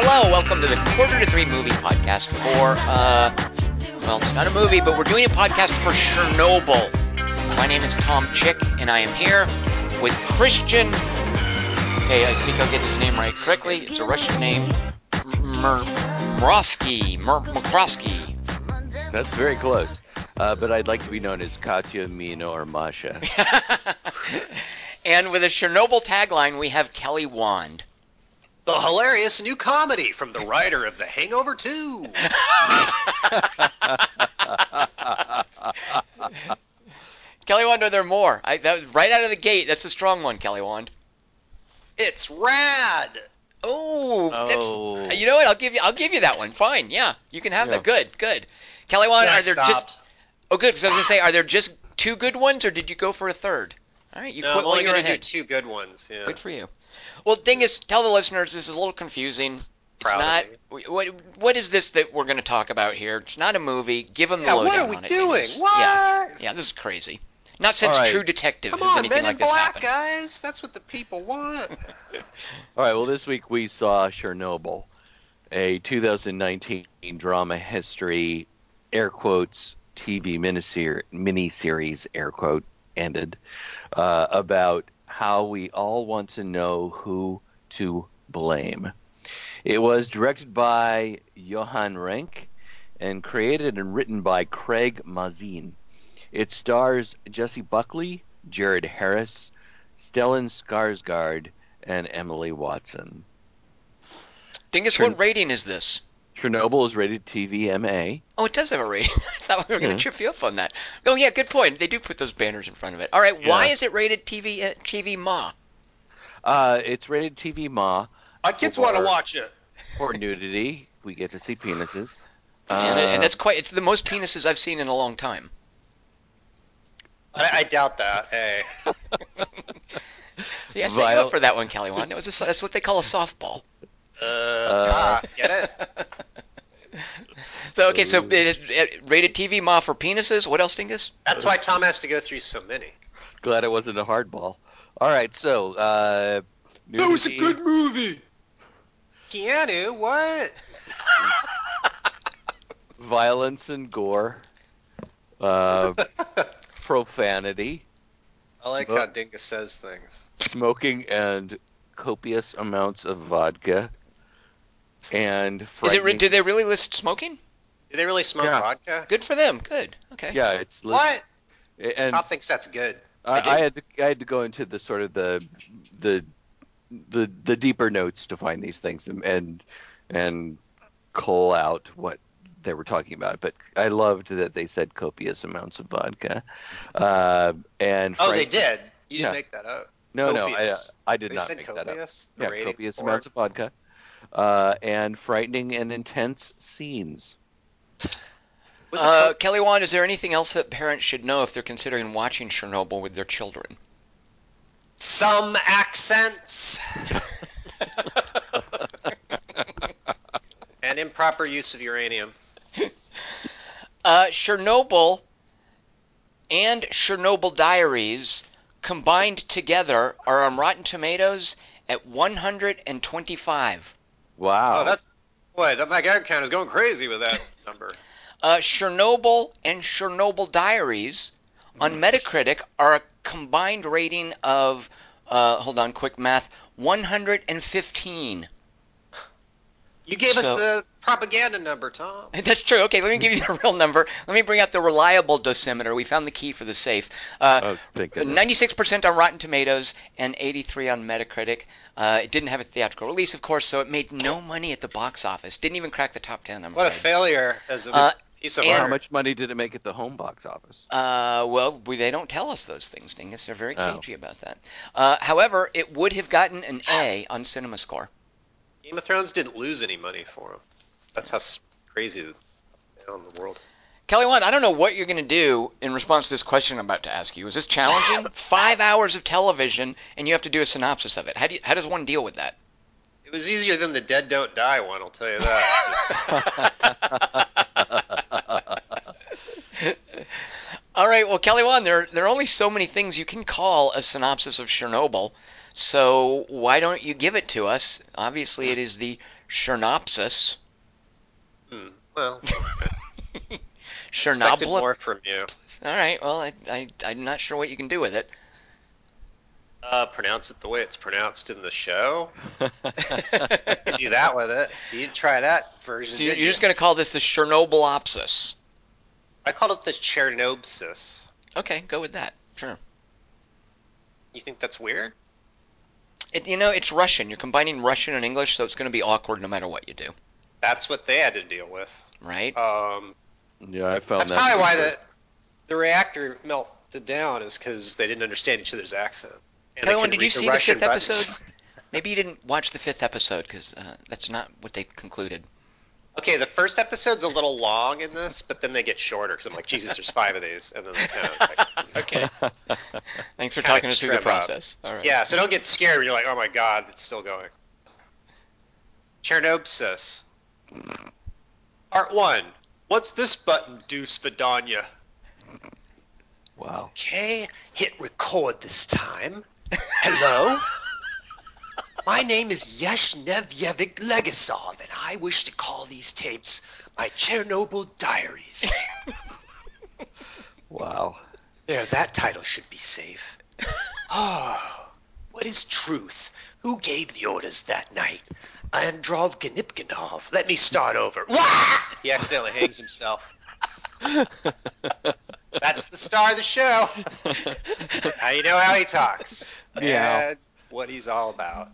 Hello, welcome to the Quarter to Three movie podcast for, uh, well, it's not a movie, but we're doing a podcast for Chernobyl. My name is Tom Chick, and I am here with Christian. Okay, I think I'll get his name right correctly. It's a Russian name. Mer- Mrosky. Mer- Mkrosky. That's very close. Uh, but I'd like to be known as Katya, Nina, or Masha. and with a Chernobyl tagline, we have Kelly Wand. The hilarious new comedy from the writer of The Hangover 2. Kelly Wand, are there more? I, that was right out of the gate. That's a strong one, Kelly Wand. It's rad. Oh, Oh. that's oh. you know what? I'll give you I'll give you that one. Fine, yeah, you can have Yeah. that. Good, good. Kelly Wand, Yeah, are there stopped. just oh good? Because I was gonna say, are there just two good ones, or did you go for a third? All right, you no, quit I'm only you're going to do two good ones. Yeah. Good for you. Well, Dingus, tell the listeners this is a little confusing. It's not. What what is this that we're going to talk about here? It's not a movie. Give them the Yeah, what lowdown are we on it, doing? What? Yeah, yeah, this is crazy. Not since All right. True Detective Come on, anything Men like in Black, happened. guys. That's what the people want. All right, well, this week we saw Chernobyl, a 2019 drama history, air quotes, TV miniseries, miniseries air quote, ended, uh, about how we all want to know who to blame. It was directed by Johan Renck and created and written by Craig Mazin. It stars Jessie Buckley, Jared Harris, Stellan Skarsgård, and Emily Watson. Dingus, Turn- what rating is this? Chernobyl is rated TVMA. Oh, it does have a rating. I thought we were going Yeah. to trip you up on that. Oh, yeah, good point. They do put those banners in front of it. All right, why Yeah. is it rated TV uh, TV Ma? Uh, it's rated TV Ma My kids want to watch it. for nudity. We get to see penises. and, and Uh, that's quite. It's the most penises I've seen in a long time. I, I doubt that. Hey. See, I set you up for that one, Kelly. One. That was a, that's what they call a softball. Uh, ah, get it? so okay, so it, it, rated TV Ma for penises. What else, Dingus? That's why Tom has to go through so many. glad it wasn't a hardball. All right, so uh, nudity, that was a good movie. Keanu, what? violence and gore, uh, profanity, I like how Dingus says things. smoking, and copious amounts of vodka. And Is it? re- frightening- Do they really list smoking? Do they really smoke Yeah. vodka? Good for them. Good. Okay. yeah, it's What? and Tom thinks that's good. I, I. I had to I had to go into the sort of the the the the deeper notes to find these things and and, and cull out what they were talking about. But I loved that they said copious amounts of vodka. Uh, and Oh, they did. You Yeah. didn't make that up. No, no, I, uh, I did They not said make that up. copious. The Yeah, copious board. amounts of vodka. Uh, and frightening and intense scenes. Was Uh, co- Kelly Wand, is there anything else that parents should know if they're considering watching Chernobyl with their children? some accents and improper use of uranium? Uh, Chernobyl and Chernobyl Diaries combined together are on Rotten Tomatoes at 125. Wow. Oh, that boy, that my ad count is going crazy with that number. Uh, Chernobyl and Chernobyl Diaries on Metacritic are a combined rating of, uh, hold on, quick math, 115. You gave So- us the propaganda number, Tom. That's true. Okay, let me give you the real number. Let me bring out the reliable dosimeter. We found the key for the safe. Uh, oh, thank goodness. 96% on Rotten Tomatoes and 83 on Metacritic. Uh, it didn't have a theatrical release, of course, so it made no money at the box office. Didn't even crack the top 10. I'm What a failure as a Uh, piece of and- How much money did it make at the home box office? Uh, well, we, they don't tell us those things, Dingus. They're very Oh. cagey about that. Uh, however, it would have gotten an A on CinemaScore. Game of Thrones didn't lose any money for him. That's how crazy the, world. Kelly Wand, I don't know what you're going to do in response to this question I'm about to ask you. Is this challenging? Five hours of television, and you have to do a synopsis of it. How do you, how does one deal with that? It was easier than the Dead Don't Die one, I'll tell you that. All right, well, Kelly Wand, there there are only so many things you can call a synopsis of Chernobyl. So why don't you give it to us? Obviously, it is the Chernopsis. hmm. Well, Chernobyl. more from you. All right. Well, I, I I'm not sure what you can do with it. Uh, pronounce it the way it's pronounced in the show. Do that with it. You didn't try that version, so you're you? just going to call this the Chernobylopsis. I called it the Chernobsis. Okay, go with that. Sure. You think that's weird? It, you know, it's Russian. You're combining Russian and English, so it's going to be awkward no matter what you do, That's what they had to deal with. right? Um, yeah, I found that's that. probably why the the reactor melted down is because they didn't understand each other's accents. And Kelly they Wan, couldn't did you read see the Russian fifth buttons. episode? Maybe you didn't watch the fifth episode because uh, that's not what they concluded. Okay, the first episode's a little long in this, but then they get shorter because I'm like, Jesus, there's five of these, and then they kind of like, Okay. Thanks for Kinda talking us through the trim up. process. All right. yeah. So don't get scared when you're like, oh my God, it's still going. Chernobsis. Part one. What's this button do, Svidanya? Wow. Okay, hit record this time. Hello? My name is Yashnevyevik Legasov, and I wish to call these tapes my Chernobyl Diaries. Wow. There, that title should be safe. Oh, what is truth? Who gave the orders that night? Androv Ganipkinov. Let me start over. Wah! He accidentally hangs himself. That's the star of the show. Now you know how he talks. Yeah. And what he's all about.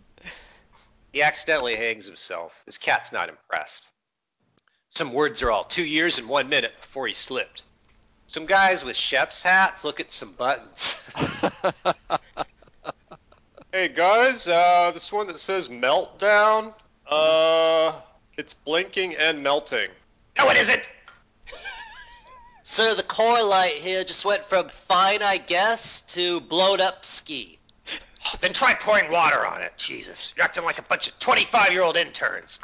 He accidentally hangs himself. His cat's not impressed. Some words are all two years and one minute before he slipped. Some guys with chef's hats look at some buttons. hey guys, uh, this one that says meltdown, uh, it's blinking and melting. No, it isn't! Sir, the core light here just went from fine, I guess, to blowed up ski. Then try pouring water on it. Jesus, you're acting like a bunch of 25 year old interns.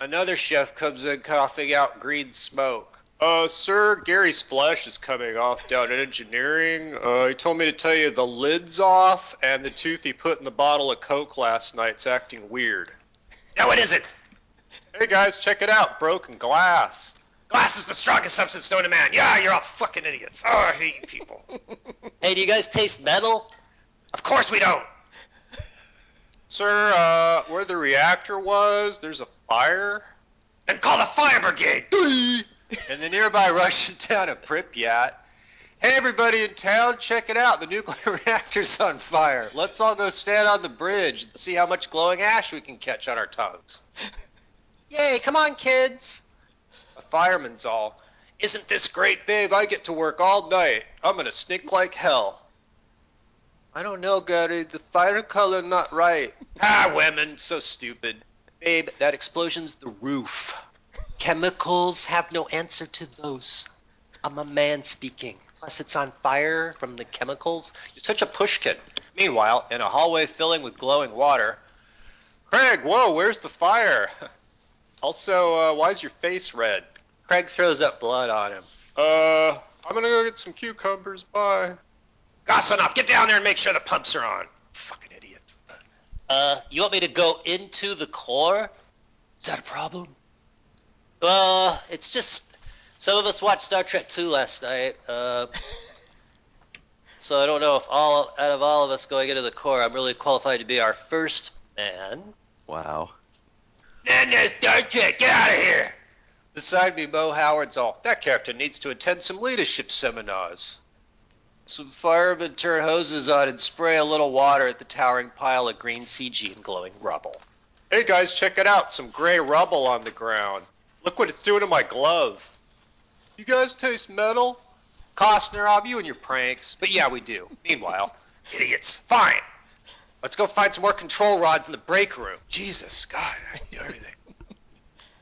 Another chef comes in coughing out green smoke. Uh, sir, Gary's flesh is coming off down in engineering. Uh, he told me to tell you the lid's off, and the tooth he put in the bottle of Coke last night's acting weird. No, it isn't. Hey guys, check it out. Broken glass. Glass is the strongest substance known to man. Yeah, you're all fucking idiots. Oh, I hate you people. Hey, do you guys taste metal? Of course we don't. Sir, uh, where the reactor was, there's a fire. Then call the fire brigade. In the nearby Russian town of Pripyat. Hey, everybody in town, check it out. The nuclear reactor's on fire. Let's all go stand on the bridge and see how much glowing ash we can catch on our tongues. Yay, come on, kids. A fireman's all, Isn't this great, babe? I get to work all night. I'm gonna stink like hell. I don't know, Gary. The fire color not right. Ah, women, so stupid. Babe, that explosion's the roof. Chemicals have no answer to those. I'm a man speaking. Plus, it's on fire from the chemicals. You're such a pushkin. Meanwhile, in a hallway filling with glowing water, Craig, whoa, where's the fire? Also, uh, why's your face red? Craig throws up blood on him. Uh, I'm gonna go get some cucumbers. Bye. Gossanov, get down there and make sure the pumps are on. Fucking idiots. Uh, you want me to go into the core? Is that a problem? Well, it's just some of us watched Star Trek 2 last night. Uh, so I don't know if all out of all of us going into the core, I'm really qualified to be our first man. Wow. Nah, nah, Star Trek, get out of here! Beside me, Mo Howard's all, that character needs to attend some leadership seminars. Some firemen turn hoses on and spray a little water at the towering pile of green CG and glowing rubble. Hey guys, check it out, some gray rubble on the ground. Look what it's doing to my glove. You guys taste metal? Costner, Rob, you and your pranks. But yeah, we do. Meanwhile, idiots. Fine. Let's go find some more control rods in the break room. Jesus, God, I can do everything.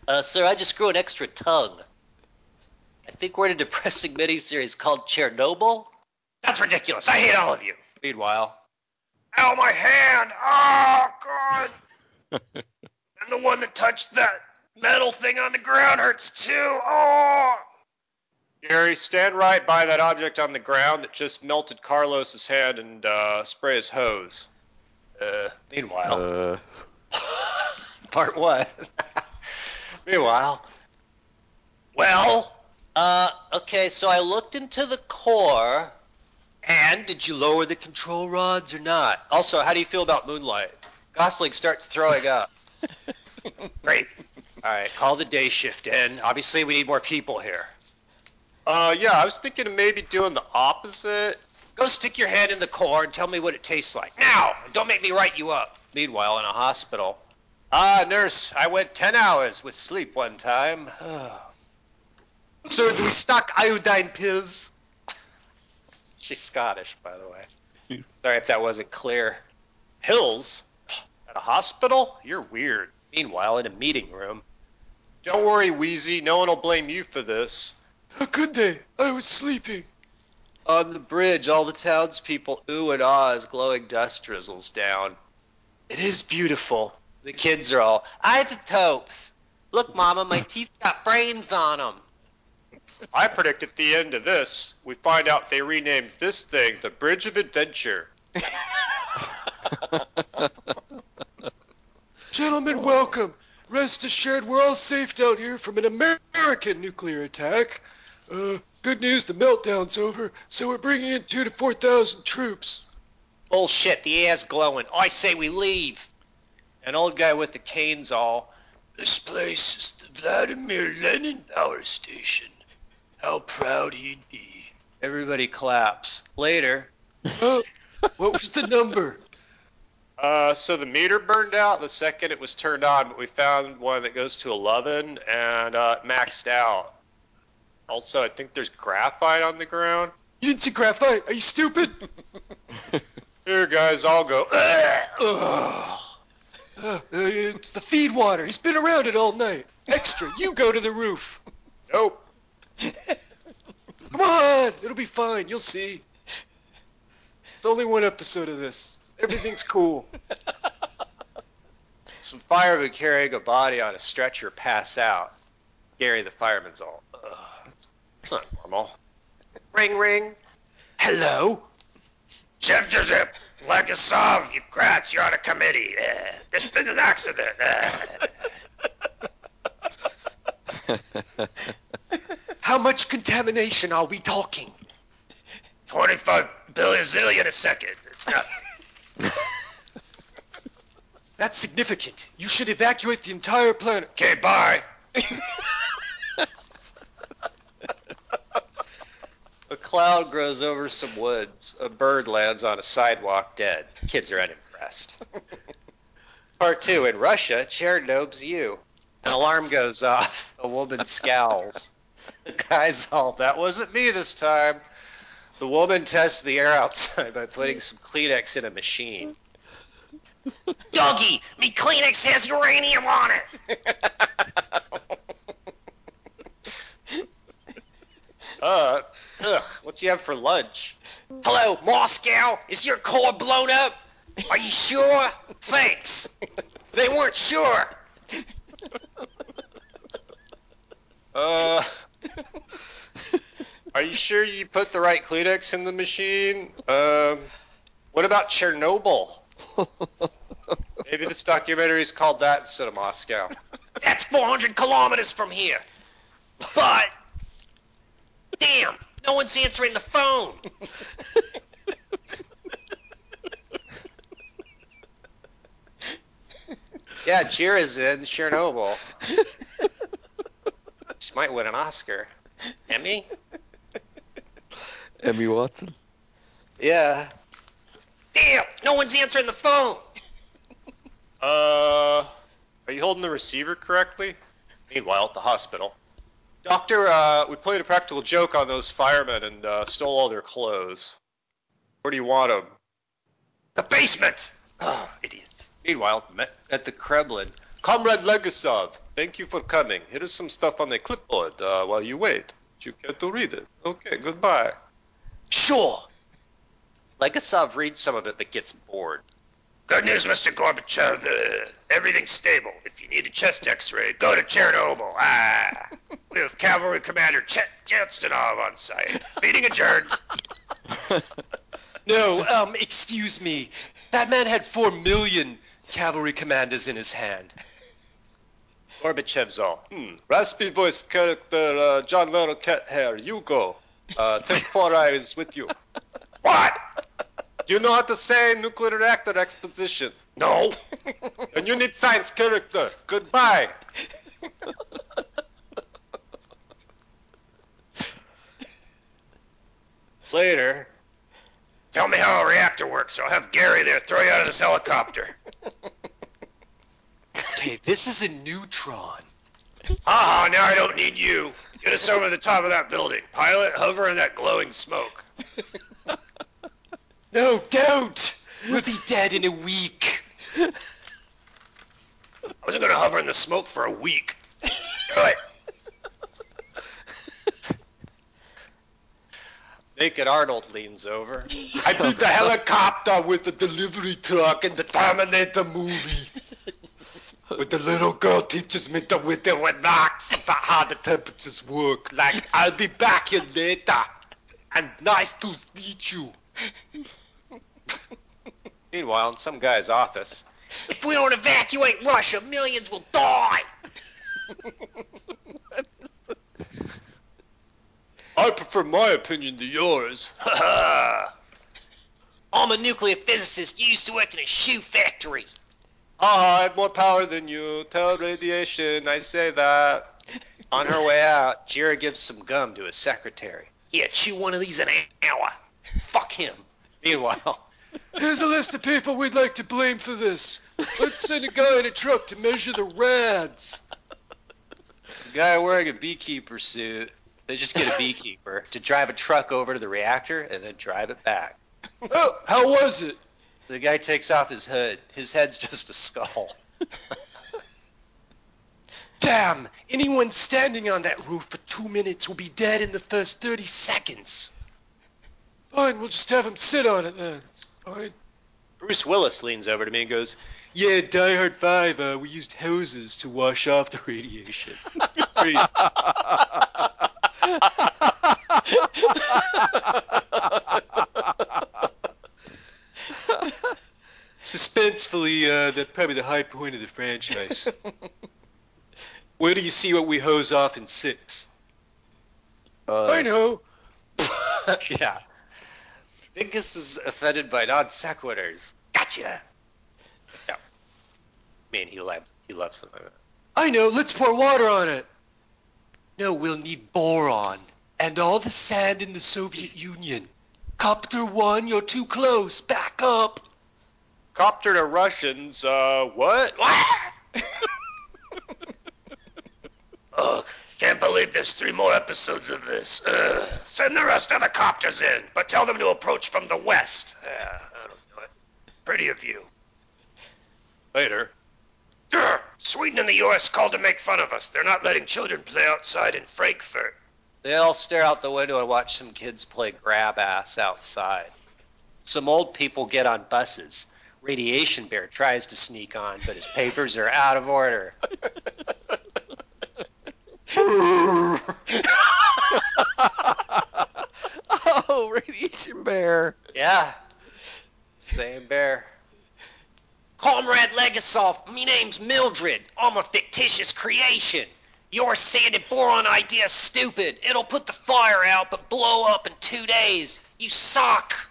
Uh, sir, I just grew an extra tongue. I think we're in a depressing miniseries called Chernobyl. That's ridiculous. I hate all of you. Meanwhile, Ow, my hand! Oh, God! and the one that touched that metal thing on the ground hurts too. Oh! Gary, stand right by that object on the ground that just melted Carlos's hand and uh, spray his hose. Uh, meanwhile, Uh, Part one. Meanwhile, well, uh, okay, so I looked into the core. And did you lower the control rods or not? Also, how do you feel about Moonlight? Gosling starts throwing up. Great. All right, call the day shift in. Obviously, we need more people here. uh, yeah, I was thinking of maybe doing the opposite. Go stick your hand in the core and tell me what it tastes like. Now! Don't make me write you up. Meanwhile, in a hospital. Ah, nurse, I went 10 hours with sleep one time. Sir, do we stock iodine pills? She's Scottish, by the way. Sorry if that wasn't clear. Pills? At a hospital? You're weird. Meanwhile, in a meeting room. Don't worry, Wheezy. No one will blame you for this. How could they? I was sleeping. On the bridge, all the townspeople ooh and ah as glowing dust drizzles down. It is beautiful. The kids are all, isotopes. Look, Mama, my teeth got brains on them. I predict at the end of this, we find out they renamed this thing the Bridge of Adventure. Gentlemen, welcome. Rest assured, we're all safe down here from an American nuclear attack. Uh, good news, the meltdown's over, so we're bringing in two to four thousand troops. Bullshit, the air's glowing. I say we leave. An old guy with the cane's all, This place is the Vladimir Lenin power station. How proud he'd be. everybody claps. Later, Oh, what was the number? Uh, so the meter burned out the second it was turned on, but we found one that goes to 11 and uh, maxed out. Also, I think there's graphite on the ground. You didn't see graphite? Are you stupid? Here, guys, I'll go. Ugh. Uh, it's the feed water. He's been around it all night. Extra, you go to the roof. Nope. Come on, it'll be fine. You'll see. It's only one episode of this. Everything's cool. Some firemen carrying a body on a stretcher pass out. Gary the fireman's all, Ugh, that's, that's not normal. ring, ring. Hello? Zip, zip, zip. Legasov, you grats, you're on a committee. Uh, there's been an accident. Uh. How much contamination are we talking? 25 billion zillion a second. It's nothing. That's significant. You should evacuate the entire planet. Okay, bye. A cloud grows over some woods. A bird lands on a sidewalk dead. Kids are unimpressed. Part two. In Russia, Chair Chernobyl's you. An alarm goes off. A woman scowls. The guy's all, that wasn't me this time. The woman tests the air outside by putting some Kleenex in a machine. Doggy, me Kleenex has uranium on it. uh, ugh, what you have for lunch? Hello, Moscow. Is your core blown up? Are you sure? Thanks. They weren't sure. Uh, are you sure you put the right Kleenex in the machine? Um, what about Chernobyl? Maybe this documentary is called that instead of Moscow. That's 400 kilometers from here. But, damn, no one's answering the phone. yeah, Jira's in Chernobyl. She might win an Oscar. Emmy? Emmy Watson. Yeah. Damn, no one's answering the phone. Uh, are you holding the receiver correctly? Meanwhile, at the hospital. Doctor, uh, we played a practical joke on those firemen and uh, stole all their clothes. Where do you want them? The basement! Oh, idiots. Meanwhile, at the Kremlin. Comrade Legasov, thank you for coming. Here is some stuff on the clipboard uh, while you wait. You care to read it? Okay, goodbye. Sure. Legasov reads some of it but gets bored. Good news, Mr. Gorbachev. Uh, everything's stable. If you need a chest x-ray, go to Chernobyl. Ah, we have Cavalry Commander Chet Janstanov on site. Meeting adjourned. no, um, excuse me. That man had four million cavalry commanders in his hand. Gorbachev's all. Hmm. Raspy voice character uh, John Larroquette here. You go. Uh, take four eyes with you. What? You know how to say nuclear reactor exposition? No. and you need science character. Goodbye. Later. Tell me how a reactor works, or I'll have Gary there throw you out of this helicopter. Okay, this is a neutron. Ah, now I don't need you. Get us over the top of that building. Pilot, hover in that glowing smoke. no, don't! We'll be dead in a week. I wasn't gonna hover in the smoke for a week. Do. Naked Arnold leans over. I beat the helicopter with the delivery truck in the Terminator movie. With the little girl teaches me the winter with knocks about how the temperatures work. Like, I'll be back here later. And nice to meet you. Meanwhile, in some guy's office. If we don't evacuate Russia, millions will die. I prefer my opinion to yours. I'm a nuclear physicist. You used to work in a shoe factory. I have more power than you. Tell radiation I say that. On her way out, Jira gives some gum to his secretary. Yeah, chew one of these an hour. Fuck him. Meanwhile, here's a list of people we'd like to blame for this. Let's send a guy in a truck to measure the rads. A guy wearing a beekeeper suit. They just get a beekeeper to drive a truck over to the reactor and then drive it back. Oh, how was it? The guy takes off his hood. His head's just a skull. Damn! Anyone standing on that roof for two minutes will be dead in the first 30 seconds. Fine, we'll just have him sit on it then. It's Bruce Willis leans over to me and goes, Yeah, Die Hard 5, uh, we used hoses to wash off the radiation. Suspensefully, uh, that's probably the high point of the franchise. Where do you see what we hose off in six? I know. yeah. Dingus is offended by non sequiturs. Gotcha. Yeah. Man, he loves he loves them. I know. Let's pour water on it. No, we'll need boron and all the sand in the Soviet Union. Copter one, you're too close. Back up. Copter to Russians. Uh, what? Ugh, can't believe there's three more episodes of this. Ugh. Send the rest of the copters in, but tell them to approach from the west. Yeah, that'll do it. Pretty of you. Later. Grr, Sweden and the U.S. called to make fun of us. They're not letting children play outside in Frankfurt. They all stare out the window and watch some kids play grab ass outside. Some old people get on buses. Radiation Bear tries to sneak on, but his papers are out of order. oh, Radiation Bear. Yeah. Same bear. Comrade Legasov, me name's Mildred. I'm a fictitious creation. Your sanded boron idea's stupid. It'll put the fire out but blow up in two days. You suck.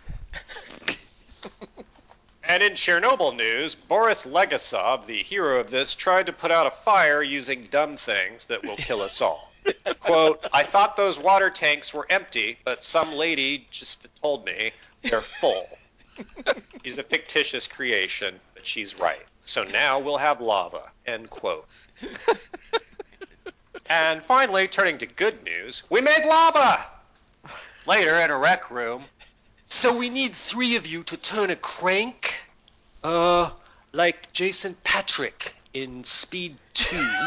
And in Chernobyl news, Boris Legasov, the hero of this, tried to put out a fire using dumb things that will kill us all. Quote, I thought those water tanks were empty, but some lady just told me they're full. He's a fictitious creation, but she's right. So now we'll have lava. End quote. and finally, turning to good news, we made lava! Later, in a rec room, so we need three of you to turn a crank? Uh, like Jason Patric in Speed 2.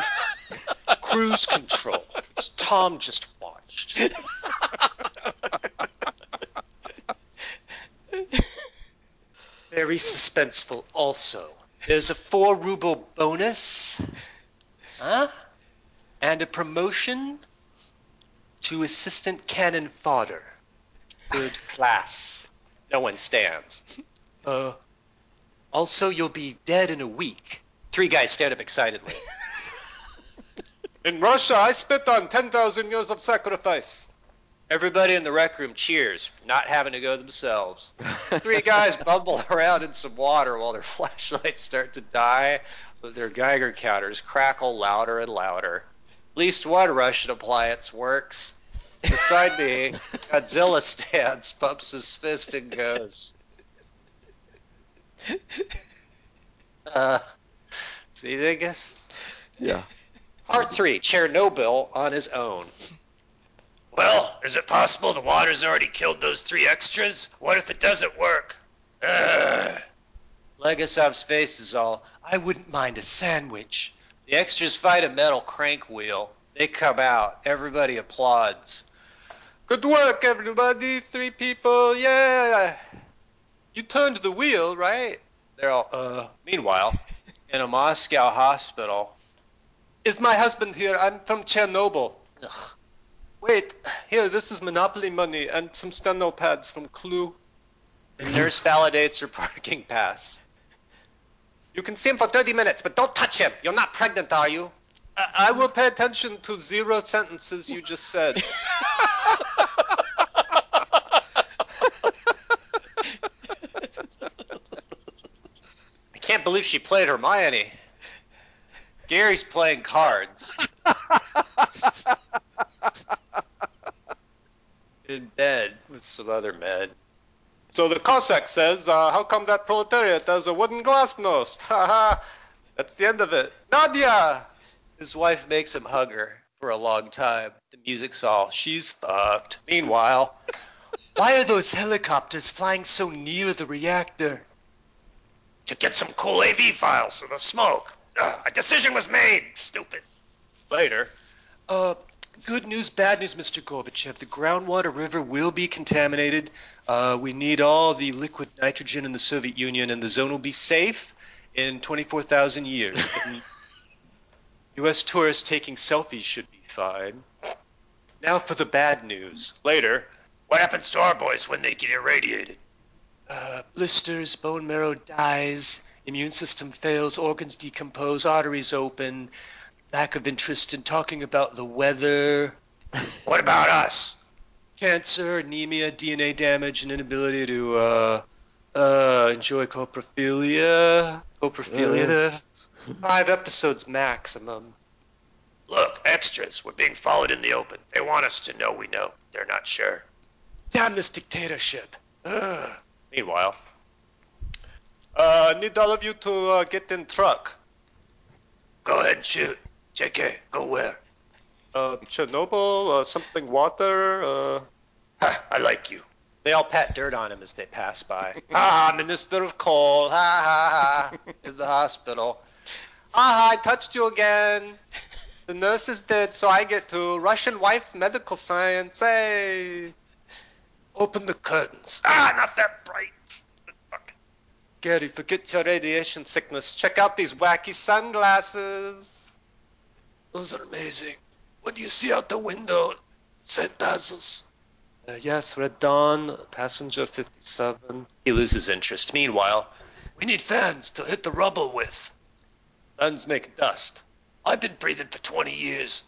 Cruise control. Which Tom just watched. very suspenseful also. There's a four ruble bonus. Huh? And a promotion to assistant cannon fodder. Good class. No one stands. Uh, also, you'll be dead in a week. Three guys stand up excitedly. in Russia, I spit on 10,000 years of sacrifice. Everybody in the rec room cheers, not having to go themselves. Three guys bumble around in some water while their flashlights start to die, but their Geiger counters crackle louder and louder. At least one Russian appliance works. Beside me, Godzilla stands, pumps his fist, and goes. Uh, see, Dingus? Yeah. Part three, Chernobyl on his own. Well, is it possible the water's already killed those three extras? What if it doesn't work? Ugh. Legasov's face is all, I wouldn't mind a sandwich. The extras fight a metal crank wheel. They come out. Everybody applauds. Good work, everybody. Three people. Yeah. You turned the wheel, right? They're all, uh. Meanwhile, in a Moscow hospital. Is my husband here? I'm from Chernobyl. Ugh. Wait, here, this is Monopoly money and some steno pads from Clue. The nurse validates her parking pass. You can see him for 30 minutes, but don't touch him. You're not pregnant, are you? I, I will pay attention to zero sentences you just said. I can't believe she played Hermione. Gary's playing cards. In bed with some other men. So the Cossack says, uh, how come that proletariat has a wooden glasnost? Ha ha! That's the end of it. Nadia! His wife makes him hug her for a long time. The music's all, she's fucked. Meanwhile, why are those helicopters flying so near the reactor? To get some cool AV files of the smoke. Ugh, a decision was made. Stupid. Later. Uh, good news, bad news, Mr. Gorbachev. The groundwater river will be contaminated. Uh, we need all the liquid nitrogen in the Soviet Union, and the zone will be safe in 24,000 years. U.S. tourists taking selfies should be fine. Now for the bad news. Later. What happens to our boys when they get irradiated? Uh, blisters, bone marrow dies, immune system fails, organs decompose, arteries open, lack of interest in talking about the weather, What about us? cancer, anemia, DNA damage, and inability to uh, uh, enjoy coprophilia. Coprophilia. Five episodes maximum. Look, extras. We're being followed in the open. They want us to know we know. They're not sure. Damn this dictatorship. Ugh. Meanwhile, uh, need all of you to uh, get in truck. Go ahead and shoot. JK, go where? Uh, Chernobyl, uh, something water. Uh, Ha, I like you. They all pat dirt on him as they pass by. ah, Minister of Coal. Ha ha ha. In the hospital. Ah, I touched you again. The nurse is dead, so I get to. Russian wife medical science. Hey. Open the curtains. Ah, not that bright. Stupid fucking- Gary, forget your radiation sickness. Check out these wacky sunglasses. Those are amazing. What do you see out the window? St. Basil's. Uh, yes, Red Dawn, passenger 57. He loses interest. Meanwhile, We need fans to hit the rubble with. Fans make dust. I've been breathing for 20 years.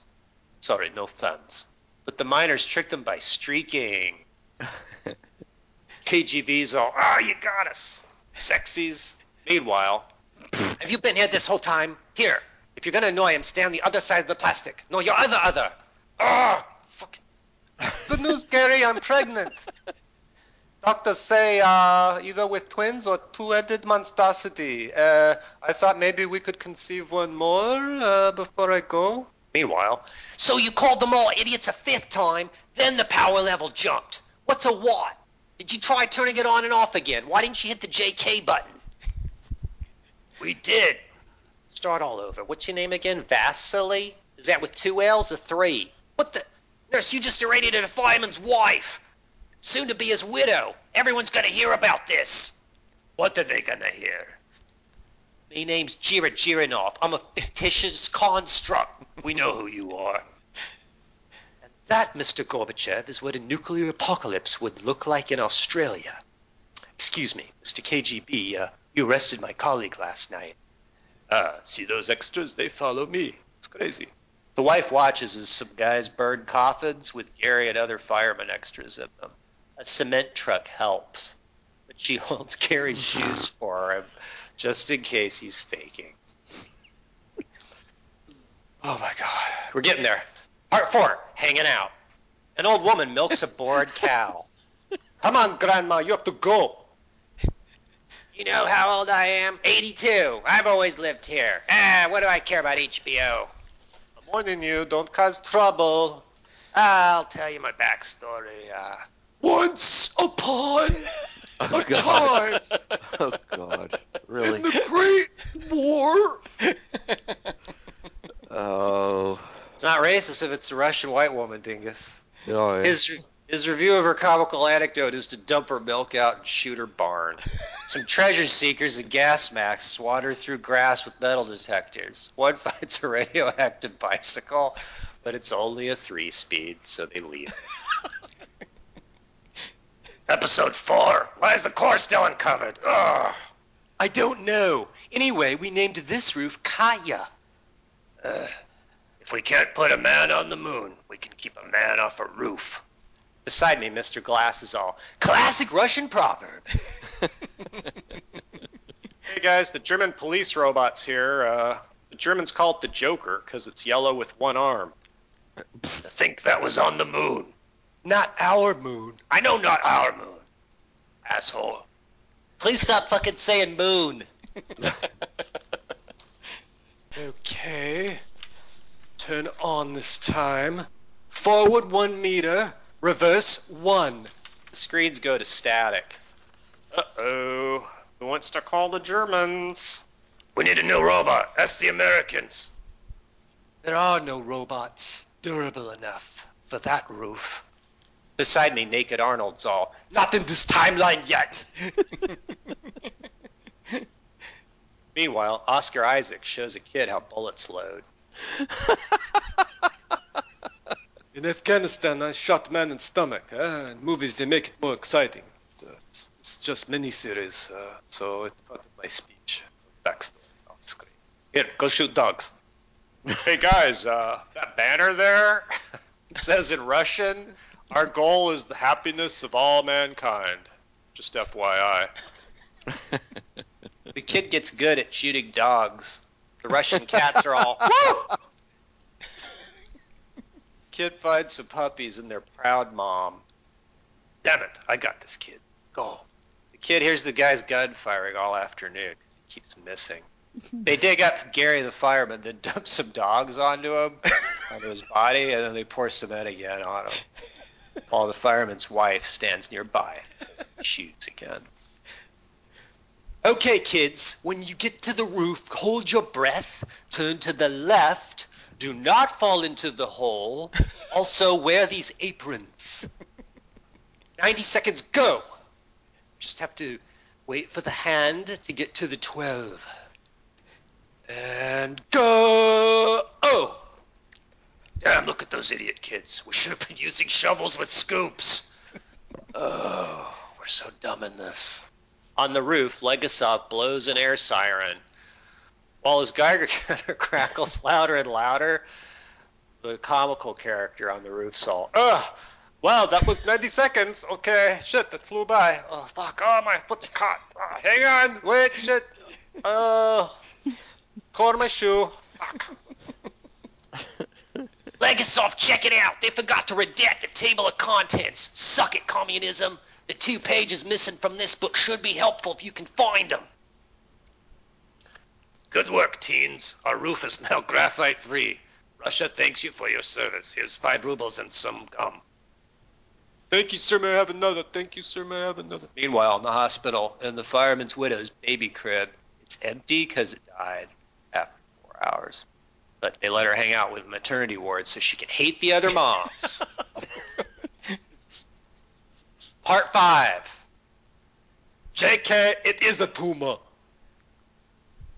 Sorry, no fans. But the miners tricked them by streaking. KGB's all, ah, you got us. Sexies. Meanwhile, have you been here this whole time? Here, if you're gonna annoy him, stay on the other side of the plastic. No, your other other. Ah, fuck. Good news, Gary, I'm pregnant. Doctors say uh, either with twins or two-headed monstrosity. Uh, I thought maybe we could conceive one more uh, before I go. Meanwhile, so you called them all idiots a fifth time, then the power level jumped. What's a watt? Did you try turning it on and off again? Why didn't you hit the JK button? We did. Start all over. What's your name again? Vasily? Is that with two L's or three? What the? Nurse, you just irradiated a fireman's wife. Soon to be his widow. Everyone's gonna hear about this. What are they gonna hear? My name's Jira Jiranov. I'm a fictitious construct. We know who you are. And that, Mr. Gorbachev, is what a nuclear apocalypse would look like in Australia. Excuse me, Mr. KGB, uh, you arrested my colleague last night. Ah, see those extras? They follow me. It's crazy. The wife watches as some guys burn coffins with Gary and other firemen extras in them. A cement truck helps, but she holds Gary's shoes for him just in case he's faking. Oh my god. We're getting there. Part four, hanging out. An old woman milks a bored cow. Come on, Grandma, you have to go. You know how old I am? 82. I've always lived here. Ah, what do I care about HBO? I'm warning you, don't cause trouble. I'll tell you my backstory. Uh, Once upon Oh a God. time Oh God. Really? in the Great War. Oh. it's not racist if it's a Russian white woman, Dingus. No. I- His his review of her comical anecdote is to dump her milk out and shoot her barn. Some treasure seekers and gas masks wander through grass with metal detectors. One finds a radioactive bicycle, but it's only a three-speed, so they leave. Episode 4. Why is the core still uncovered? Ugh. I don't know. Anyway, we named this roof Kaya. Uh, if we can't put a man on the moon, we can keep a man off a roof. Beside me, Mr. Glass is all classic Russian proverb. Hey guys, the German police robot's here. Uh, the Germans call it the Joker because it's yellow with one arm. I think that was on the moon. Not our moon. I know not our moon. Asshole. Please stop fucking saying moon. Okay. Turn on this time. Forward one meter. Reverse one. The screens go to static. Uh oh. Who wants to call the Germans? We need a new robot. That's the Americans. There are no robots durable enough for that roof. Beside me, Naked Arnold's all, not in this timeline yet. Meanwhile, Oscar Isaac shows a kid how bullets load. In Afghanistan, I shot man in stomach. Uh, in movies, they make it more exciting. Uh, it's, it's just miniseries, uh, so it's part of my speech. Backstory on screen. Here, go shoot dogs. hey guys, uh, that banner there, it says in Russian, our goal is the happiness of all mankind. Just FYI. The kid gets good at shooting dogs. The Russian cats are all, woo! Kid finds some puppies and their proud mom. Damn it, I got this kid. Go. The kid hears the guy's gun firing all afternoon because he keeps missing. They dig up Gary the fireman, then dump some dogs onto him, onto his body, and then they pour cement again on him. While the fireman's wife stands nearby, shoots again. Okay, kids, when you get to the roof, hold your breath, turn to the left, do not fall into the hole. Also, wear these aprons. 90 seconds, go! Just have to wait for the hand to get to the 12. And go! Oh! Damn, look at those idiot kids. We should have been using shovels with scoops. Oh, we're so dumb in this. On the roof, Legasov blows an air siren. While his Geiger counter crackles louder and louder, the comical character on the roof all, Ugh. Wow, that was 90 seconds. Okay, shit, that flew by. Oh, fuck. Oh, my foot's caught. Oh, hang on. Wait, shit. Oh, color my shoe. Fuck. Legasov, check it out! They forgot to redact the table of contents. Suck it, communism! The two pages missing from this book should be helpful if you can find them. Good work, teens. Our roof is now graphite free. Russia thanks you for your service. Here's five rubles and some gum. Thank you, sir. May I have another? Thank you, sir. May I have another? Meanwhile, in the hospital, in the fireman's widow's baby crib, it's empty because it died after four hours. But they let her hang out with maternity ward so she can hate the other moms. Part five. JK, it is a tumor.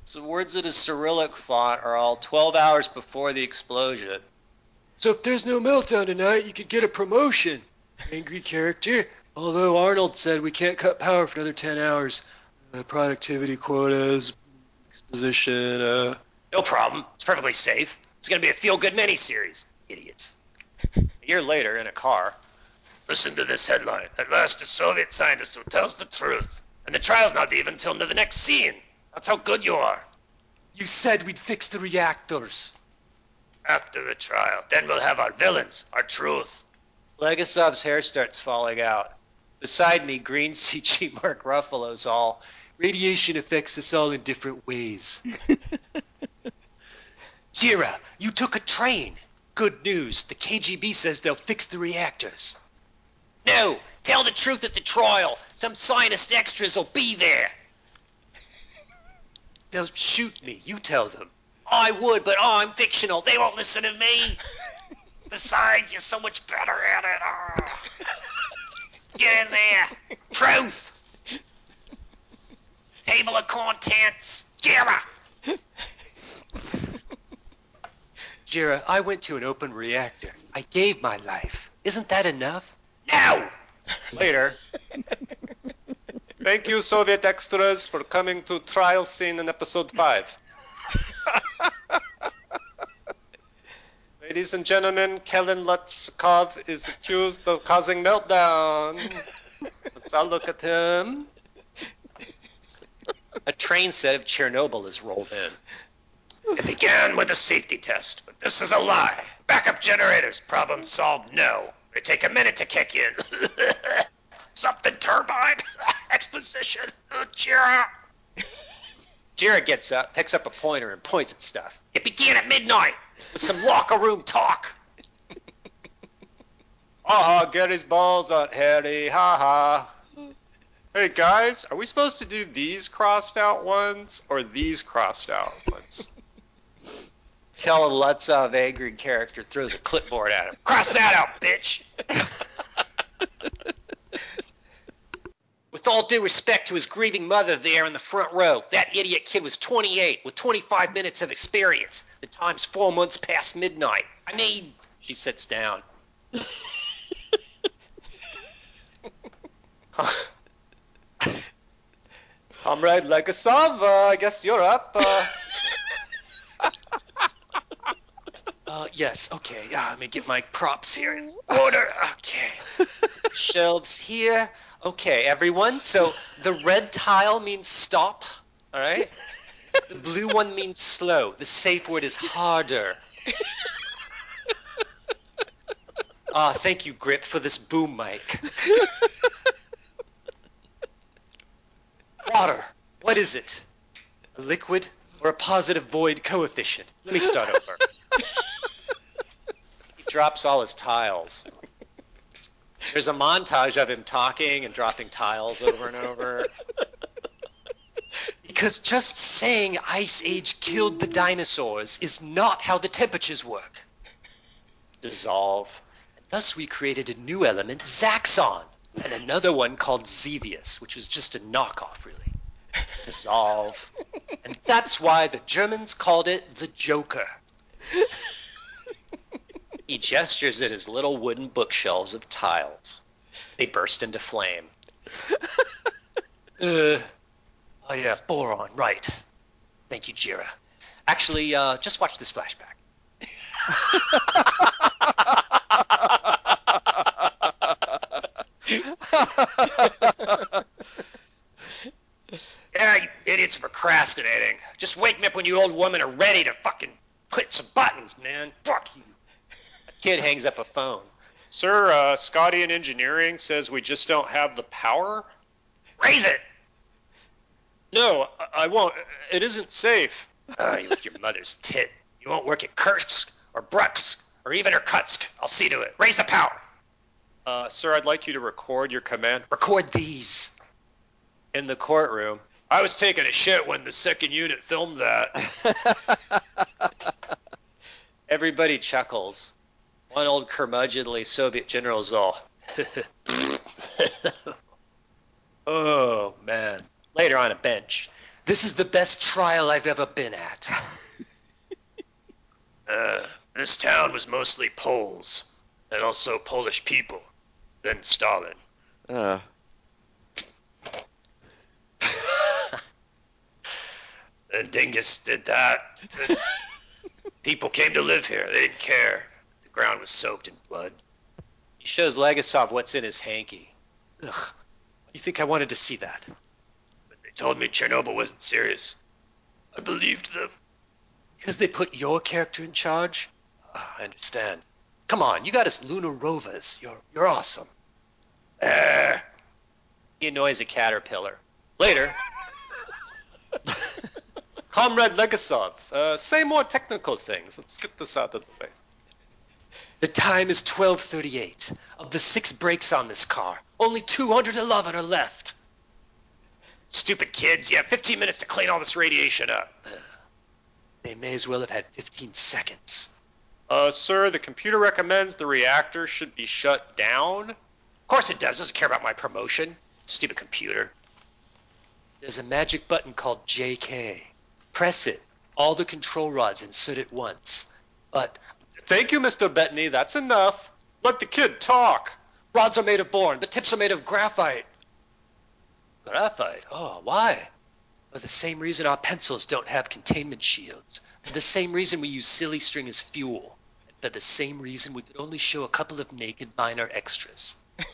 So words in a Cyrillic font are all 12 hours before the explosion. So if there's no meltdown tonight, you could get a promotion. Angry character. Although Arnold said we can't cut power for another 10 hours. Uh, productivity quotas, exposition, uh... No problem. It's perfectly safe. It's going to be a feel-good miniseries. Idiots. A year later, in a car, Listen to this headline. At last, a Soviet scientist who tells the truth. And the trial's not even till the next scene. That's how good you are. You said we'd fix the reactors. After the trial, then we'll have our villains, our truth. Legasov's hair starts falling out. Beside me, green CG Mark Ruffalo's all. Radiation affects us all in different ways. Jira, you took a train. Good news. The KGB says they'll fix the reactors. No, tell the truth at the trial. Some scientist extras will be there. They'll shoot me. You tell them. I would, but oh, I'm fictional. They won't listen to me. Besides, you're so much better at it. Ah. Get in there. Truth. Table of contents. Jira. Jira, I went to an open reactor. I gave my life. Isn't that enough? Now. Later, Thank you, Soviet extras, for coming to trial scene in episode 5. Ladies and gentlemen, Kellen Lutzkov is accused of causing meltdown. Let's all look at him. a train set of Chernobyl is rolled in. It began with a safety test, but this is a lie. Backup generators. Problem solved. No. They take a minute to kick in. Something turbine. Exposition. Jira. Jira gets up, picks up a pointer, and points at stuff. It began at midnight with some locker room talk. Ha ha, Gary's balls on Harry, ha ha. Hey guys, are we supposed to do these crossed out ones or these crossed out ones? Kellen Lutzov, angry character, throws a clipboard at him. Cross that out, bitch. With all due respect to his grieving mother there in the front row, that idiot kid was 28 with 25 minutes of experience. The time's four months past midnight. I mean, she sits down. Comrade Legasov, uh, I guess you're up. Uh, Uh, yes, okay. Yeah, let me get my props here in order. Okay. Shelves here. Okay, everyone. So the red tile means stop. All right. The blue one means slow. The safe word is harder. Ah, thank you, Grip, for this boom mic. Water. What is it? A liquid or a positive void coefficient? Let me start over. Drops all his tiles. There's a montage of him talking and dropping tiles over and over. Because just saying Ice Age killed the dinosaurs is not how the temperatures work. Dissolve. Thus we created a new element, Zaxxon, and another one called Xevious, which was just a knockoff, really. Dissolve. And that's why the Germans called it the Joker. He gestures at his little wooden bookshelves of tiles. They burst into flame. uh, oh yeah, boron, right. Thank you, Jira. Actually, uh, just watch this flashback. Yeah, you idiots are procrastinating. Just wake me up when you old women are ready to fucking click some buttons, man. Fuck you. Kid hangs up a phone. Sir, uh, Scotty in engineering says we just don't have the power. Raise it. No, I- I won't. It isn't safe. Ah, you with your mother's tit. You won't work at Kursk or Bruksk or even Irkutsk. I'll see to it. Raise the power. Uh, sir, I'd like you to record your command. Record these. In the courtroom, I was taking a shit when the second unit filmed that. everybody chuckles. One old curmudgeonly Soviet general's all. oh, man. Later on a bench. This is the best trial I've ever been at. Uh, this town was mostly Poles, and also Polish people, then Stalin. Uh, Then Dingus did that. People came to live here. They didn't care. Ground was soaked in blood. He shows Legasov what's in his hanky. Ugh. You think I wanted to see that? But they told me Chernobyl wasn't serious. I believed them. Because they put your character in charge? Ah, I understand. Come on, you got us lunar rovers. You're you're awesome. Eh, He annoys a caterpillar. Later. Comrade Legasov, uh, say more technical things. Let's get this out of the way. The time is 12:38. Of the six brakes on this car, only 211 are left. stupid kids. You have 15 minutes to clean all this radiation up. They may as well have had 15 seconds. Uh, sir, the computer recommends the reactor should be shut down. Of course it does. Doesn't care about my promotion. Stupid computer. There's a magic button called JK. Press it. All the control rods insert at once. But Thank you, Mr. Bettany. That's enough. Let the kid talk. rods are made of boron. The tips are made of graphite. Graphite? Oh, why? For the same reason our pencils don't have containment shields. For the same reason we use silly string as fuel. And for the same reason we could only show a couple of naked minor extras.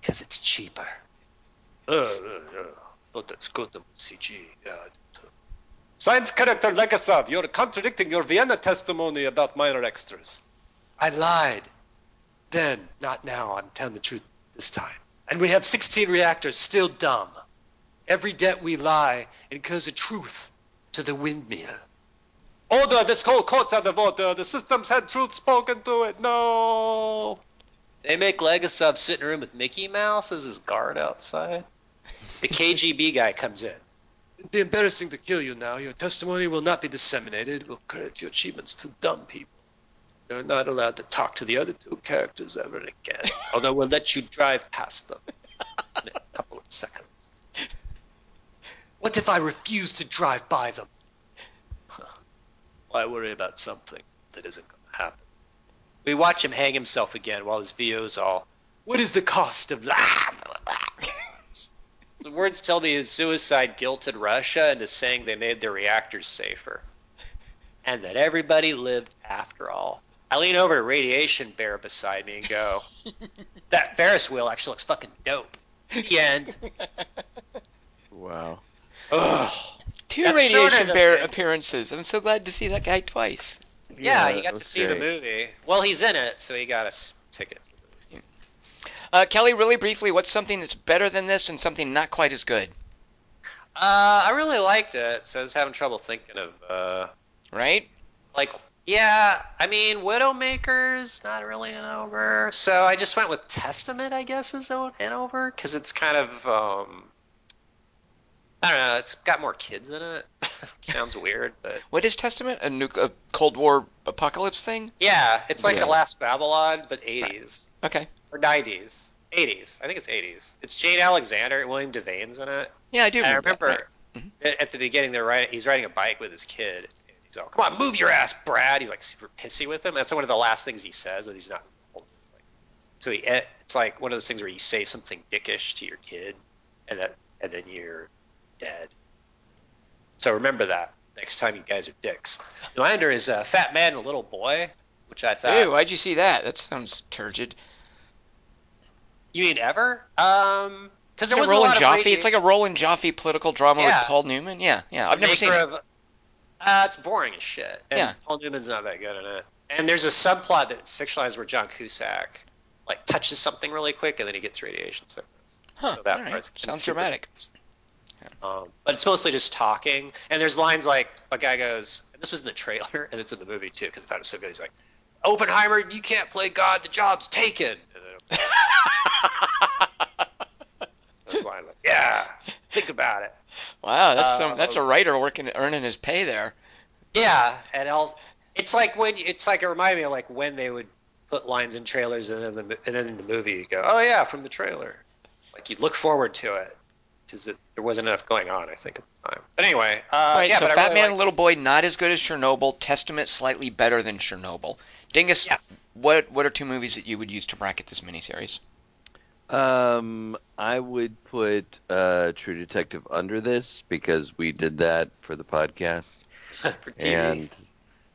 Because it's cheaper. Uh, uh, uh, thought that's good, the CG. Yeah. Science character Legasov, you're contradicting your Vienna testimony about minor extras. I lied. Then, not now. I'm telling the truth this time. And we have 16 reactors still dumb. Every debt we lie incurs a truth to the windmill. Order, this whole court's out of order. The system's had truth spoken to it. No. They make Legasov sit in a room with Mickey Mouse as his guard outside. The KGB guy comes in. It'd be embarrassing to kill you now. Your testimony will not be disseminated. We'll credit your achievements to dumb people. You're not allowed to talk to the other two characters ever again. Although we'll let you drive past them in a couple of seconds. What if I refuse to drive by them? Why worry about something that isn't going to happen? We watch him hang himself again while his VO's all, What is the cost of life? The words tell me his suicide guilted Russia into saying they made their reactors safer. And that everybody lived after all. I lean over to Radiation Bear beside me and go, That Ferris wheel actually looks fucking dope. The end. wow. Ugh. Two That's Radiation shorter than Bear the- appearances. I'm so glad to see that guy twice. Yeah, Yeah, you got to that's see the movie. Well, he's in it, so he got a ticket. Uh, Kelly, really briefly, what's something that's better than this and something not quite as good? Uh, I really liked it, so I was having trouble thinking of, uh, Right? like, yeah, I mean, Widowmaker's not really an over, so I just went with Testament, I guess, is an over, because it's kind of, um, I don't know, it's got more kids in it. Sounds weird, but What is Testament? A, nuc- a Cold War apocalypse thing? yeah, it's like Yeah. Alas, Babylon, but 80s. Okay. Or 90s. 80s. I think it's 80s. It's Jane Alexander, William Devane's in it. Yeah, I do I remember. that, remember right. Mhm. at the beginning they're riding, he's riding a bike with his kid. And he's all, "Come on, move your ass, Brad." He's like super pissy with him. That's one of the last things he says that he's not. Like, so he, it's like one of those things where you say something dickish to your kid, and that, and then you're dead. So remember that next time you guys are dicks. Nylander is a fat man and a little boy, which I thought. Ew, why'd you see that? That sounds turgid. You mean ever? Um, because there was a a Roland lot of Joffé. radi- It's like a Roland Joffé political drama Yeah. with Paul Newman. Yeah, yeah. I've the never seen maker it. Of, uh, it's boring as shit. And Yeah. Paul Newman's not that good in it. And there's a subplot that's fictionalized where John Cusack like touches something really quick and then he gets radiation sickness. Huh, so that right. Sounds super- Um, but it's mostly just talking. And there's lines like a guy goes, and this was in the trailer, and it's in the movie too because I thought it was so good. He's like, Oppenheimer, you can't play God. The job's taken. And then line like, yeah, think about it. wow, that's Uh, some, that's a writer working earning his pay there. Yeah, and else it's like when it's like it reminded me of like when they would put lines in trailers and then the and then in the movie you go, oh yeah, from the trailer. Like you look forward to it. Because there wasn't enough going on, I think, at the time. But anyway, uh, All right, yeah, so but Fat really Man like- Little Boy not as good as Chernobyl. Testament slightly better than Chernobyl. Dingus, Yeah. what what are two movies that you would use to bracket this miniseries? Um, I would put uh, True Detective under this because we did that for the podcast, for TV. and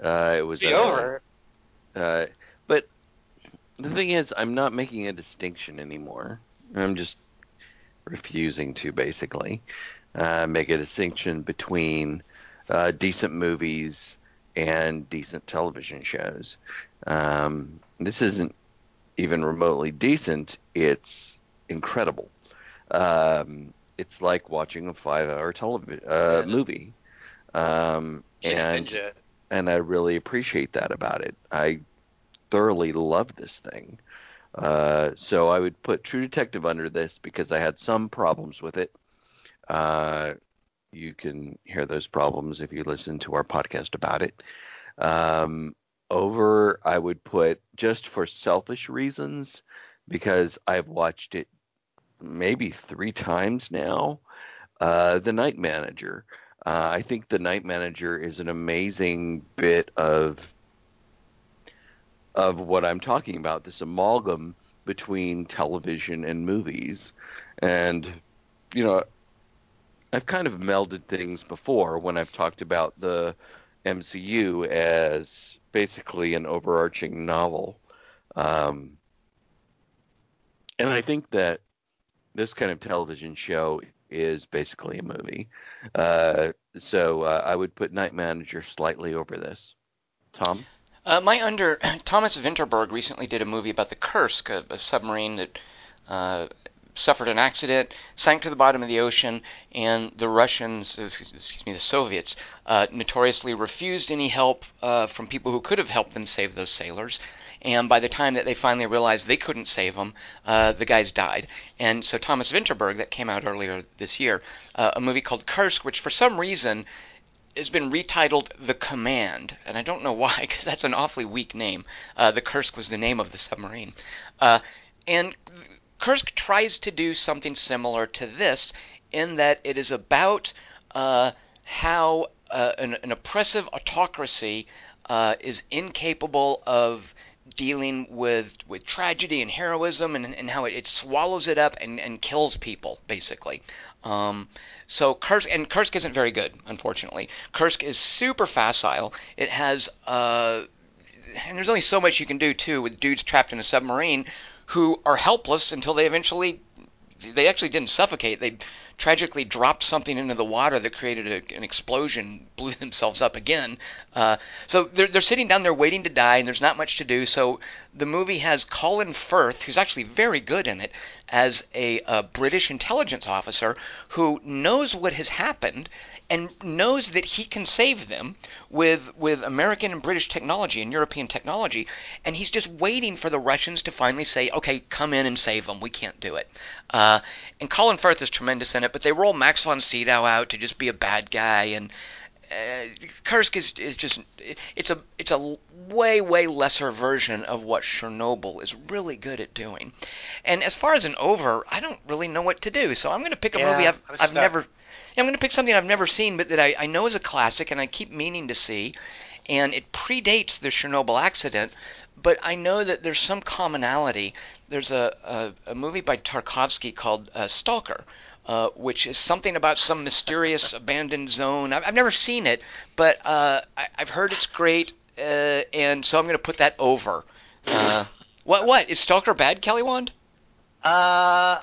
uh, it was See over. Uh, but the thing is, I'm not making a distinction anymore. I'm just refusing to basically uh, make a distinction between uh, decent movies and decent television shows. Um, this isn't even remotely decent. It's incredible. Um, it's like watching a five-hour television uh, movie. Um, and and I really appreciate that about it. I thoroughly love this thing. Uh, so I would put True Detective under this because I had some problems with it. Uh, you can hear those problems if you listen to our podcast about it. Um, over, I would put just for selfish reasons because I've watched it maybe three times now. Uh, the Night Manager. Uh, I think The Night Manager is an amazing bit of of what I'm talking about. This amalgam between television and movies, and you know, I've kind of melded things before when I've talked about the MCU as basically an overarching novel. Um, and I think that this kind of television show is basically a movie. Uh, so uh, I would put Night Manager slightly over this. Tom? Uh, my under Thomas Vinterberg recently did a movie about the Kursk, a, a submarine that uh, suffered an accident, sank to the bottom of the ocean, and the Russians, excuse me, the Soviets, uh, notoriously refused any help uh, from people who could have helped them save those sailors. And by the time that they finally realized they couldn't save them, uh, the guys died. And so Thomas Vinterberg, that came out earlier this year, uh, a movie called Kursk, which for some reason has been retitled The Command, and I don't know why, because that's an awfully weak name. Uh, the Kursk was the name of the submarine. Uh, and Kursk tries to do something similar to this in that it is about uh, how uh, an, an oppressive autocracy uh, is incapable of dealing with with tragedy and heroism and, and how it, it swallows it up and, and kills people basically um, so Kursk and Kursk isn't very good unfortunately. Kursk is super facile. It has uh, and there's only so much you can do too with dudes trapped in a submarine who are helpless until they eventually they actually didn't suffocate. They tragically dropped something into the water that created a, an explosion, blew themselves up again. Uh, so they're, they're sitting down there waiting to die, and there's not much to do. So the movie has Colin Firth, who's actually very good in it, as a, a British intelligence officer who knows what has happened and knows that he can save them with with American and British technology and European technology, and he's just waiting for the Russians to finally say, "Okay, come in and save them. We can't do it." Uh, and Colin Firth is tremendous in it, but they roll Max von Sydow out to just be a bad guy, and uh, Kursk is, is just it's a it's a way way lesser version of what Chernobyl is really good at doing. And as far as an over, I don't really know what to do, so I'm going to pick a Yeah, movie I've, I've stuck. never. I'm going to pick something I've never seen, but that I, I know is a classic and I keep meaning to see. And it predates the Chernobyl accident, but I know that there's some commonality. There's a, a, a movie by Tarkovsky called uh, Stalker, uh, which is something about some mysterious abandoned zone. I've, I've never seen it, but uh, I, I've heard it's great, uh, and so I'm going to put that over. Uh, what? What is Stalker bad, Kelly Wand? Uh,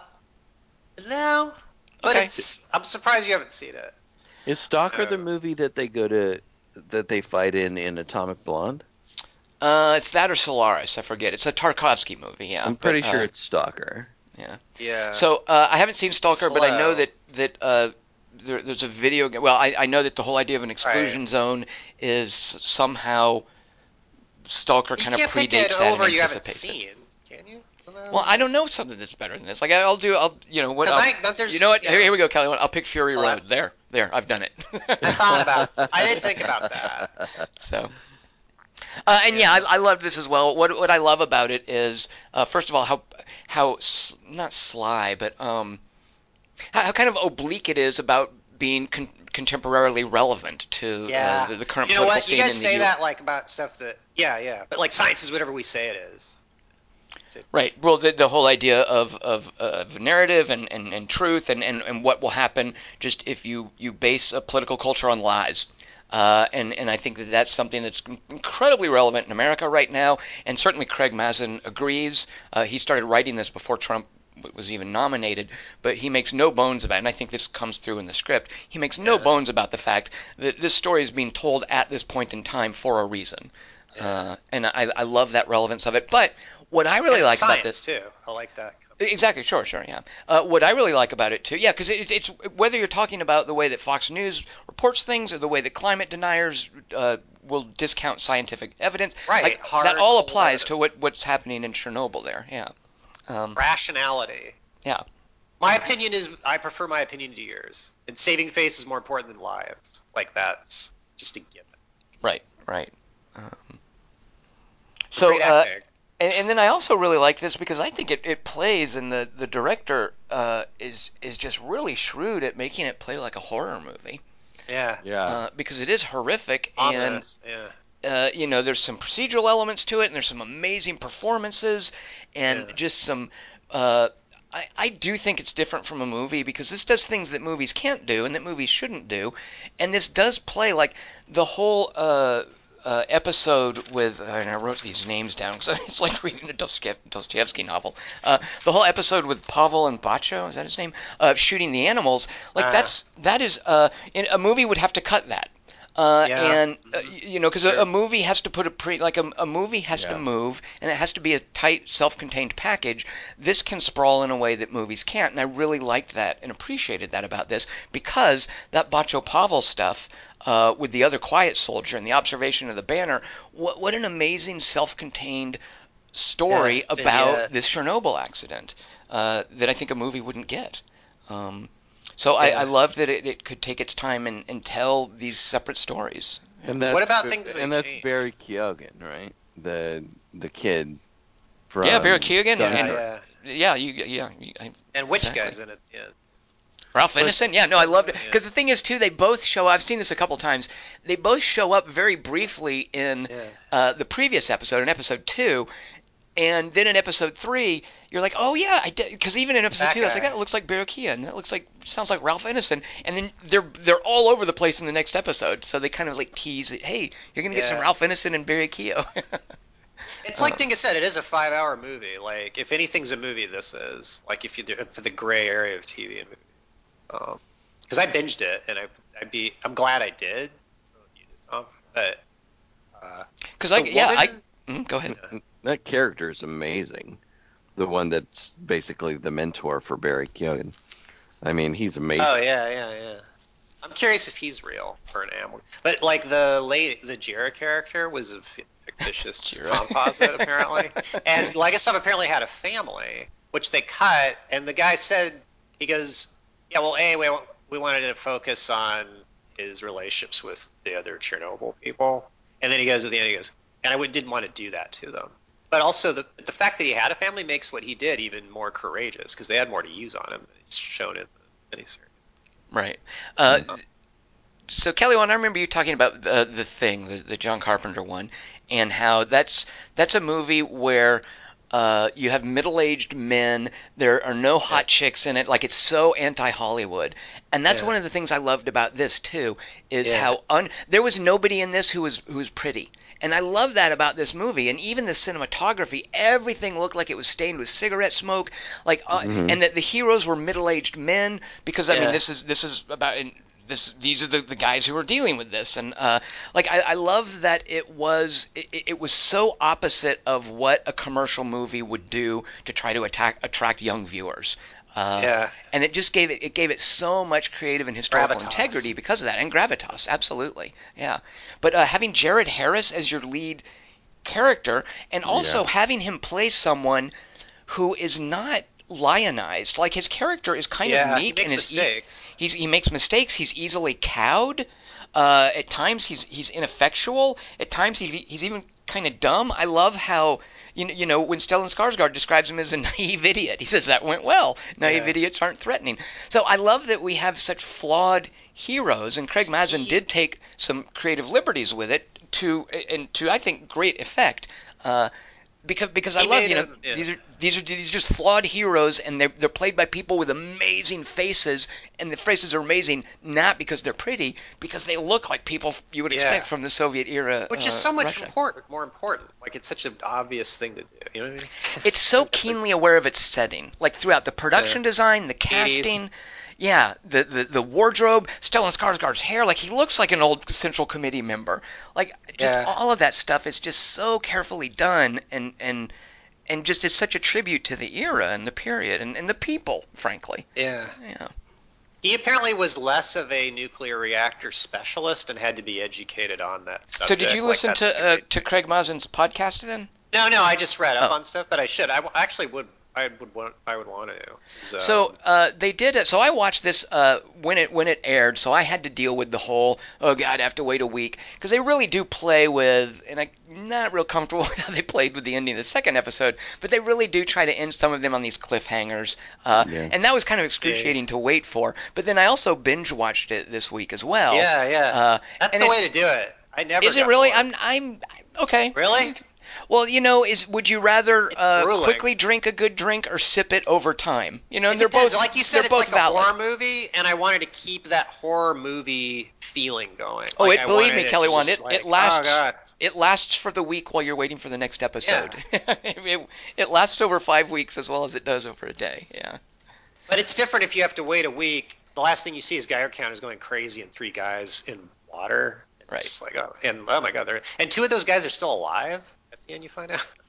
no, but Okay. it's. I'm surprised you haven't seen it. Is Stalker the Uh, movie that they go to that they fight in in Atomic Blonde? Uh, it's that or Solaris. I forget. It's a Tarkovsky movie. Yeah, I'm pretty but, sure uh, it's Stalker. Yeah. Yeah. So uh, I haven't seen Stalker, but I know that that uh, there, there's a video. ga- Well, I, I know that the whole idea of an exclusion zone is somehow Stalker you kind of can't pick predates it that over and you haven't anticipates it. seen, can you? Well, I don't know something that's better than this. Like I'll do, I'll you know what? I- you know what? yeah. Here, here we go, Kelly. I'll pick Fury Well, I- Road. There, there. I've done it. I thought about. I didn't think about that. So, uh, and yeah, I, I love this as well. What what I love about it is, uh, first of all, how how s- not sly, but um, how, how kind of oblique it is about being con- contemporarily relevant to Yeah. uh, the, the current You know political what? scene You guys say U- that like about stuff that. Yeah, yeah. But like science is whatever we say it is. Right. Well, the, the whole idea of, of, of narrative and, and, and truth and, and, and what will happen just if you, you base a political culture on lies. Uh, and, and I think that that's something that's incredibly relevant in America right now. And certainly Craig Mazin agrees. Uh, he started writing this before Trump was even nominated, but he makes no bones about it. And I think this comes through in the script. He makes no bones about the fact that this story is being told at this point in time for a reason. Uh, and I, I love that relevance of it. But what I really And like about this. too. I like that. Exactly. Sure. Sure. Yeah. Uh, what I really like about it too, yeah, because it, it's whether you're talking about the way that Fox News reports things or the way that climate deniers uh, will discount scientific evidence, Right, like, hard that all applies to what what's happening in Chernobyl. There. Yeah. Um, Rationality. yeah. My opinion is I prefer my opinion to yours. And saving face is more important than lives. Like that's just a given. Right. Right. Um, so. Uh. And, and then I also really like this because I think it, it plays, and the the director uh, is is just really shrewd at making it play like a horror movie. yeah. Yeah. Uh, because it is horrific and Yeah. uh, you know, there's some procedural elements to it, and there's some amazing performances, and Yeah. just some. Uh, I, I do think it's different from a movie because this does things that movies can't do and that movies shouldn't do, and this does play like the whole uh, uh, episode with. And I wrote these names down because it's like reading a Dostoevsky novel. Uh, the whole episode with Pavel and Bacho, is that his name? Uh, shooting the animals. Like Ah. that's that is uh, in, a movie would have to cut that. Uh, Yeah. and uh, you know, because a, a movie has to put a pre like a, a movie has to move, and it has to be a tight, self-contained package. This can sprawl in a way that movies can't, and I really liked that and appreciated that about this because that Bacho Pavel stuff uh, with the other quiet soldier and the observation of the banner. What what an amazing, self-contained story Yeah, about yeah. this Chernobyl accident uh, that I think a movie wouldn't get. Um, so I, Yeah. I love that it, it could take its time and, and tell these separate stories. And that's, What about things and that's changed? Barry Keoghan, right? The the kid from yeah, Barry Keoghan Yeah, and, yeah. yeah, you yeah, you, I, And which Exactly. guy's in it? Yeah. Ralph Ineson. Yeah, no, I loved it Yeah. because the thing is too, they both show. I've seen this a couple times. They both show up very briefly in Yeah. uh, the previous episode, in episode two, and then in episode three, you're like, oh yeah, I did. Because even in episode That two, I was like, guy. that looks like Barry and That looks like sounds like Ralph Ineson. And then they're they're all over the place in the next episode. So they kind of like tease it. Hey, you're gonna get some Ralph Ineson and Barry Keoghan. It's like Dingus said, it is a five-hour movie. Like, if anything's a movie, this is. Like, if you do it for the gray area of TV and movies. Because I binged it, and I, I be, I'm glad I did. Um, but uh, Because I The yeah, I mm, go ahead. That character is amazing. The one that's basically the mentor for Barry Keoghan. I mean, he's amazing. oh yeah, yeah, yeah. I'm curious if he's real or an animal. But like the late, the Jira character was a fictitious composite apparently, and Legasov apparently had a family, which they cut. And the guy said, he goes, yeah, well, a we we wanted to focus on his relationships with the other Chernobyl people, and then he goes at the end, he goes, and I would, didn't want to do that to them. But also the the fact that he had a family makes what he did even more courageous because they had more to use on him. It's shown in the miniseries. Right. Uh, so Kelly, one, I remember you talking about the the thing, the, the John Carpenter one, and how that's that's a movie where uh, you have middle-aged men. There are no hot chicks in it. Like it's so anti-Hollywood, and that's Yeah. one of the things I loved about this too. Is Yeah. how un there was nobody in this who was who was pretty. And I love that about this movie, and even the cinematography. Everything looked like it was stained with cigarette smoke, like, uh, and that the heroes were middle-aged men. Because I mean, this is this is about and this. These are the, the guys who are dealing with this, and uh, like I, I love that it was it, it was so opposite of what a commercial movie would do to try to attack attract young viewers. Uh, Yeah. and it just gave it it gave it so much creative and historical Gravitas. integrity because of that, and gravitas, absolutely, yeah. But uh, having Jared Harris as your lead character, and also Yeah. having him play someone who is not lionized, like his character is kind yeah, of he meek makes and is e- he's he makes mistakes. He's easily cowed. Uh, at times he's he's ineffectual. At times he, he's even kind of dumb. I love how you know, you know when Stellan Skarsgård describes him as a naive idiot, he says that went well. Naive Yeah. idiots aren't threatening. So I love that we have such flawed heroes, and Craig Mazin did take some creative liberties with it to and to I think great effect. Uh, because because I He love you know yeah. these are these are these are just flawed heroes and they're they're played by people with amazing faces and the faces are amazing not because they're pretty because they look like people you would Yeah. expect from the Soviet era Which uh, is so much important, more important. Like it's such an obvious thing to do. You know what I mean? It's so keenly aware of its setting, like throughout the production design, the 80s. Yeah, the, the the wardrobe, Stellan Skarsgård's hair, like he looks like an old Central Committee member. Like just Yeah. all of that stuff is just so carefully done and and and just is such a tribute to the era and the period and, and the people, frankly. yeah. Yeah. He apparently was less of a nuclear reactor specialist and had to be educated on that subject. So did you Like, listen to uh, to. Craig Mazin's podcast then? No, no, I just read up Oh. on stuff, but I should. I actually would. I would want. I would want to. So, So uh, they did it. So I watched this uh, when it when it aired. So I had to deal with the whole oh god, I have to wait a week because they really do play with, and I'm not real comfortable with how they played with the ending of the second episode. But they really do try to end some of them on these cliffhangers, uh, Yeah. and that was kind of excruciating to wait for. But then I also binge watched it this week as well. yeah, yeah, Uh, that's the it- way to do it. I never. Is it really? bored. I'm I'm okay. Really? Well, you know, is would you rather uh, quickly drink a good drink or sip it over time? You know, It and they're depends. both like you said, it's both like valid. a horror movie, and I wanted to keep that horror movie feeling going. Oh, Like, it I believe me, Kelly just it, like, it lasts Oh it lasts for the week while you're waiting for the next episode. it, it lasts over five weeks as well as it does over a day. Yeah. But it's different if you have to wait a week. The last thing you see is Geiger counters going crazy and three guys in water. Right. It's like oh, and oh my god, and two of those guys are still alive end. You find out.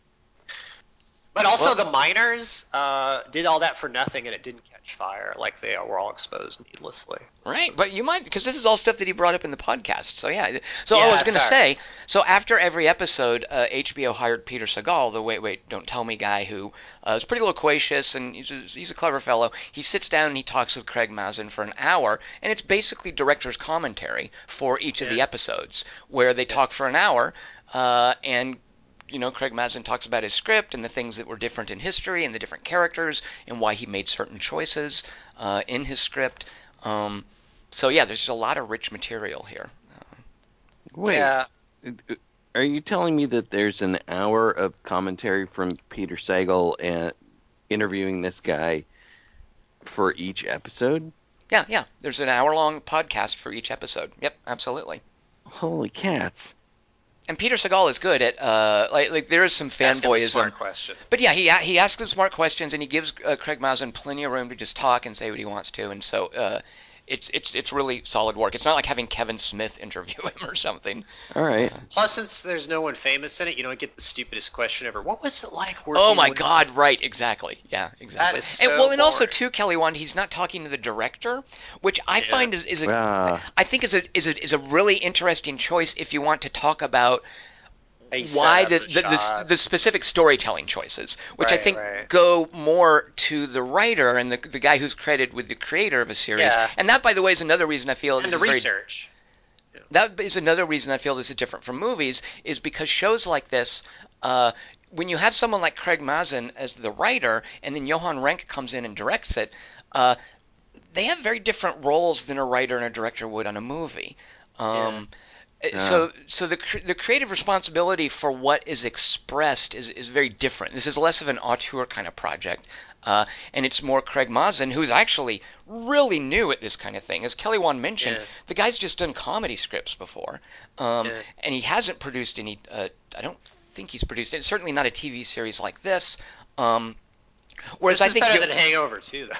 But also the miners uh, did all that for nothing, and it didn't catch fire. Like they were all exposed needlessly. Right, but you might because this is all stuff that he brought up in the podcast. So yeah, so I was going to say, so after every episode, uh, HBO hired Peter Sagal, the wait wait don't tell me guy, who uh, is pretty loquacious and he's a, he's a clever fellow. He sits down and he talks with Craig Mazin for an hour, and it's basically director's commentary for each of the episodes, where they talk for an hour, uh, and you know, Craig Mazin talks about his script and the things that were different in history and the different characters and why he made certain choices uh, in his script. Um, so yeah, there's a lot of rich material here. Wait, Yeah. are you telling me that there's an hour of commentary from Peter Sagal and interviewing this guy for each episode? Yeah, yeah. There's an hour-long podcast for each episode. Yep, absolutely. Holy cats! And Peter Sagal is good at uh, like like there is some Ask him smart fanboyism. question. But yeah, he he asks him smart questions and he gives uh, Craig Mazin plenty of room to just talk and say what he wants to, and so uh, it's it's it's really solid work. It's not like having Kevin Smith interview him or something. All right, Plus, since there's no one famous in it, you don't get the stupidest question ever. What was it like working? Oh my with- God! Right, exactly. Yeah, exactly. is and so well, and also boring. too, Kelly Wand, he's not talking to the director, which I Yeah. find is, is a Ah. I think is a is a is a really interesting choice if you want to talk about How you set why the the, the, the specific storytelling choices, which I think right. go more to the writer and the the guy who's credited with the creator of a series. Yeah. And that, by the way, is another reason I feel and this the is very research. that is another reason I feel this is different from movies is because shows like this, uh, when you have someone like Craig Mazin as the writer and then Johan Renck comes in and directs it, uh, they have very different roles than a writer and a director would on a movie. Um, uh, So, so the cr- the creative responsibility for what is expressed is, is very different. This is less of an auteur kind of project, uh, and it's more Craig Mazin, who's actually really new at this kind of thing. As Kelly Wand mentioned, Yeah. the guy's just done comedy scripts before, um, Yeah. and he hasn't produced any. Uh, I don't think he's produced it. Certainly not a TV series like this. Um, whereas This I think better than Hangover too, though.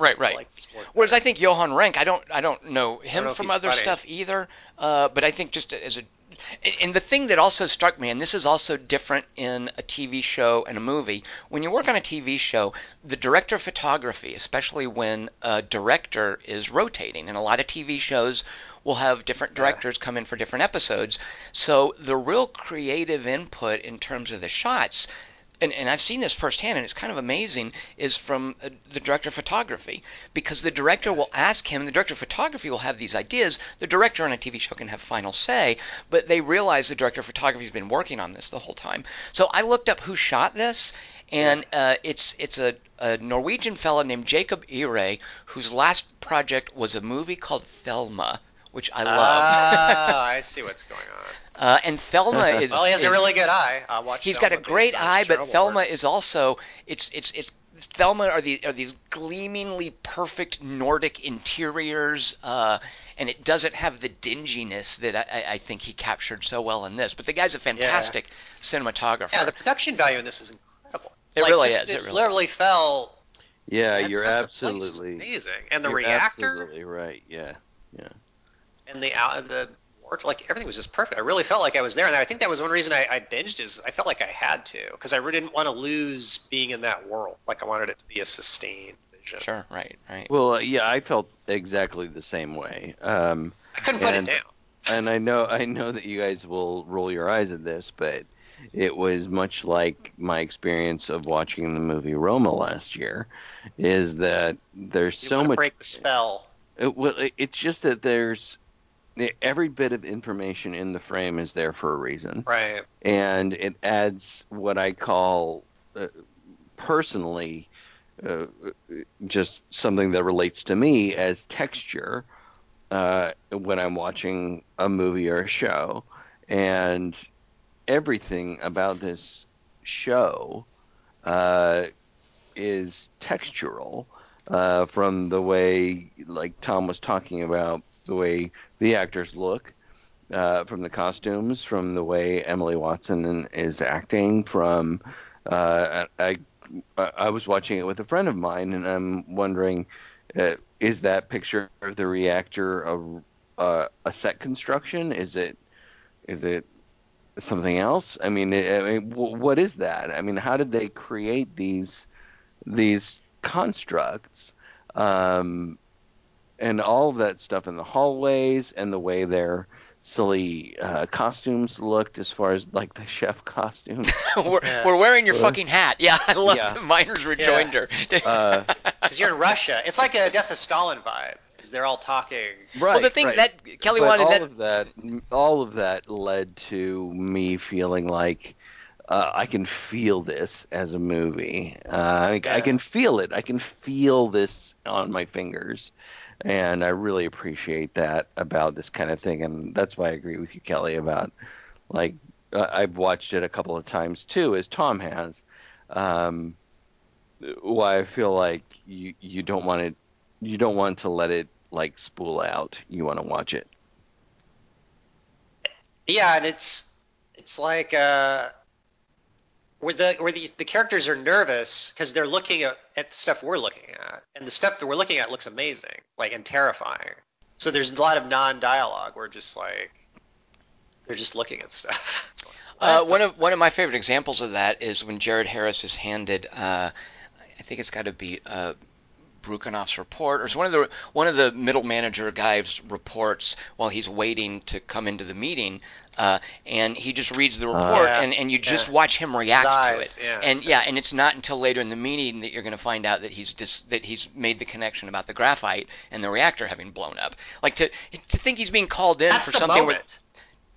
Right, right. like Whereas. I think Johan Renck, I don't, I don't know him know from other funny. stuff either. Uh, but I think just as a, and the thing that also struck me, and this is also different in a TV show and a movie. When you work on a TV show, the director of photography, especially when a director is rotating, and a lot of TV shows will have different directors come in for different episodes. So the real creative input in terms of the shots and, and I've seen this firsthand, and it's kind of amazing, is from uh, the director of photography. Because the director will ask him, the director of photography will have these ideas. The director on a TV show can have final say, but they realize the director of photography has been working on this the whole time. So I looked up who shot this, and uh, it's it's a, a Norwegian fella named Jakob Ihre, whose last project was a movie called Thelma, which I love. Ah, I see what's going on. uh, and Thelma is Well, he has a really good eye. I watched. He's Thelma got a great eye, but Thelma work. is also it's it's it's Thelma are the are these gleamingly perfect Nordic interiors, uh, and it doesn't have the dinginess that I, I- I think he captured so well in this. But the guy's a fantastic cinematographer. Yeah, the production value in this is incredible. It like, really just, is, It, it really literally fell. Yeah, you're sense of place is absolutely amazing, and the you're reactor Absolutely right. Yeah, yeah. And the out the work, like everything was just perfect. I really felt like I was there, and I think that was one reason I, I binged is I felt like I had to because I really didn't want to lose being in that world. Like I wanted it to be a sustained vision. Sure, right, right. Well, uh, yeah, I felt exactly the same way. Um, I couldn't put And- it down. and I know I know that you guys will roll your eyes at this, but it was much like my experience of watching the movie Roma last year. Is that there's You so want to much break the spell. It, well, it- it's just that there's every bit of information in the frame is there for a reason, Right. and it adds what I call uh, personally uh, just something that relates to me as texture uh, when I'm watching a movie or a show, and everything about this show uh, is textural uh, from the way, like Tom was talking about, the way the actors look, uh, from the costumes, from the way Emily Watson is acting, from uh, I, I I was watching it with a friend of mine, and I'm wondering, uh, is that picture of the reactor a, a, a set construction? Is it is it something else? I mean, I mean, what is that? I mean, how did they create these these constructs? Um, and all of that stuff in the hallways and the way their silly uh, costumes looked as far as like the chef costume. we're, Yeah. we're wearing your Uh, fucking hat. Yeah, I love yeah. the miner's rejoinder. Uh, Because you're in Russia. It's like a Death of Stalin vibe. Because they're all talking. right. well, the thing right. that Kelly but wanted all that of that, all of that led to me feeling like uh, I can feel this as a movie. Uh, I, I can feel it. I can feel this on my fingers, and I really appreciate that about this kind of thing. And that's why I agree with you, Kelly, about like uh, I've watched it a couple of times too, as Tom has. Um, why I feel like you you don't want to you don't want to let it like spool out. You want to watch it. Yeah, and it's it's like uh, where the where the the characters are nervous because they're looking at, at the stuff we're looking at, and the stuff that we're looking at looks amazing, like and terrifying. So there's a lot of non-dialogue. We're just like they're just looking at stuff. Uh, one of one of my favorite examples of that is when Jared Harris is handed, uh, I think it's got to be uh, Bryukhanov's report, or it's one of the one of the middle manager guys' reports while he's waiting to come into the meeting, uh, and he just reads the report, Yeah, and, and you just yeah. watch him react to it, yeah, and yeah, and it's not until later in the meeting that you're going to find out that he's dis- that he's made the connection about the graphite and the reactor having blown up. Like to to think he's being called in That's for something where moment.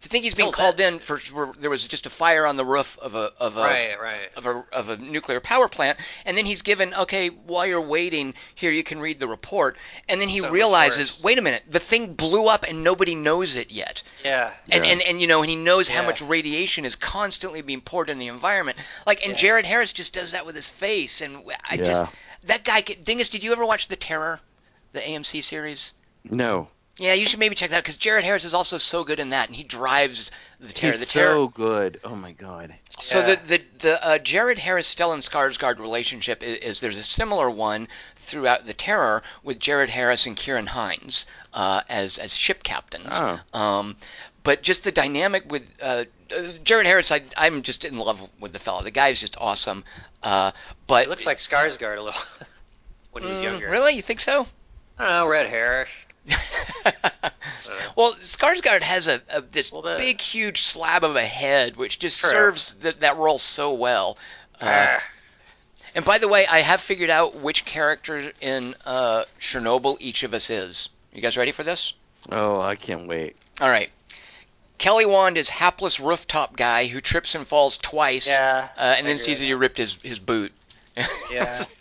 To think he's Till being called in for where there was just a fire on the roof of a of a Right, right. of a of a nuclear power plant, and then he's given okay while you're waiting here you can read the report, and then he So realizes wait a minute the thing blew up and nobody knows it yet, Yeah. and Yeah. and, and you know and he knows how much radiation is constantly being poured in the environment, like and Yeah. Jared Harris just does that with his face, and I Yeah. just that guy Dingus, did you ever watch The Terror, the AMC series? No, Yeah, you should maybe check that out because Jared Harris is also so good in that, and he drives the terror. he's the terror. so good. Oh my god. So Yeah. the the, the uh, Jared Harris Stellan Skarsgård relationship is, is there's a similar one throughout the Terror with Jared Harris and Ciarán Hinds uh, as as ship captains. Oh. Um, but just the dynamic with uh, uh, Jared Harris, I, I'm just in love with the fella. The guy's just awesome. Uh, but It looks like Skarsgård a little when he was Mm, younger. really, you think so? I don't know, red hair. Well, Skarsgård has a, a this Well, the- big, huge slab of a head, which just True. serves th- that role so well. Uh, and by the way, I have figured out which character in uh, Chernobyl each of us is. You guys ready for this? Oh, I can't wait. All right. Kelly Wand is hapless rooftop guy who trips and falls twice, Yeah. uh, and I then sees that he ripped his, his boot. Yeah.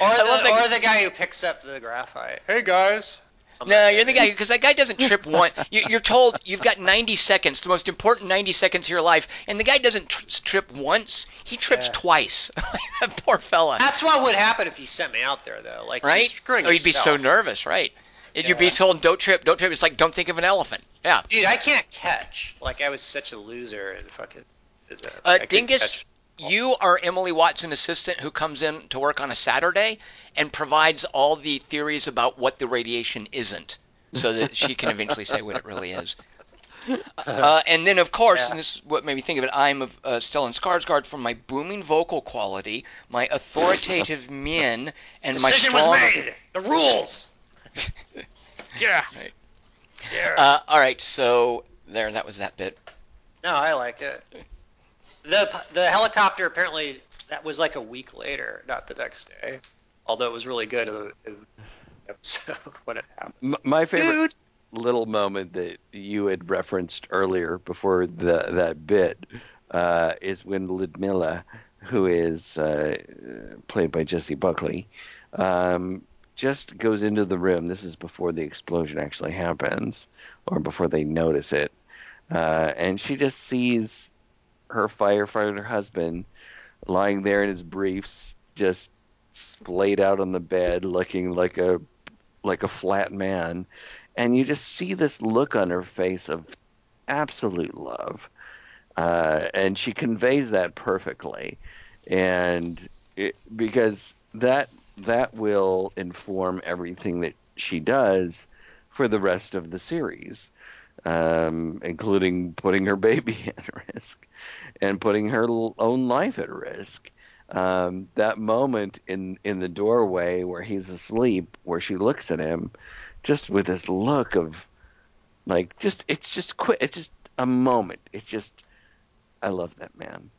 Or the, or the guy who picks up the graphite. Hey guys. No, you're the guy because that guy doesn't trip one. You, you're told you've got 90 seconds, the most important 90 seconds of your life, and the guy doesn't tr- trip once. He trips Yeah. twice. that poor fella. That's what would happen if you sent me out there, though. Like, right? You're oh, you'd be so nervous, right? And You'd be told, "Don't trip, don't trip." It's like, don't think of an elephant. Yeah. Dude, I can't catch. Like, I was such a loser and fucking. Uh, I Dingus, you are Emily Watson assistant who comes in to work on a Saturday and provides all the theories about what the radiation isn't, so that she can eventually say what it really is. Uh, and then, of course, Yeah. and this is what made me think of it, I'm of uh, Stellan Skarsgård for my booming vocal quality, my authoritative mien, and my Decision was strong. made. The rules. Yeah. Yeah. Uh, all right, so there, that was that bit. No, I liked it. The the helicopter apparently that was like a week later, not the next day. Although it was really good in the in the episode when it happened. My favorite Dude, little moment that you had referenced earlier before the, that bit uh, is when Ludmilla, who is uh, played by Jessie Buckley, um, just goes into the room. This is before the explosion actually happens, or before they notice it, uh, and she just sees her firefighter husband lying there in his briefs, just splayed out on the bed, looking like a like a flat man. And you just see this look on her face of absolute love. Uh, and she conveys that perfectly. And it, because that that will inform everything that she does for the rest of the series um, including putting her baby at risk and putting her own life at risk um, that moment in in the doorway where he's asleep where she looks at him just with this look of like just it's just quick it's just a moment it's just i love that man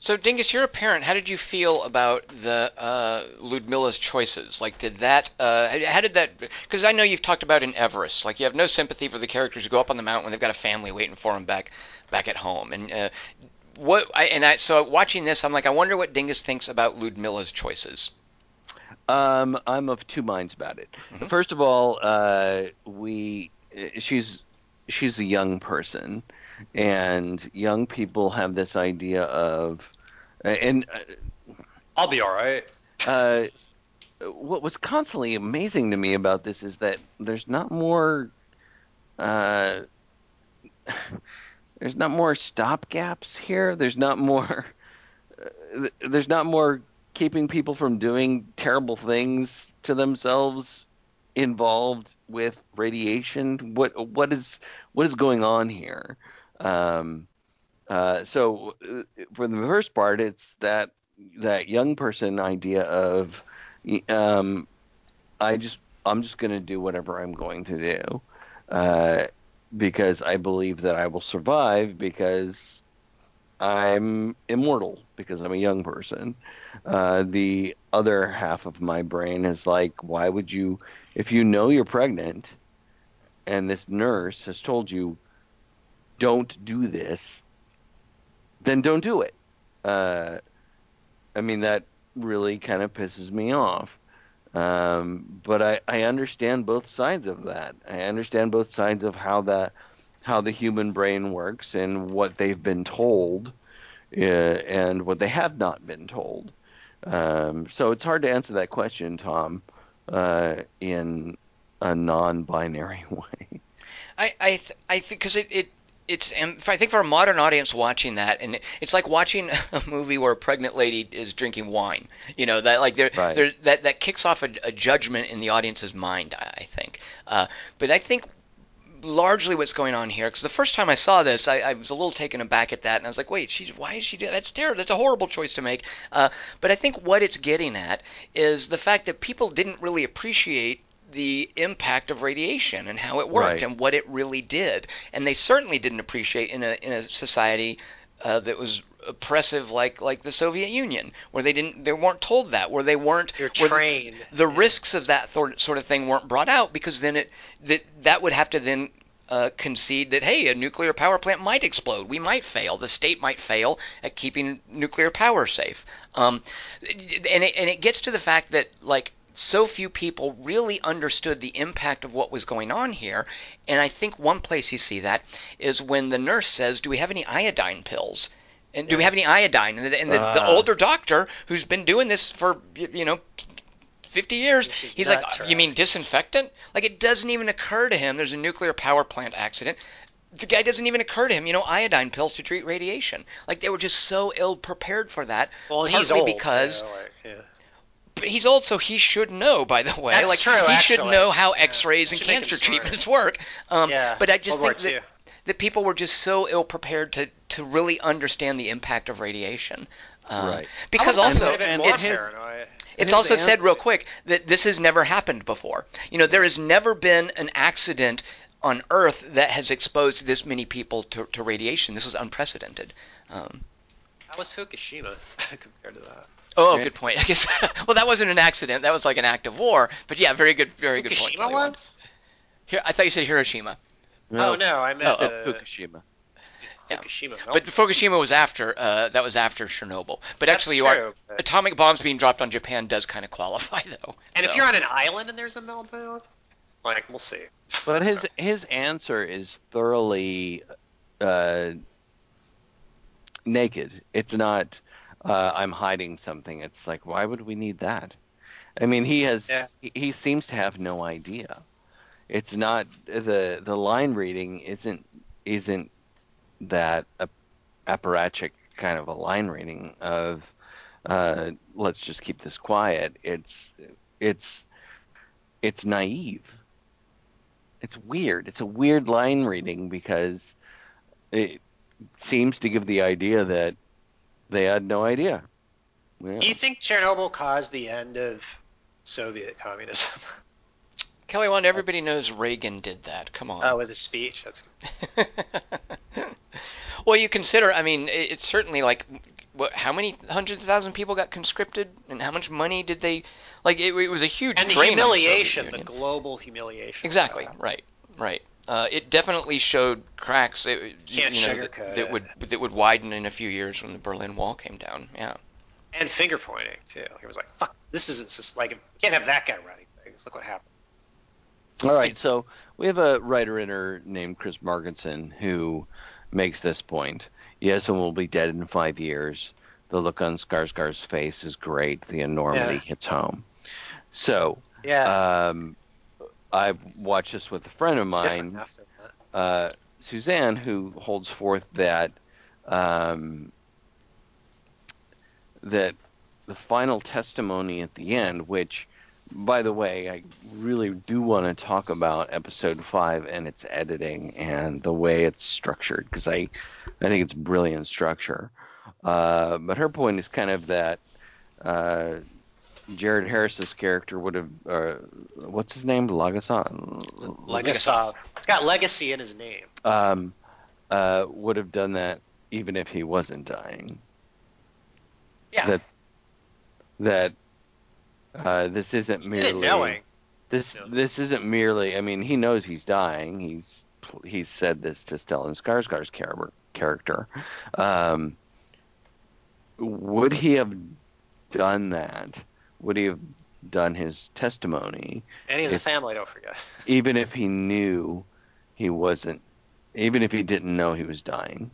So, Dingus, you're a parent. How did you feel about the uh, Ludmilla's choices? Like, did that? Uh, how did that? Because I know you've talked about in Everest. Like, you have no sympathy for the characters who go up on the mountain when they've got a family waiting for them back, back at home. And uh, what? I, and I so watching this, I'm like, I wonder what Dingus thinks about Ludmilla's choices. um i'm of two minds about it Mhm. first of all uh we she's she's a young person and young people have this idea of and I'll be all right. uh, what was constantly amazing to me about this is that there's not more uh, there's not more stop gaps here? There's not more there's not more keeping people from doing terrible things to themselves involved with radiation? What what is what is going on here? Um uh, so uh, for the first part, it's that that young person idea of, um, I just I'm just going to do whatever I'm going to do, uh, because I believe that I will survive because I'm immortal because I'm a young person. Uh, the other half of my brain is like, why would you, if you know you're pregnant, and this nurse has told you, don't do this then don't do it. Uh, I mean, that really kind of pisses me off. Um, but I, I understand both sides of that. I understand both sides of how that how the human brain works and what they've been told uh, and what they have not been told. Um, so it's hard to answer that question, Tom, uh, in a non-binary way. I I th- I think because it, it it's and I think for a modern audience watching that and it's like watching a movie where a pregnant lady is drinking wine. You know that like there Right. there that that kicks off a, a judgment in the audience's mind. I, I think, uh, but I think largely what's going on here because the first time I saw this I, I was a little taken aback at that and I was like wait she's why is she doing that's terrible that's a horrible choice to make uh, but I think what it's getting at is the fact that people didn't really appreciate the impact of radiation and how it worked Right. and what it really did and they certainly didn't appreciate in a in a society uh, that was oppressive like like the Soviet Union, where they didn't they weren't told that, where they weren't You're where the- trained. the risks of that thor- sort of thing weren't brought out because then it that that would have to then uh, concede that hey, a nuclear power plant might explode. We might fail. The state might fail at keeping nuclear power safe. Um, and it, and it gets to the fact that like so few people really understood the impact of what was going on here. And I think one place you see that is when the nurse says, "Do we have any iodine pills?" And do we have any iodine? And the, and the, the Ah. older doctor who's been doing this for you know 50 years, he's like, for "You mean disinfectant?" Like it doesn't even occur to him. There's a nuclear power plant accident. The guy doesn't even occur to him, you know, iodine pills to treat radiation. Like they were just so ill prepared for that. Well, he's old because too, like, yeah. But he's old, so he should know. By the way, That's like true, he should know how X-rays and Should make him cancer treatments work. Um, Yeah, but I just World think that, that people were just so ill prepared to to really understand the impact of radiation. Uh, Right. Because also would have and more it's, his- paranoid. it's also an- said real quick that this has never happened before. You know, there has never been an accident on Earth that has exposed this many people to, to radiation. This was unprecedented. Um, How was Fukushima compared to that? Oh, Yeah. good point. I guess. well, that wasn't an accident. That was like an act of war. But yeah, very good, very good point. Fukushima Kelly Wand. was? Here, I thought you said Hiroshima, Oh no, I meant Oh, uh, Fukushima. yeah. Fukushima. but Fukushima was after. Uh, that was after Chernobyl. But That's actually, you are true, but- atomic bombs being dropped on Japan does kind of qualify though. and if you're on an island and there's a meltdown, like we'll see. But his his answer is thoroughly uh, naked. It's not uh, I'm hiding something. It's like why would we need that? I mean, he has Yeah. he, he seems to have no idea. It's not the the line reading isn't isn't that a, apparatchik kind of a line reading of uh, let's just keep this quiet. It's it's it's naive. It's weird. It's a weird line reading because it seems to give the idea that they had no idea. Yeah. Do you think Chernobyl caused the end of Soviet communism? Kelly Wand, everybody knows Reagan did that. Come on. oh, with his speech. That's well, you consider. I mean, it's certainly like, what? How many hundreds of thousand people got conscripted, and how much money did they? Like, it, it was a huge and the drain on Soviet humiliation, the Union. global humiliation. Exactly. Right. Right. Uh, it definitely showed cracks. It, Can't you know, that, sugarcoat that it. would that would widen in a few years when the Berlin Wall came down. Yeah. And finger pointing too. He was like, "Fuck, this isn't just like you can't have that guy running things. Look what happened." All right, so we have a writer in her named Chris Markinson who makes this point. Yes, and will be dead in five years. The look on Skarsgård's face is great. The enormity Yeah. hits home. So, Yeah, um, I watched this with a friend of mine, uh, Suzanne, who holds forth that um, that the final testimony at the end, which, by the way, I really do want to talk about episode five and its editing and the way it's structured because I, I think it's brilliant structure. Uh, but her point is kind of that uh, Jared Harris's character would have, uh, what's his name, Lagasan, Legasov. It's got legacy in his name. um, uh, would have done that even if he wasn't dying. Yeah, That that uh, this isn't merely knowing. this No. this isn't merely. I mean, he knows he's dying. He's he's said this to Stellan Skarsgård's char- character. Um, would he have done that? Would he have done his testimony And he has a family. Don't forget. even if he knew he wasn't? Even if he didn't know he was dying.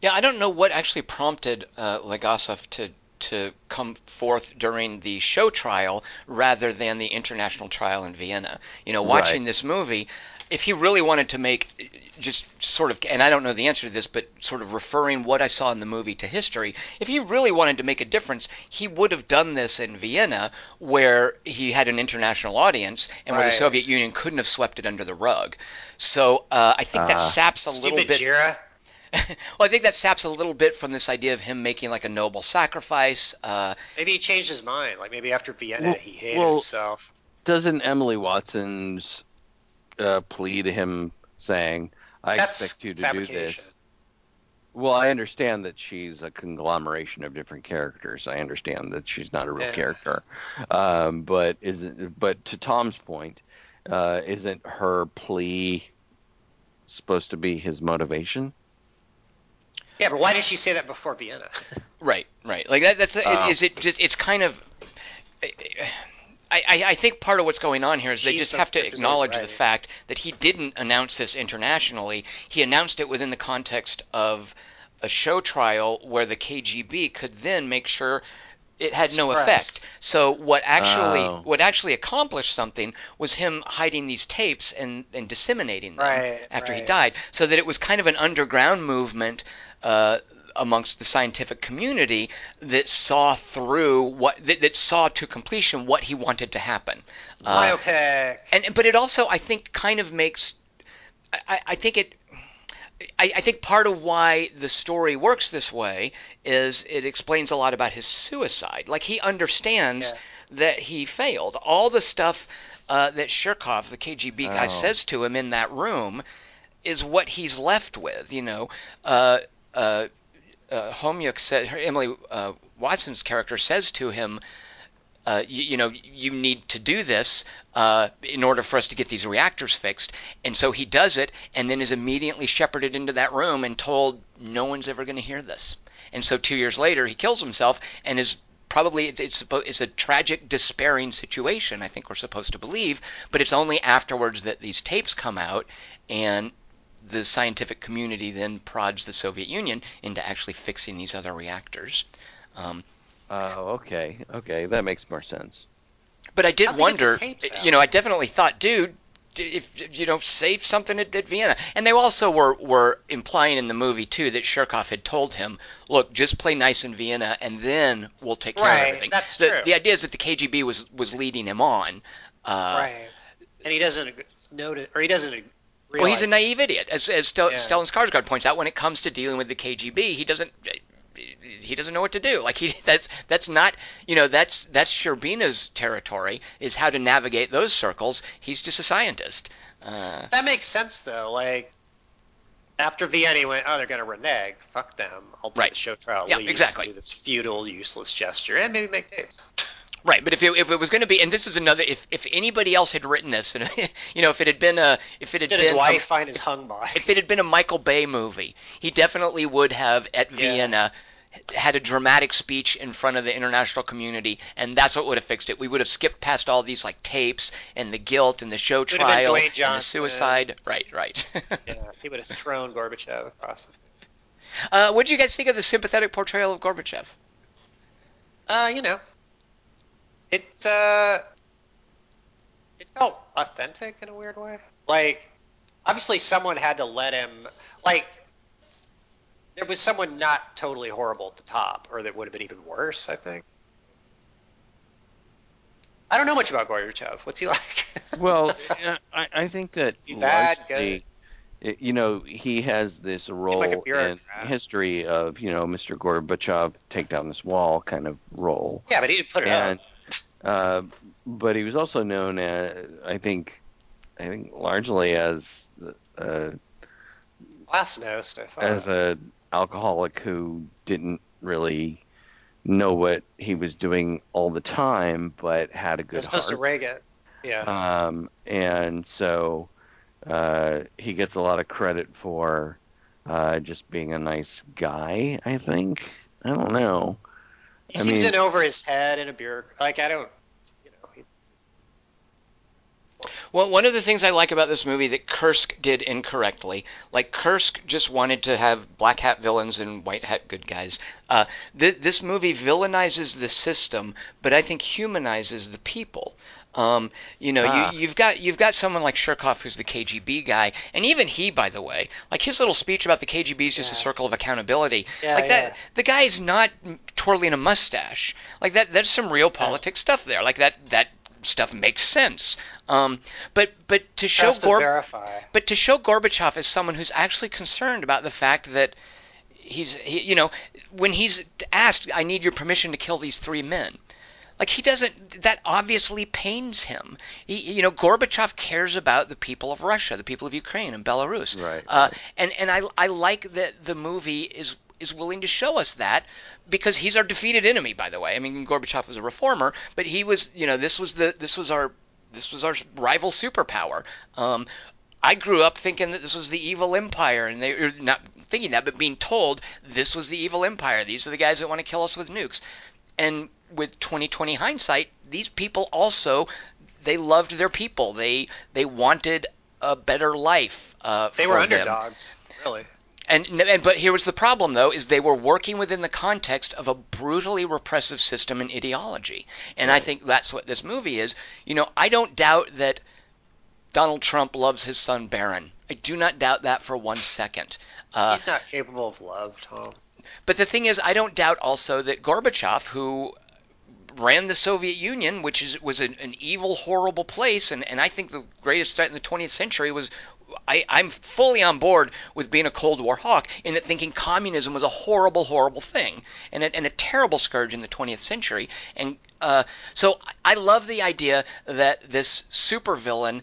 Yeah, I don't know what actually prompted uh, Legasov to to come forth during the show trial rather than the international trial in Vienna. You know, watching Right. this movie, if he really wanted to make just sort of, and I don't know the answer to this, but sort of referring what I saw in the movie to history, if he really wanted to make a difference, he would have done this in Vienna, where he had an international audience and where the Soviet Union couldn't have swept it under the rug. So uh, I think that Ah. saps a little bit. Jira. well, I think that saps a little bit from this idea of him making like a noble sacrifice. Uh, Maybe he changed his mind. Like maybe after Vienna, Well- he hated well- himself. Doesn't Emily Watson's uh, plea to him saying, "I That's expect you to fabrication. do this"? Well, I understand that she's a conglomeration of different characters. I understand that she's not a real Yeah. character. Um, but isn't but to Tom's point, uh, isn't her plea supposed to be his motivation? Yeah, but why did she say that before Vienna? Right, right. Like that. That's Oh. is it. Just it's kind of. I, I, I think part of what's going on here is they She's just have to character's always acknowledge the fact that he didn't announce this internationally. He announced it within the context of a show trial where the KGB could then make sure it had no effect. So what actually Oh. what actually accomplished something was him hiding these tapes and, and disseminating them Right, after he died, so that it was kind of an underground movement uh, amongst the scientific community that saw through what that, that saw to completion what he wanted to happen. Uh, and but it also I think kind of makes I, I- I think it I, I think part of why the story works this way is it explains a lot about his suicide. Like he understands that he failed. All the stuff uh, that Charkov, the KGB guy, Oh. says to him in that room is what he's left with. You know, uh, uh, uh, said, Emily uh, Watson's character says to him, uh, you, you know, you need to do this uh, in order for us to get these reactors fixed. And so he does it, and then is immediately shepherded into that room and told, no one's ever going to hear this. And so two years later, he kills himself and is probably it's it's, it's a tragic, despairing situation. I think we're supposed to believe, but it's only afterwards that these tapes come out and the scientific community then prods the Soviet Union into actually fixing these other reactors. Um, Oh, okay, okay, that makes more sense. But I did How'd they get the wonder, you know, I definitely thought, dude, d- if you know, save something at, at Vienna. And they also were were implying in the movie too that Charkov had told him, look, just play nice in Vienna, and then we'll take care of Right, everything. that's the, true. The idea is that the KGB was was leading him on. Uh, right. And he doesn't notice, or he doesn't realize. Well, he's a this. naive idiot, as as Stel- Yeah. Stellan Skarsgård points out. When it comes to dealing with the KGB, he doesn't he doesn't know what to do. Like he that's that's not you know that's that's Shcherbina's territory is how to navigate those circles. He's just a scientist. Uh, That makes sense though. Like after Vienna, went, "Oh, they're gonna renege. Fuck them. I'll do Right. the show trial. Yeah, exactly. Do this futile, useless gesture, and maybe make tapes. Right, but if it, if it was going to be, and this is another, if if anybody else had written this, and you know, if it had been a, if it had Did been his a- wife find his hung by? if it had been a Michael Bay movie, he definitely would have at Yeah. Vienna had a dramatic speech in front of the international community, and that's what would have fixed it. We would have skipped past all these like tapes and the guilt and the show Would have been trial and the Johnson. suicide. Right, right. yeah, he would have thrown Gorbachev across. The... uh, what did you guys think of the sympathetic portrayal of Gorbachev? Uh, you know, it uh, it felt authentic in a weird way. Like, obviously, someone had to let him. Like, there was someone not totally horrible at the top, or that would have been even worse. I think. I don't know much about Gorbachev. What's he like? Well, I, I think that He bad, largely, it- you know, he has this role like in history of, you know, Mr. Gorbachev take down this wall kind of role. yeah, but he didn't put it and up. Uh, but he was also known as, I think, I think largely as uh, Glasnost, I thought. as a alcoholic who didn't really know what he was doing all the time, but had a good heart. to Reagan. Yeah. Um, and so uh, he gets a lot of credit for uh, just being a nice guy. I think. I don't know. He I seems mean- in over his head in a bureaucrat. Like I don't, you know. He, Well, one of the things I like about this movie that Kursk did incorrectly, like Kursk just wanted to have black hat villains and white hat good guys. Uh, th- this movie villainizes the system, but I think humanizes the people. Um, you know, Ah. you, you've got you've got someone like Charkov who's the KGB guy, and even he, by the way, like his little speech about the KGB is just a circle of accountability. Yeah, like yeah. that, the guy's not twirling a mustache. Like that, there's some real politics stuff there. Like that, that stuff makes sense. Um, but but to show trust but but to show Gorbachev as someone who's actually concerned about the fact that he's he, you know when he's asked, "I need your permission to kill these three men," Like he doesn't. That obviously pains him. He, you know, Gorbachev cares about the people of Russia, the people of Ukraine and Belarus. Right, Uh, right. and and I I like that the movie is is willing to show us that because he's our defeated enemy. By the way, I mean Gorbachev was a reformer, but he was. You know, this was the this was our this was our rival superpower. Um, I grew up thinking that this was the evil empire, and they or not thinking that, but being told this was the evil empire. These are the guys that want to kill us with nukes. And with 2020 hindsight, these people also they loved their people. They they wanted a better life. Uh, They were them. underdogs, really. And, and but here was the problem though is they were working within the context of a brutally repressive system and ideology. And I think that's what this movie is. You know, I don't doubt that Donald Trump loves his son Barron. I do not doubt that for one second. Uh, He's not capable of love, Tom. but the thing is, I don't doubt also that Gorbachev, who ran the Soviet Union, which is was an, an evil, horrible place, and, and I think the greatest threat in the 20th century was. I, I'm fully on board with being a Cold War hawk in that thinking communism was a horrible, horrible thing and a, and a terrible scourge in the 20th century. And uh, so I love the idea that this supervillain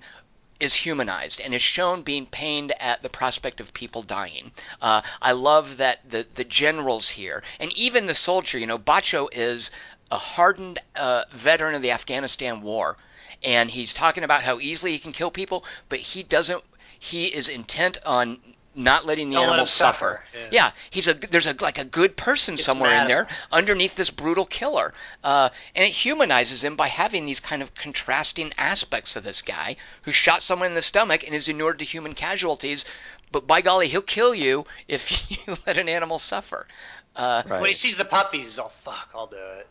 is humanized and is shown being pained at the prospect of people dying. Uh, I love that the the generals here and even the soldier. You know, Bacho is a hardened uh, veteran of the Afghanistan war, and he's talking about how easily he can kill people, but he doesn't. He is intent on not letting the Don't animals him suffer, yeah. he's a there's a like a good person Gets somewhere mad in there underneath this brutal killer. Uh, and it humanizes him by having these kind of contrasting aspects of this guy who shot someone in the stomach and is inured to human casualties. But by golly, he'll kill you if you let an animal suffer. Uh, Right. When he sees the puppies, he's all, fuck, I'll do it.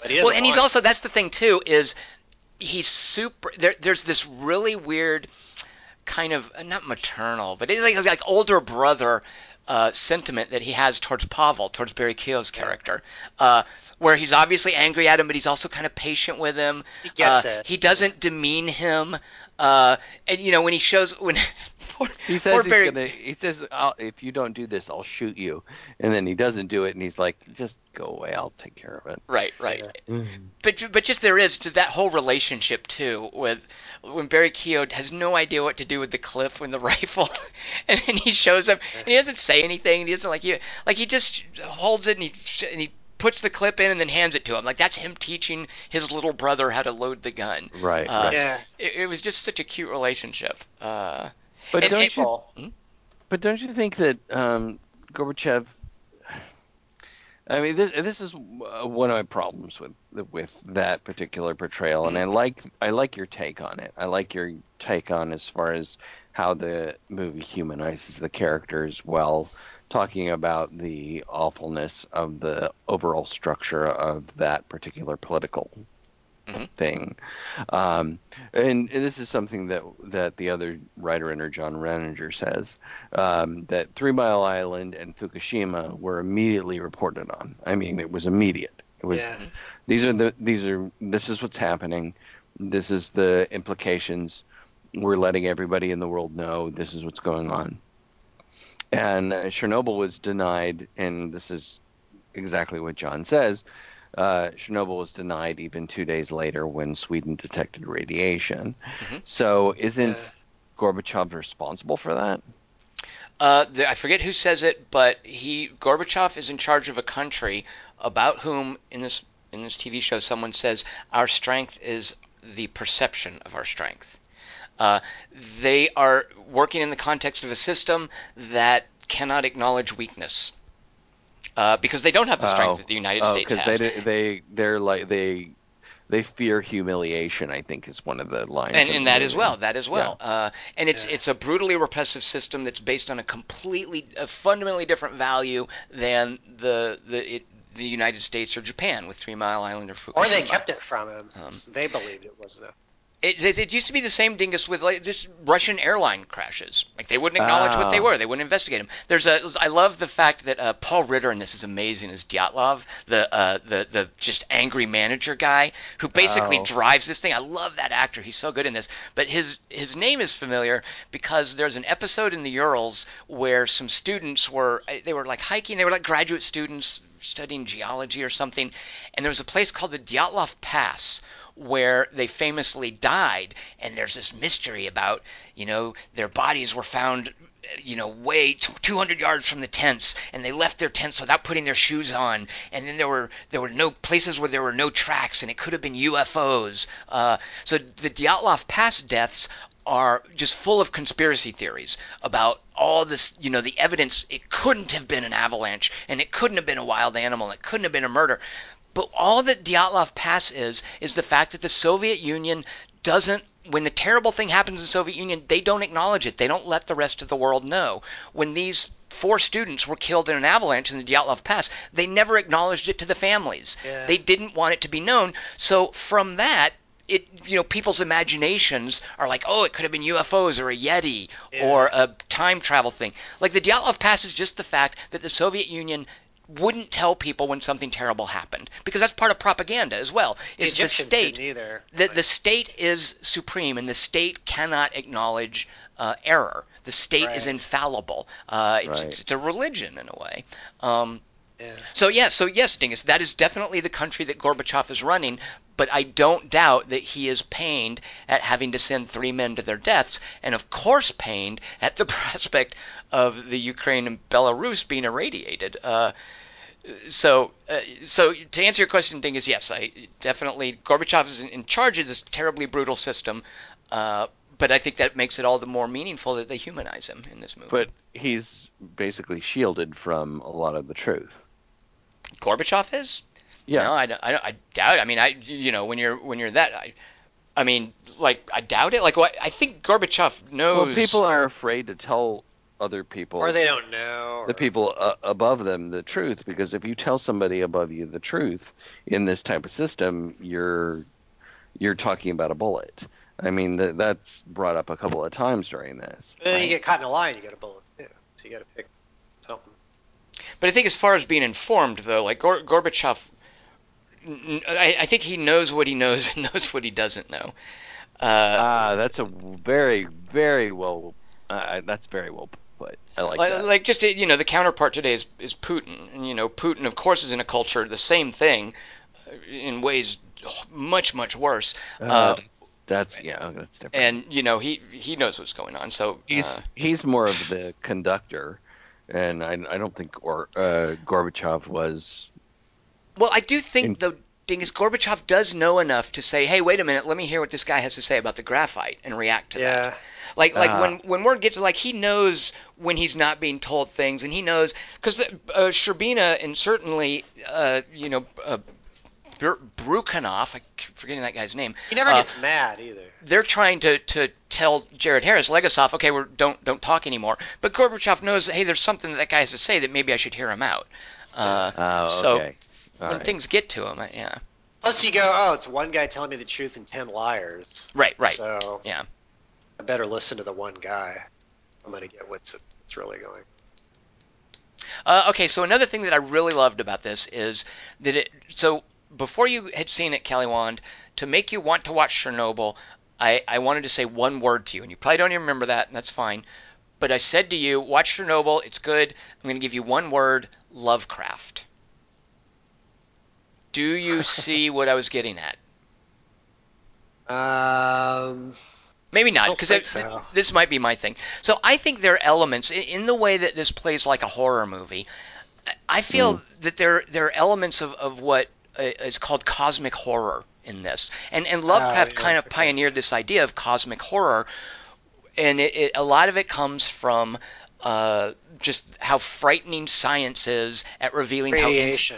But he well, and he's also that's the thing too is he's super. There, there's this really weird kind of uh, not maternal, but it's like like older brother uh, sentiment that he has towards Pavel, towards Barry Keogh's character, uh, where he's obviously angry at him, but he's also kind of patient with him. He gets Uh, it. He doesn't demean him, uh, and you know when he shows when poor, He says poor he's Barry, gonna. He says, I'll, "If you don't do this, I'll shoot you." And then he doesn't do it, and he's like, "Just go away. I'll take care of it." right, right. but but just there is to that whole relationship too with when Barry Keogh has no idea what to do with the clip when the rifle and then he shows up and he doesn't say anything And he doesn't like you like he just holds it and he sh- and he puts the clip in and then hands it to him like that's him teaching his little brother how to load the gun Right, uh, right. Yeah. it, it was just such a cute relationship uh But don't you? Hmm? But don't you think that um, Gorbachev? I mean, this, this is uh, one of my problems with with that particular portrayal, and I like I like your take on it. I like your take on as far as how the movie humanizes the characters while talking about the awfulness of the overall structure of that particular political Mhm. thing. Um, and this is something that that the other writer in her, John Renninger, says um, that Three Mile Island and Fukushima were immediately reported on. I mean, it was immediate. It was Yeah. these are the these are this is what's happening. This is the implications. We're letting everybody in the world know this is what's going on. And uh, Chernobyl was denied, and this is exactly what John says. Uh, Chernobyl was denied even two days later when Sweden detected radiation. Mhm. So, isn't Yeah. Gorbachev responsible for that? Uh, the, I forget who says it, but he Gorbachev is in charge of a country about whom in this in this TV show someone says our strength is the perception of our strength. Uh, they are working in the context of a system that cannot acknowledge weakness uh, because they don't have the strength Oh. that the United Oh, States because has. they they they're like they they fear humiliation. I think is one of the lines. and, of and that as well that as well uh, and it's Yeah. it's a brutally repressive system that's based on a completely a fundamentally different value than the the it, the United States or Japan with Three Mile Island or Fukushima. Or they kept it from him. Um, they believed it was the. It, it, it used to be the same dingus with like just Russian airline crashes. Like they wouldn't acknowledge what they Oh. were. They wouldn't investigate them. There's a. I love the fact that uh, Paul Ritter and this is amazing as Dyatlov, the uh, the the just angry manager guy who basically Oh. drives this thing. I love that actor. He's so good in this. But his his name is familiar because there's an episode in the Urals where some students were they were like hiking. They were like graduate students studying geology or something, and there was a place called the Dyatlov Pass where they famously died and there's this mystery about you know their bodies were found you know way t- 200 yards from the tents and they left their tents without putting their shoes on and then there were there were no places where there were no tracks and it could have been UFOs uh, so the Dyatlov Pass deaths are just full of conspiracy theories about all this, you know, the evidence. It couldn't have been an avalanche, and it couldn't have been a wild animal, it couldn't have been a murder. But all that Dyatlov Pass is, is the fact that the Soviet Union doesn't, when the terrible thing happens in the Soviet Union, they don't acknowledge it. They don't let the rest of the world know. When these four students were killed in an avalanche in the Dyatlov Pass, they never acknowledged it to the families. Yeah. They didn't want it to be known. So from that, it you know people's imaginations are like, oh, it could have been UFOs or a Yeti or a time travel thing. Like the Dyatlov Pass is just the fact that the Soviet Union wouldn't tell people when something terrible happened because that's part of propaganda as well. The Is the Egyptians state didn't either. the, the state is supreme and the state cannot acknowledge uh, error. The state is infallible. Uh, it's, Right. it's a religion in a way. Um, Yeah. so yeah, so yes, Dingus, that is definitely the country that Gorbachev is running. But I don't doubt that he is pained at having to send three men to their deaths, and of course pained at the prospect of the Ukraine and Belarus being irradiated. Uh, so, uh, so to answer your question, Dingus, yes, I definitely Gorbachev is in, in charge of this terribly brutal system. Uh, but I think that makes it all the more meaningful that they humanize him in this movie. But he's basically shielded from a lot of the truth. Gorbachev is. Yeah. No, I, I, I doubt. I mean, I you know when you're when you're that, I, I mean, like I doubt it. Like what I think Gorbachev knows. Well, people are afraid to tell other people, Or they don't know. the or- people uh, above them, the truth. Because if you tell somebody above you the truth in this type of system, you're you're talking about a bullet. I mean, th- that's brought up a couple of times during this. Then you get caught in a line, you get a bullet too. So you got to pick something. But I think as far as being informed, though, like Gor- Gorbachev, I think he knows what he knows and knows what he doesn't know. Uh, Ah, that's a very, very well. Uh, that's very well put. I like, like, that. like just you know the counterpart today is, is Putin, and you know Putin of course is in a culture the same thing, uh, in ways much much worse. Uh, Uh, that's, that's yeah, that's different. and you know he he knows what's going on. So he's uh, he's more of the conductor, and I, I don't think or, uh, Gorbachev was. well, I do think In- though. Thing is, Gorbachev does know enough to say, "Hey, wait a minute. Let me hear what this guy has to say about the graphite and react to that." Yeah. Like like Ah. when when word gets like he knows when he's not being told things, and he knows because uh, Shcherbina and certainly uh, you know uh, Br- Bryukhanov, I keep forgetting that guy's name. He never uh, gets mad either. They're trying to, to tell Jared Harris, Legasov, okay, we're don't don't talk anymore. But Gorbachev knows, that, hey, there's something that that guy has to say that maybe I should hear him out. Uh, Oh, so okay. All when right. things get to him, I- yeah, Plus, you go, oh, it's one guy telling me the truth and ten liars. right, right, So yeah. I better listen to the one guy. I'm gonna get what's what's really going. Uh, okay, so another thing that I really loved about this is that it. So before you had seen it, Kelly Wand, to make you want to watch Chernobyl, I, I wanted to say one word to you, and you probably don't even remember that, and that's fine. But I said to you, watch Chernobyl, it's good. I'm going to give you one word Lovecraft. Do you see what I was getting at? Um, Maybe not, because so. this might be my thing. So I think there are elements in, the way that this plays like a horror movie. I- feel Hmm. that there there are elements of, of what uh, called cosmic horror in this, and and Lovecraft Oh, yeah, kind of okay. pioneered this idea of cosmic horror, and it, it, a lot of it comes from uh, just how frightening science is at revealing how ins-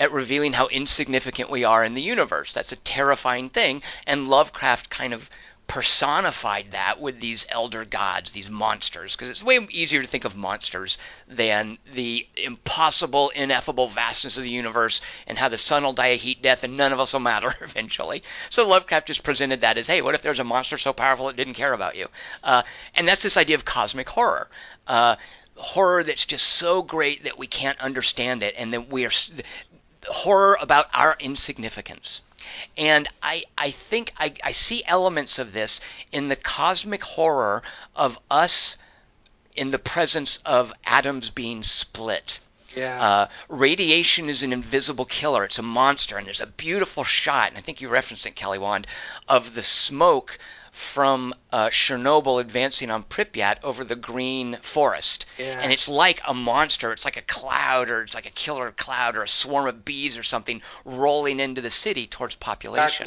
at revealing how insignificant we are in the universe. That's a terrifying thing, and Lovecraft kind of personified that with these elder gods, these monsters, because it's way easier to think of monsters than the impossible, ineffable vastness of the universe and how the sun will die a heat death and none of us will matter eventually. So Lovecraft just presented that as, hey, what if there's a monster so powerful it didn't care about you? Uh, and that's this idea of cosmic horror. Uh, horror that's just so great that we can't understand it and that we are horror about our insignificance. And I, I think I, I see elements of this in the cosmic horror of us in the presence of atoms being split. Yeah. Uh, radiation is an invisible killer. It's a monster, and there's a beautiful shot, and I think you referenced it, Kelly Wand, of the smoke from uh, Chernobyl advancing on Pripyat over the green forest. Yeah. And it's like a monster. It's like a cloud, or it's like a killer cloud, or a swarm of bees, or something rolling into the city towards population.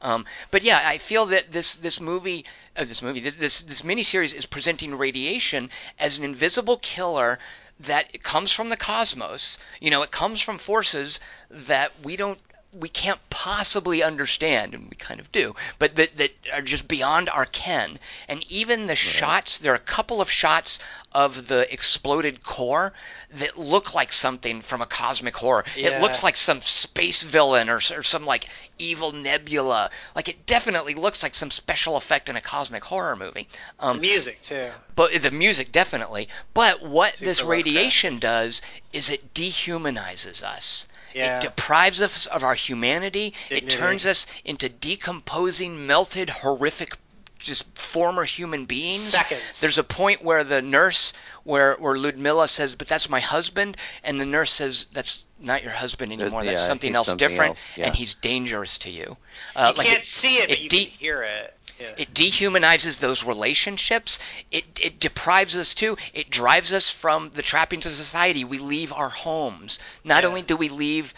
Um, but yeah, I feel that this this movie, uh, this movie, this this this miniseries is presenting radiation as an invisible killer that comes from the cosmos. You know, it comes from forces that we don't we can't possibly understand, and we kind of do, but that, that are just beyond our ken. And even the shots, there are a couple of shots of the exploded core that look like something from a cosmic horror. It looks like some space villain or, or some like evil nebula. Like it definitely looks like some special effect in a cosmic horror movie. Um, Music too. but the music definitely. But what Super this radiation does is it dehumanizes us. Yeah. It deprives us of our humanity. Dignity. It turns us into decomposing, melted, horrific, just former human beings. Seconds. There's a point where the nurse, where where Ludmilla says, "But that's my husband," and the nurse says, "That's not your husband anymore. That's yeah, something else something different, else, yeah. and he's dangerous to you." Uh, you like can't it- see it, but you de- can hear it. Yeah. it dehumanizes those relationships. It it deprives us too. It drives us from the trappings of society. We leave our homes. Not Yeah. only do we leave,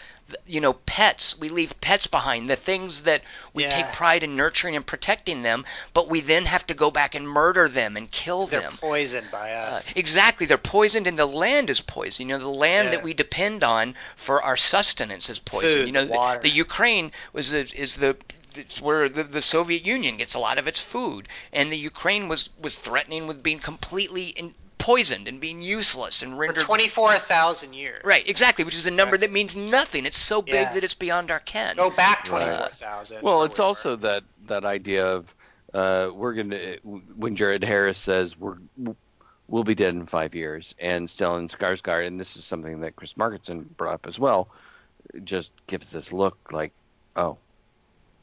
you know, pets. We leave pets behind. The things that we Yeah. take pride in nurturing and protecting them, but we then have to go back and murder them and kill They're them. poisoned by Uh, us. exactly, they're poisoned, and the land is poisoned. You know, the land that we depend on for our sustenance is poisoned. Food, you know, the, the Ukraine was the, is the it's where the, the Soviet Union gets a lot of its food, and the Ukraine was was threatening with being completely in, poisoned and being useless and For rendered. 24,000 years. Right, exactly, which is a number that means nothing. It's so big Yeah. that it's beyond our ken. Go back Right. 24,000. Well, it's whatever. also that that idea of uh, we're gonna when Jared Harris says we're we'll be dead in five years, and Stellan Skarsgård, and this is something that Chris Markinson brought up as well, just gives this look like, oh,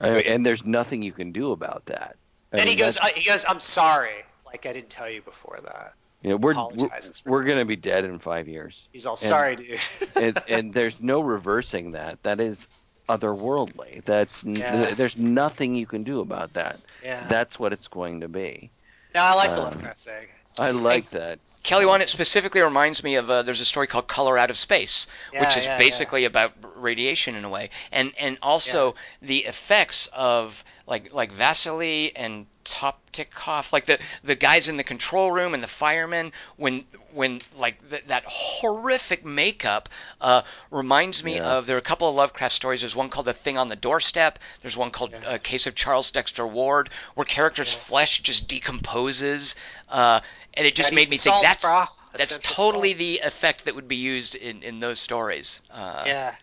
I mean, and there's nothing you can do about that. I And he goes, uh, he goes, I'm sorry. Like I didn't tell you before that. you know, we're we're, we're gonna be dead in five years, He's all sorry, dude. and, and there's no reversing that. That is otherworldly. That's n- Yeah. there's nothing you can do about that. yeah. That's what it's going to be. no, I like the um, Lovecraft thing. I like that. Kelly Wand, it specifically reminds me of uh, there's a story called Color Out of Space, which is yeah, basically about radiation in a way, and and also the effects of like like Vasily and Toptikov, like the the guys in the control room and the firemen when when like th- that horrific makeup uh, reminds me Yeah. of there are a couple of Lovecraft stories. There's one called The Thing on the Doorstep. There's one called Yeah. A Case of Charles Dexter Ward, where characters' Yeah. flesh just decomposes. Uh, and it just Yeah, made me think salts, that's brah. that's totally salts. the effect that would be used in, in those stories. Uh, Yeah.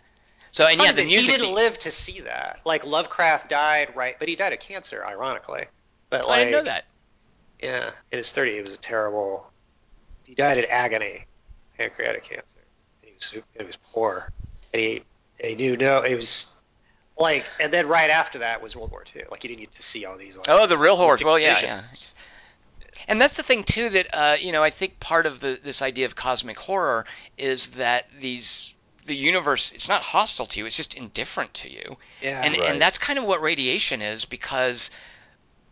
So It's and yeah, the music. He didn't live to see that. Like Lovecraft died right, but he died of cancer, ironically. But like, I didn't know that. Yeah, in his 30s, it was a terrible. He died in agony, pancreatic cancer. He was he was poor, and he he knew no. It was like, and then right after that was World War II. Like he didn't get to see all these. Like, Oh, the real horrors. Well, yeah, yeah. And that's the thing too that uh, you know I think part of the this idea of cosmic horror is that these the universe it's not hostile to you it's just indifferent to you Yeah. and Right. and that's kind of what radiation is because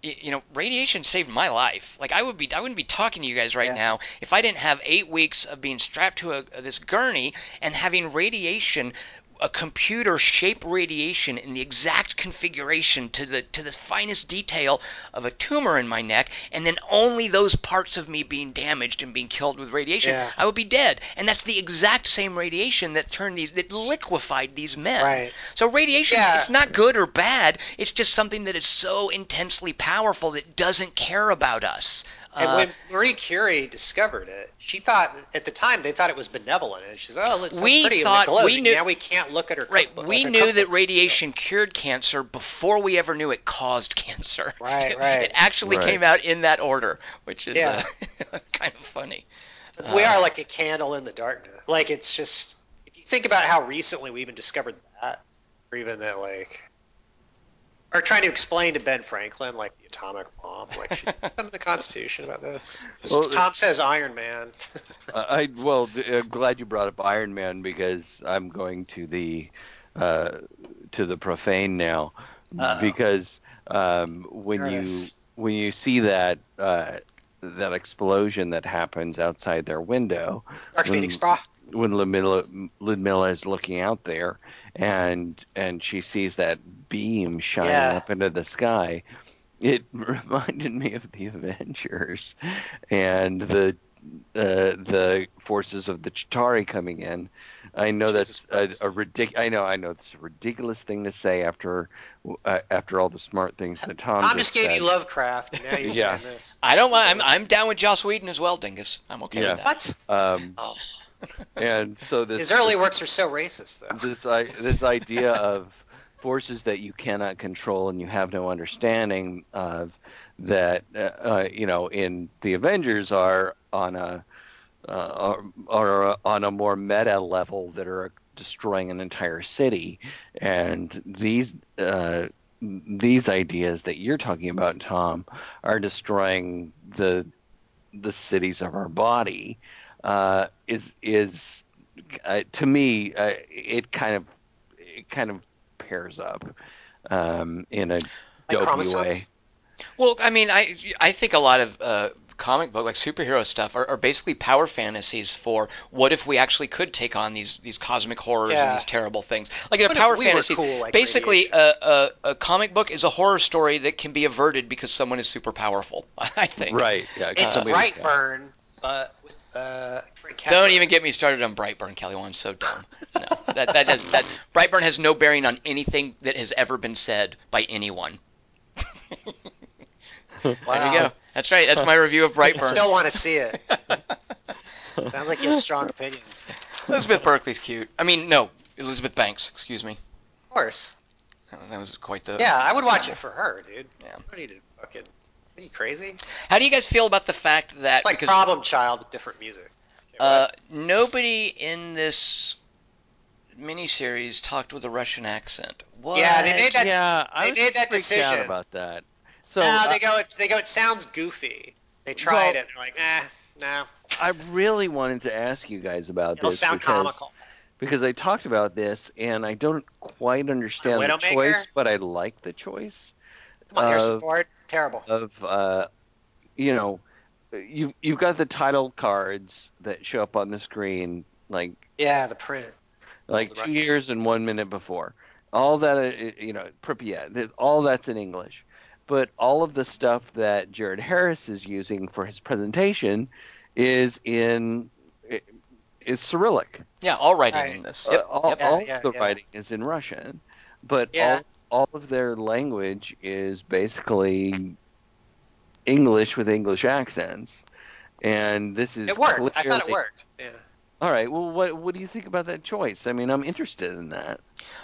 you know radiation saved my life like i would be i wouldn't be talking to you guys right Yeah. now if i didn't have eight weeks of being strapped to a, this gurney and having radiation a computer shape radiation in the exact configuration to the to the finest detail of a tumor in my neck, and then only those parts of me being damaged and being killed with radiation, Yeah. I would be dead. And that's the exact same radiation that turned these that liquefied these men. Right. So radiation, Yeah. it's not good or bad. It's just something that is so intensely powerful that doesn't care about us. And Uh, when Marie Curie discovered it, she thought at the time they thought it was benevolent, and she's oh, it looks so We pretty thought- when it we knew- now we can't look at her. Right, cookbook- we like her knew that and radiation cured cancer before we ever knew it caused cancer. Right, It, right. It actually Right. came out in that order, which is Yeah. uh, kind of funny. we uh, are like a candle in the darkness. Like it's just if you think about how recently we even discovered that, or even that like, or trying to explain to Ben Franklin like the atomic bomb, like should you come to the Constitution about this. Well, Tom says Iron Man. Uh, I well, d- uh, glad you brought up Iron Man because I'm going to the uh, to the profane now Uh-oh. because um, when you when you see that uh, that explosion that happens outside their window Dark when- Phoenix, bra. When Ludmilla, Ludmilla is looking out there and and she sees that beam shining Yeah. up into the sky, it reminded me of the Avengers and the uh, the forces of the Chitauri coming in. I know Jesus that's Christ. a, a ridic- I know, I know, it's a ridiculous thing to say after uh, after all the smart things that Tom, Tom just gave said. you Lovecraft, and now you're Yeah. saying this. I don't mind. I'm, I'm down with Joss Whedon as well, Dingus. I'm okay Yeah. with that. What? Um, Oh, and so this his early works are so racist, though. this I, this idea of forces that you cannot control and you have no understanding of that uh, uh, you know in the Avengers are on a uh, are, are on a more meta level that are destroying an entire city and these uh, these ideas that you're talking about Tom are destroying the the cities of our body uh, is is uh, to me, uh, it kind of it kind of pairs up um, in a Like dopey chromosomes? way. Well, I mean, I I think a lot of uh, comic book like superhero stuff are, are basically power fantasies for what if we actually could take on these these cosmic horrors Yeah. and these terrible things. Like a What if power we fantasy, cool like basically a, a a comic book is a horror story that can be averted because someone is super powerful. I think. Right? Yeah. It's somebody- Brightburn, but with uh. Frank Don't even get me started on Brightburn, Kelly. I'm so dumb. No, that that, does, that Brightburn has no bearing on anything that has ever been said by anyone. There Wow. you go. That's right. That's my review of I Brightburn. still want to see it. Sounds like you have strong opinions. Elizabeth Berkley's cute. I mean, no, Elizabeth Banks. Excuse me. Of course. That was quite the. Yeah, I would watch it for her, dude. Yeah. I don't need to fucking. Are you crazy? How do you guys feel about the fact that It's like because Problem Child with different music. Okay, uh, nobody in this miniseries talked with a Russian accent? What? Yeah, they made that- yeah, I they was made that decision. out about that. So no, uh, they go. They go. It sounds goofy. They tried Well- it. They're like, eh, no. I really wanted to ask you guys about It'll this sound because, comical. because I talked about this and I don't quite understand the choice, but I like the choice. Come on, Harrison uh, Ford. Terrible. of uh, you know you you've got the title cards that show up on the screen like Yeah, the print. like the two years and one minute before all that uh, you know Pripyat that- all that's in English but all of the stuff that Jared Harris is using for his presentation is in is Cyrillic Yeah, all writing Right. in this. uh, Yep. all, yep. All yeah, of the yeah. writing is in Russian, but Yeah. all all of their language is basically English with English accents. And this is It worked. I thought it worked. Yeah. All right. Well, what what do you think about that choice? I mean, I'm interested in that.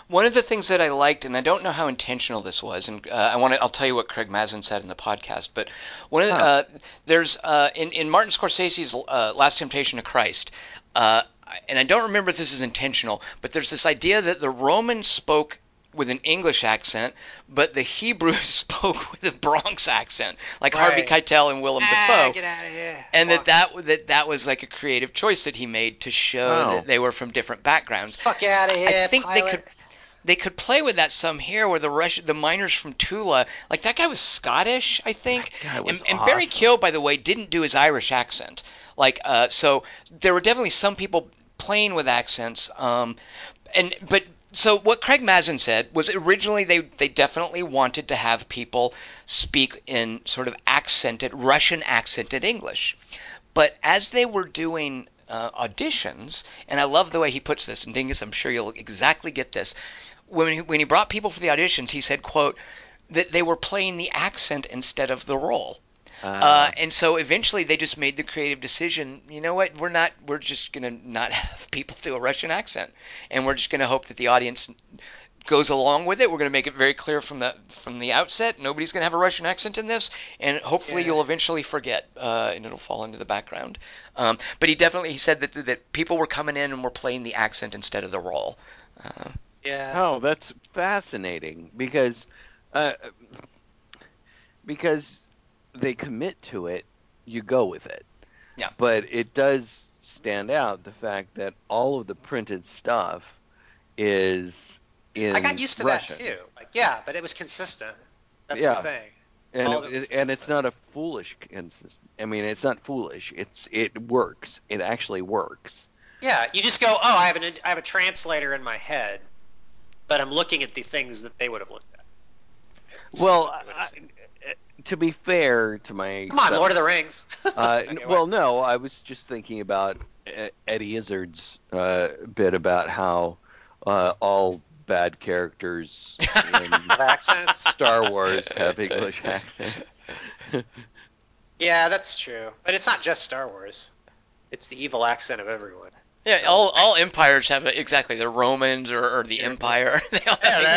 One of the things that I liked, and I don't know how intentional this was, and uh, I want to, I'll tell you what Craig Mazin said in the podcast. But one of the, Huh. uh, there's uh, in in Martin Scorsese's uh, Last Temptation of Christ, uh, and I don't remember if this is intentional, but there's this idea that the Romans spoke with an English accent, but the Hebrews spoke with a Bronx accent, like Harvey Keitel and Willem Ah, Dafoe get out of here. and Walk. that that that that was like a creative choice that he made to show Oh. that they were from different backgrounds. Fuck out of here. I think pilot. they could they could play with that some here, where the Rush, the miners from Tula, like that guy was Scottish, I think, That guy was and, and Barry awesome. Keogh, by the way, didn't do his Irish accent. Like, uh, so there were definitely some people playing with accents, um, and but so what Craig Mazin said was originally they they definitely wanted to have people speak in sort of accented Russian accented English, but as they were doing uh, auditions, and I love the way he puts this, and Dingus, I'm sure you'll exactly get this. When he, when he brought people for the auditions, he said, "quote that they were playing the accent instead of the role." Uh, and so eventually they just made the creative decision, you know what, we're not, we're just going to not have people do a Russian accent. And we're just going to hope that the audience goes along with it. We're going to make it very clear from the from the outset. Nobody's going to have a Russian accent in this, and hopefully Yeah. you'll eventually forget, uh, and it'll fall into the background. Um, but he definitely he said that that people were coming in and were playing the accent instead of the role. Uh, Yeah. Oh, that's fascinating because uh, because they commit to it, you go with it. Yeah. But it does stand out the fact that all of the printed stuff is in I got used to Russian. that too. Like, yeah, but it was consistent. That's Yeah. the thing. And it, it and it's not a foolish consist. I mean, it's not foolish. It's it works. It actually works. Yeah, you just go, oh, I have an I have a translator in my head, but I'm looking at the things that they would have looked at. Well, I. to be fair to my come on, son- Lord of the Rings. Uh, Okay, n- what? well, no, I was just thinking about uh, Eddie Izzard's uh, bit about how uh, all bad characters in accents. Star Wars have English accents. Yeah, that's true. But it's not just Star Wars. It's the evil accent of everyone. yeah, all all empires have a, exactly the Romans or, or the Empire. they all have Hello, English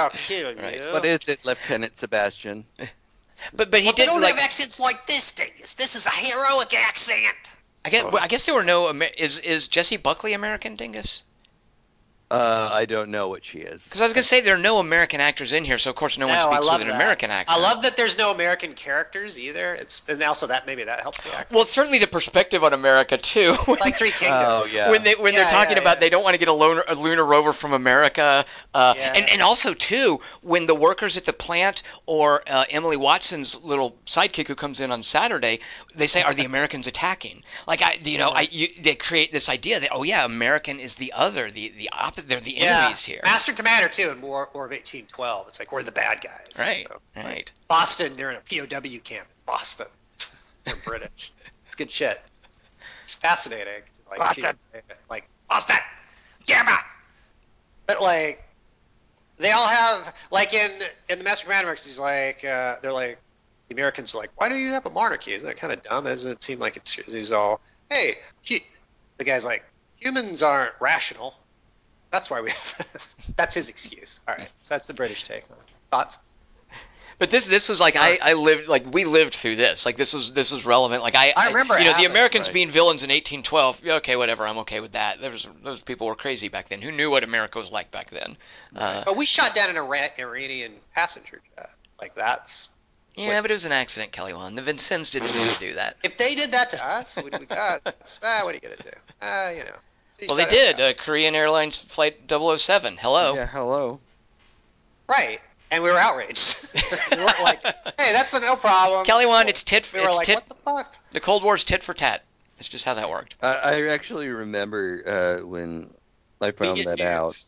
I'll accents. kill you. Right. What is it, Lieutenant Sebastian? But but he Well, they did don't like have accents like this, Dingus. This is a heroic accent. I guess well, I guess there were no Amer- is is Jessie Buckley American Dingus? Uh, I don't know what she is. Because I was gonna say there are no American actors in here, so of course no one No, I speaks with an that. American accent. I love that there's no American characters either. It's and also that maybe that helps the accent. Well, it's certainly the perspective on America too. like Three Kingdoms. Oh yeah. when they when Yeah, they're talking yeah, about yeah. they don't want to get a lunar, a lunar rover from America, uh, Yeah. and and also too when the workers at the plant or uh, Emily Watson's little sidekick who comes in on Saturday, they say, "Are the Americans attacking?" Like I, you know, I you, they create this idea that oh yeah, American is the other, the the opposite, they're the yeah, enemies here. Master Commander too in War, War of 1812. It's like we're the bad guys. Right, So, right. Boston, they're in a POW camp. in Boston, they're British. It's good shit. It's fascinating. To, like, see, like, Boston! Gamma! but like, they all have like in in the Master Commander books, he's like, uh, they're like, the Americans are like, why do you have a monarchy? Isn't that kind of dumb? Doesn't it seem like it's he's all, hey, he, the guy's like, humans aren't rational. That's why we have. that's his excuse. All right, so that's the British take on it. Thoughts? But this this was like I, I lived like we lived through this like this was this was relevant like I I remember you know the Americans right. being villains in 1812 yeah, okay whatever I'm okay with that there was those people were crazy back then who knew what America was like back then uh, But we shot down an Ira- Iranian passenger jet. Like that's yeah but it was an accident Kelly Wand the Vincennes didn't to do that if they did that to us, what do we got? ah, what are you gonna do? Ah, you know. So you well they did down. uh, Korean Airlines flight 007 hello Yeah. Hello. right, and we were outraged. we weren't like, hey, that's a no problem. Kelly It's Wan cool. it's tit We were it's like, tit what the fuck? the Cold War's tit for tat that's just how that worked I, I actually remember uh, when I found that news. out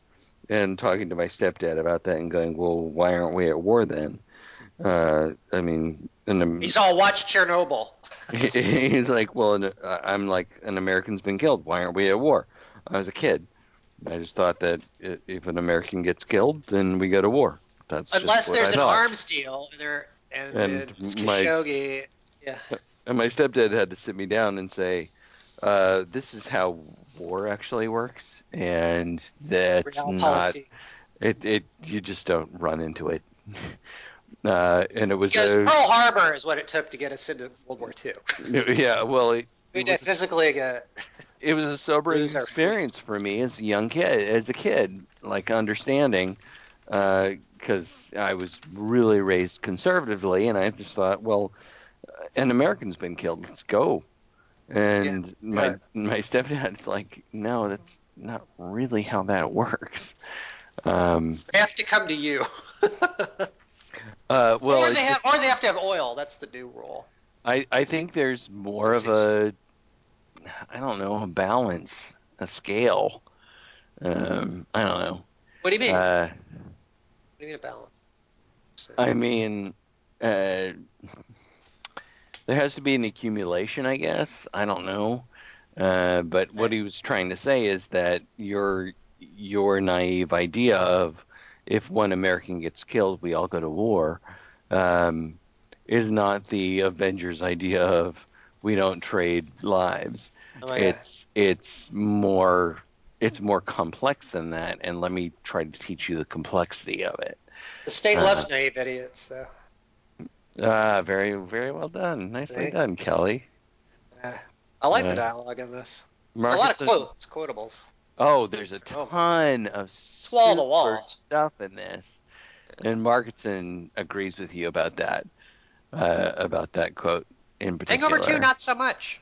and talking to my stepdad about that and going, well, why aren't we at war then? Uh, I mean, an, He's all watch Chernobyl. he's like, well, an, uh, I'm like, an American's been killed. Why aren't we at war? I was a kid. I just thought that if an American gets killed, then we go to war. That's Unless there's an arms deal, and they're and, And my- Khashoggi. Yeah. And my stepdad had to sit me down and say, uh, "This is how war actually works, and that's not policy. it. It you just don't run into it." Uh, and it was Because a, Pearl Harbor is what it took to get us into World War II. yeah, well, it, We it did was, physically get. It was a sobering experience for me as a young kid, as a kid, like understanding, because I was really raised conservatively, and I just thought, well, uh, an American's been killed, let's go. And my right. my stepdad's like, no, that's not really how that works. Um, They have to come to you. uh, well, or they have, or they have to have oil. That's the new rule. I, I think there's more of a, I don't know, a balance, a scale. Um, I don't know. What do you mean? Uh, what do you mean a balance? I mean, uh, there has to be an accumulation, I guess. I don't know. Uh, but what he was trying to say is that your your naive idea of if one American gets killed, we all go to war, um, is not the Avengers idea of we don't trade lives. Oh God. it's it's more it's more complex than that, and let me try to teach you the complexity of it. the state uh, loves naive idiots, though. Ah, very, very well done. Nicely See? done, Kelly. I like the dialogue in this. There's a lot of quotes, quotables. Oh, there's a Oh. ton of wall to wall. stuff in this, and Markinson agrees with you about that. Uh, about that quote in particular. Hangover 2, not so much.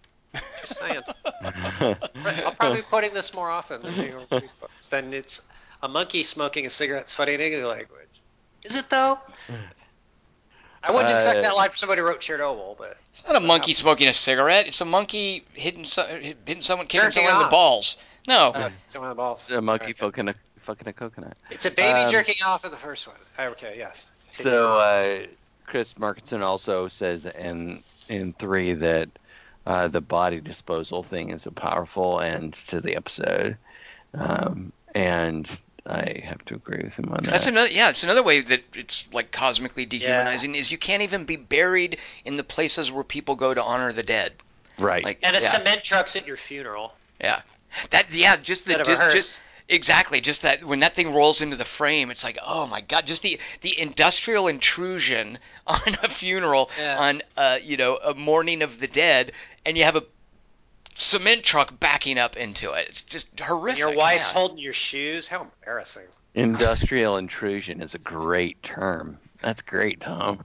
Just saying. I'll probably be quoting this more often than Hangover 2 quotes. Then it's a monkey smoking a cigarette's funny in English language. Is it though? I wouldn't expect Uh, that line from somebody who wrote Chernobyl, but It's not a monkey smoking a cigarette. It's a monkey hitting, so, hitting someone, kicking Jerking someone in the balls. No. uh, some of the balls. a monkey Okay. fucking a fucking a coconut. It's a baby Um, jerking off in the first one. Okay, yes. So uh, Chris Markinson also says in in three that uh, the body disposal thing is a powerful end to the episode, um, and I have to agree with him on that. That's another yeah, it's another way that it's like cosmically dehumanizing is you can't even be buried in the places where people go to honor the dead. right. Like and a yeah, cement truck's at your funeral. yeah. That yeah, just the Instead of a just, just exactly just that when that thing rolls into the frame, it's like oh my god, just the the industrial intrusion on a funeral Yeah. on uh you know a mourning of the dead, and you have a cement truck backing up into it. It's just horrific. And your wife's yeah. holding your shoes. How embarrassing. Industrial intrusion is a great term. That's great, Tom.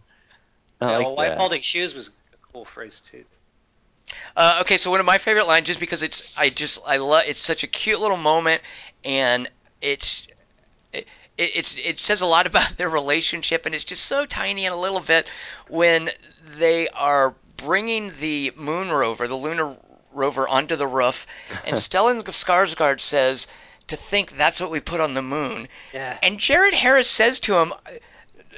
I yeah, like well, wife that. holding shoes was a cool phrase too. Uh, okay, so one of my favorite lines, just because it's, I just, I love, it's such a cute little moment, and it's, it, it's, it says a lot about their relationship, and it's just so tiny and a little bit when they are bringing the moon rover, the lunar rover, onto the roof, and Stellan Skarsgård says, "To think that's what we put on the moon," Yeah. and Jared Harris says to him.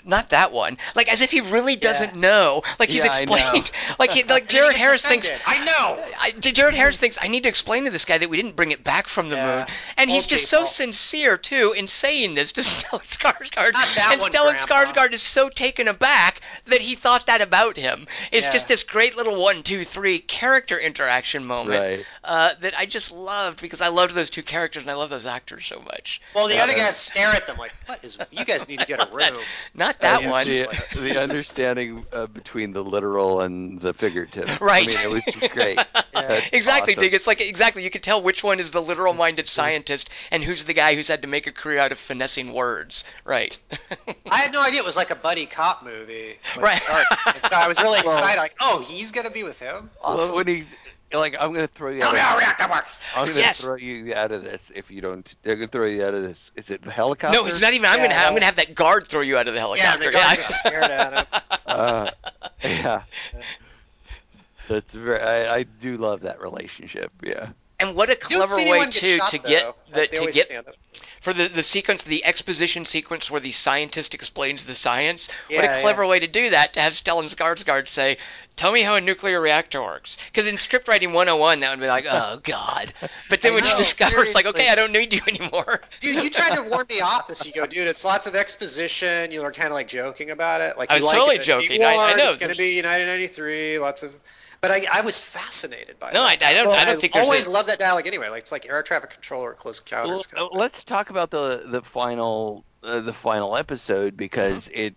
Not that one. Like as if he really doesn't know. Like he's Yeah, explained. Like he, like he Jared Harris thinks. I know. I, Jared Harris thinks I need to explain to this guy that we didn't bring it back from the Yeah. moon, and he's Old just so sincere too in saying this to Stellan Skarsgård, that and one, Stellan Grandpa. Skarsgård is so taken aback that he thought that about him. It's Yeah. just this great little one, two, three character interaction moment Right. uh, that I just loved because I loved those two characters and I love those actors so much. Well, the Yeah, other guys stare at them like, "What is? You guys need to get a room." Not that yeah, one. The, the understanding uh, between the literal and the figurative. Right. I mean, it was great. That's exactly, awesome. Dig. It's like exactly you can tell which one is the literal-minded scientist and who's the guy who's had to make a career out of finessing words. Right. I had no idea it was like a buddy cop movie. Right. so I was really Well- excited. Like, oh, he's gonna be with him. Well, when he's like, I'm gonna throw you Tell out. me Of, how a reactor works. I'm gonna Yes. throw you out of this if you don't. They're gonna throw you out of this. Is it the helicopter? no, he's not even. I'm Yeah, gonna. Ha- I'm gonna have that guard throw you out of the helicopter. Yeah, helicopter. the guy just stared at him. Uh, yeah. That's very. I, I do love that relationship. Yeah. and what a clever way anyone get too to though. get the, to get stand up. For the the sequence, the exposition sequence where the scientist explains the science. what a clever yeah. way to do that to have Stellan Skarsgård say, "Tell me how a nuclear reactor works." Because in script writing 101, that would be like, "Oh God," but then when you know, discover, it's like, "Okay, I don't need you anymore." Dude, you tried to warn me off this. You go, dude, it's lots of exposition. You were kind of like joking about it. Like I you was totally it joking. I- I know, It's going to be United 93. Lots of. But I, I was fascinated by No, I, I don't. Well, I don't think there's. always a- love that dialogue anyway. Like it's like air traffic controller, close encounters. Well, uh, let's talk about the the final uh, the final episode because it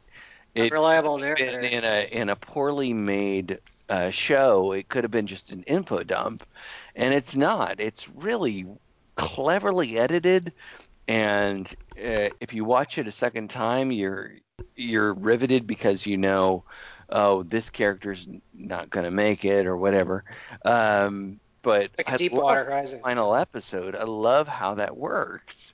it Reliable in, in a in a poorly made uh, show it could have been just an info dump, and it's not. It's really cleverly edited, and uh, if you watch it a second time, you're you're riveted because you know, oh, this character's not going to make it or whatever. Um, but Like I a Deepwater love the Horizon. final episode. I love how that works.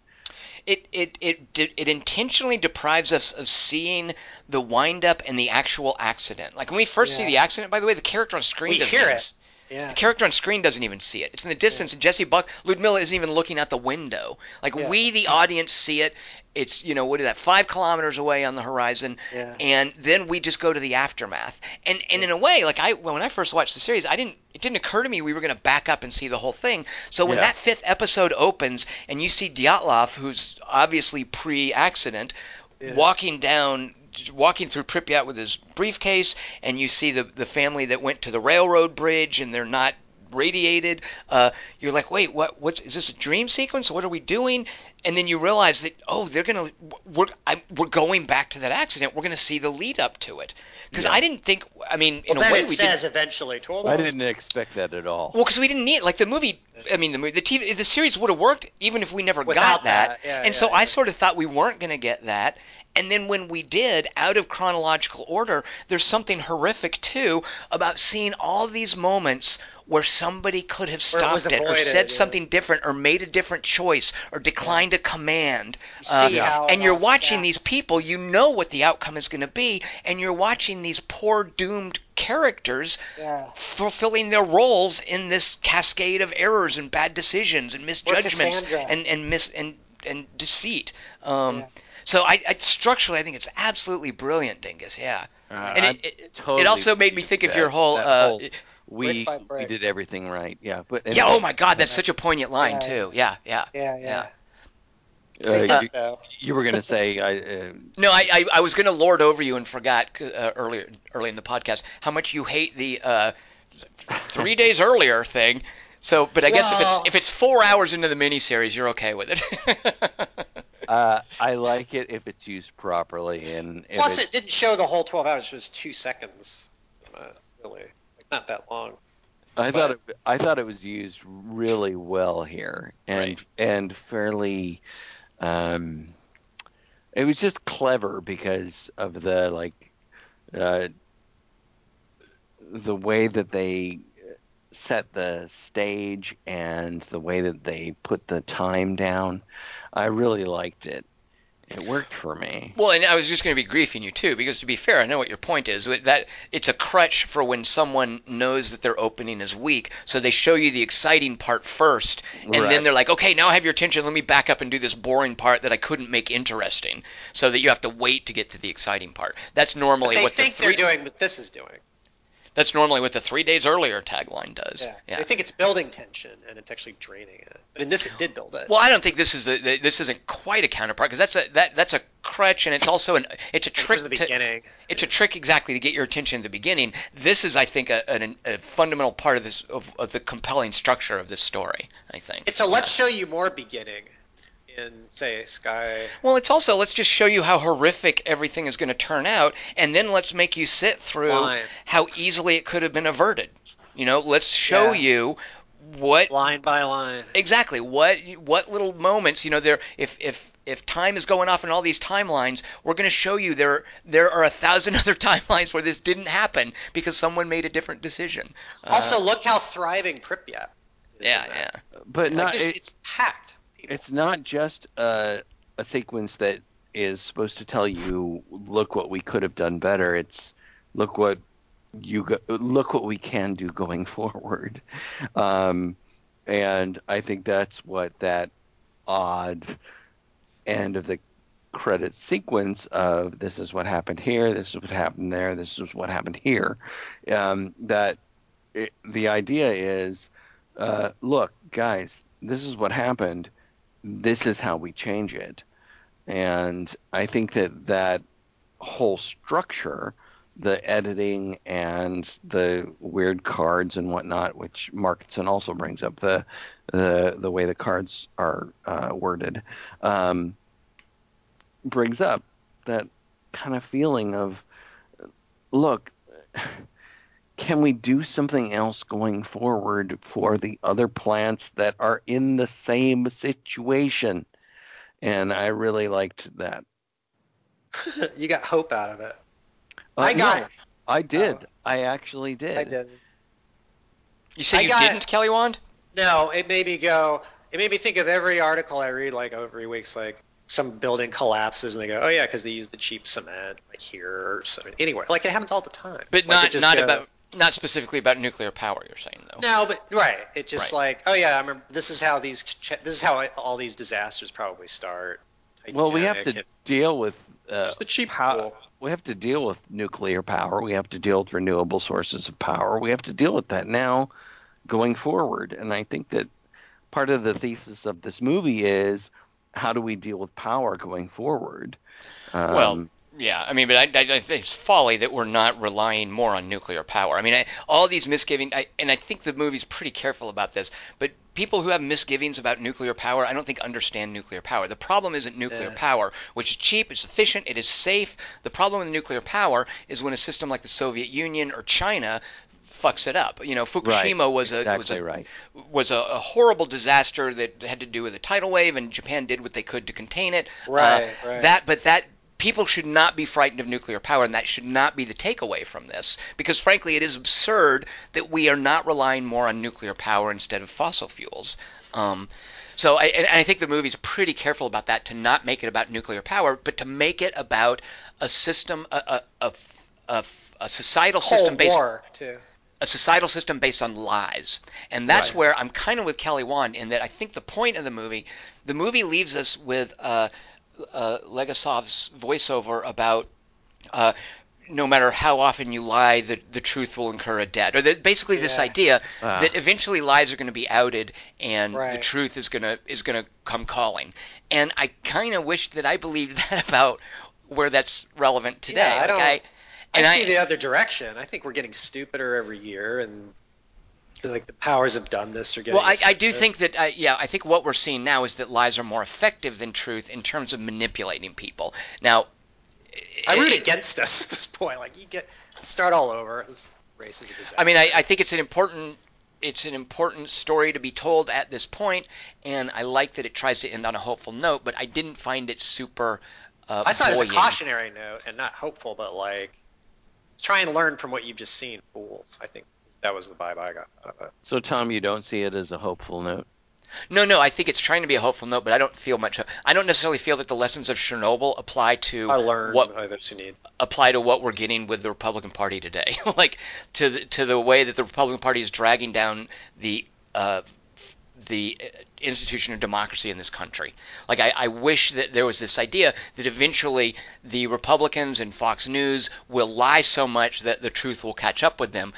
it it it it intentionally deprives us of seeing the wind up and the actual accident. Like when we first see the accident, by the way, the character on screen We doesn't hear even it. Yeah. The character on screen doesn't even see it. It's in the distance, and Jessie Buck, Ludmilla isn't even looking out the window. Like Yeah. we, the audience, see it. It's you know what is that? Five kilometers away on the horizon, Yeah. and then we just go to the aftermath. And and in a way, like I when I first watched the series, I didn't. It didn't occur to me we were going to back up and see the whole thing. So when Yeah. that fifth episode opens, and you see Dyatlov, who's obviously pre-accident, Yeah. walking down walking through Pripyat with his briefcase and you see the the family that went to the railroad bridge and they're not radiated uh, you're like wait what what's is this a dream sequence what are we doing and then you realize that oh they're gonna we're I, we're going back to that accident we're gonna see the lead up to it because Yeah. I didn't think I mean in Well, a then way it we says did eventually. To I didn't expect that at all. well, because we didn't need like the movie. I mean, the movie, the TV, the series would have worked even if we never got that. that, yeah, and so yeah, I sort of thought we weren't going to get that. And then when we did, out of chronological order, there's something horrific too about seeing all these moments where somebody could have Where it stopped it, or said yeah. something different, or made a different choice, or declined a command. Uh, how and you're watching these people, you know what the outcome is going to be, and you're watching these poor doomed characters Yeah. fulfilling their roles in this cascade of errors and bad decisions and misjudgments and and mis and and deceit. Um, Yeah. So I, I structurally I think it's absolutely brilliant, Dingus. Yeah, Uh, and it, it, totally it also made me with think of your whole. Uh, whole- we Brick by we did everything right. Yeah, but yeah. Oh my God, that's such a poignant line Yeah. too. Yeah, yeah. Yeah, yeah. uh, you, you were gonna say I. Uh, No, I, I, I was going to lord over you and forgot uh, earlier early in the podcast how much you hate the uh, three days earlier thing. So, but I guess if it's if it's four hours into the miniseries, you're okay with it. uh, I like it if it's used properly and Plus, it- didn't show the whole 12 hours. It was two seconds. Uh, really. Like, not that long. I But- thought it, I thought it was used really well here, and Right. and fairly. Um, it was just clever because of the like, uh, the way that they set the stage and the way that they put the time down. I really liked it. It worked for me. well, and I was just going to be griefing you too, because to be fair, I know what your point is. That it's a crutch for when someone knows that their opening is weak, so they show you the exciting part first, and Right. then they're like, okay, now I have your attention. Let me back up and do this boring part that I couldn't make interesting, so that you have to wait to get to the exciting part. That's normally They what think the three, they're doing what this is doing. That's normally what the three days earlier tagline does. Yeah. Yeah. They think it's building tension, and it's actually draining it. But in this, it did build it. Well, I don't think this is the, this isn't quite a counterpart because that's a that that's a crutch and it's also an it's a trick was the to- beginning. it's a trick exactly to get your attention at the beginning. This is, I think, a, an, a fundamental part of this of, of the compelling structure of this story. I think It's a let's Yeah. show you more beginning in, say, Sky. Well, it's also let's just show you how horrific everything is going to turn out, and then let's make you sit through Line. how easily it could have been averted. You know, let's show Yeah. you what Line by line. exactly what what little moments you know there if if if time is going off in all these timelines we're going to show you there there are a thousand other timelines where this didn't happen because someone made a different decision Uh, Also, look how thriving Pripyat is. yeah yeah. But Like, not there's- it- it's packed. It's not just a, a sequence that is supposed to tell you look what we could have done better. It's look what you go, look what we can do going forward. Um, and i think that's what that odd end of the credit sequence of this is what happened here this is what happened there this is what happened here um, that it, the idea is uh, look guys this is what happened this is how we change it. And I think that that whole structure, the editing and the weird cards and whatnot, which Markinson also brings up, the the the way the cards are uh, worded, um, brings up that kind of feeling of, look, can we do something else going forward for the other plants that are in the same situation? And I really liked that. you got hope out of it. Uh, I got no, it. I did. Oh. I actually did. I did. you say I you got- didn't kelly wand No, it made me go. It made me think of every article I read, like every week's, like some building collapses, and they go, "Oh yeah, because they use the cheap cement, like here or something." Anywhere, like it happens all the time. but Like, not just not go- about Not specifically about nuclear power, you're saying though. No, but right. It just Right. like, oh yeah, I remember. This is how these. This is how all these disasters probably start. Well, we have Titanic, to deal with uh, Just the cheap how- we have to deal with nuclear power. We have to deal with renewable sources of power. We have to deal with that now going forward. And I think that part of the thesis of this movie is how do we deal with power going forward? Um, Well, yeah, I mean, but I, I, I think it's folly that we're not relying more on nuclear power. I mean, I, all these misgivings, I, and I think the movie's pretty careful about this, but people who have misgivings about nuclear power, I don't think understand nuclear power. The problem isn't nuclear Yeah. power, which is cheap, it's efficient, it is safe. The problem with nuclear power is when a system like the Soviet Union or China fucks it up. You know, Fukushima was a was a right. was a, a horrible disaster that had to do with a tidal wave, and Japan did what they could to contain it. Right, Uh, right. That, but that people should not be frightened of nuclear power, and that should not be the takeaway from this, because frankly, it is absurd that we are not relying more on nuclear power instead of fossil fuels. Um, so I, and I think the movie's pretty careful about that to not make it about nuclear power, but to make it about a system, a, a, a, a, societal system based War too. a societal system based on lies. And that's Right. where I'm kind of with Kelly Wand in that I think the point of the movie, the movie leaves us with uh, uh, Legasov's voiceover about uh, no matter how often you lie, the, the truth will incur a debt. Or that basically this idea Ah. that eventually lies are going to be outed and the truth is going to is going to come calling. And I kind of wish that I believed that about where that's relevant today. Yeah, I don't- I, I and see the other direction. I think we're getting stupider every year, and like the powers have done this are getting. Well, I, I do think that, uh, yeah, I think what we're seeing now is that lies are more effective than truth in terms of manipulating people. Now, I root it- against us at this point. Like you get start all over. This race is a disaster. I mean, I, I think it's an important, it's an important story to be told at this point, and I like that it tries to end on a hopeful note. But I didn't find it super. Uh, I saw it as a cautionary note and not hopeful, but like try and learn from what you've just seen. Fools. I think that was the vibe I got out of it. So, Tom, you don't see it as a hopeful note? No, no, I think it's trying to be a hopeful note, but I don't feel much. I don't necessarily feel that the lessons of Chernobyl apply to I learned what by those need. apply to what we're getting with the Republican Party today, like to the, to the way that the Republican Party is dragging down the uh, the uh, institution of democracy in this country. Like I, I wish that there was this idea that eventually the Republicans and Fox News will lie so much that the truth will catch up with them.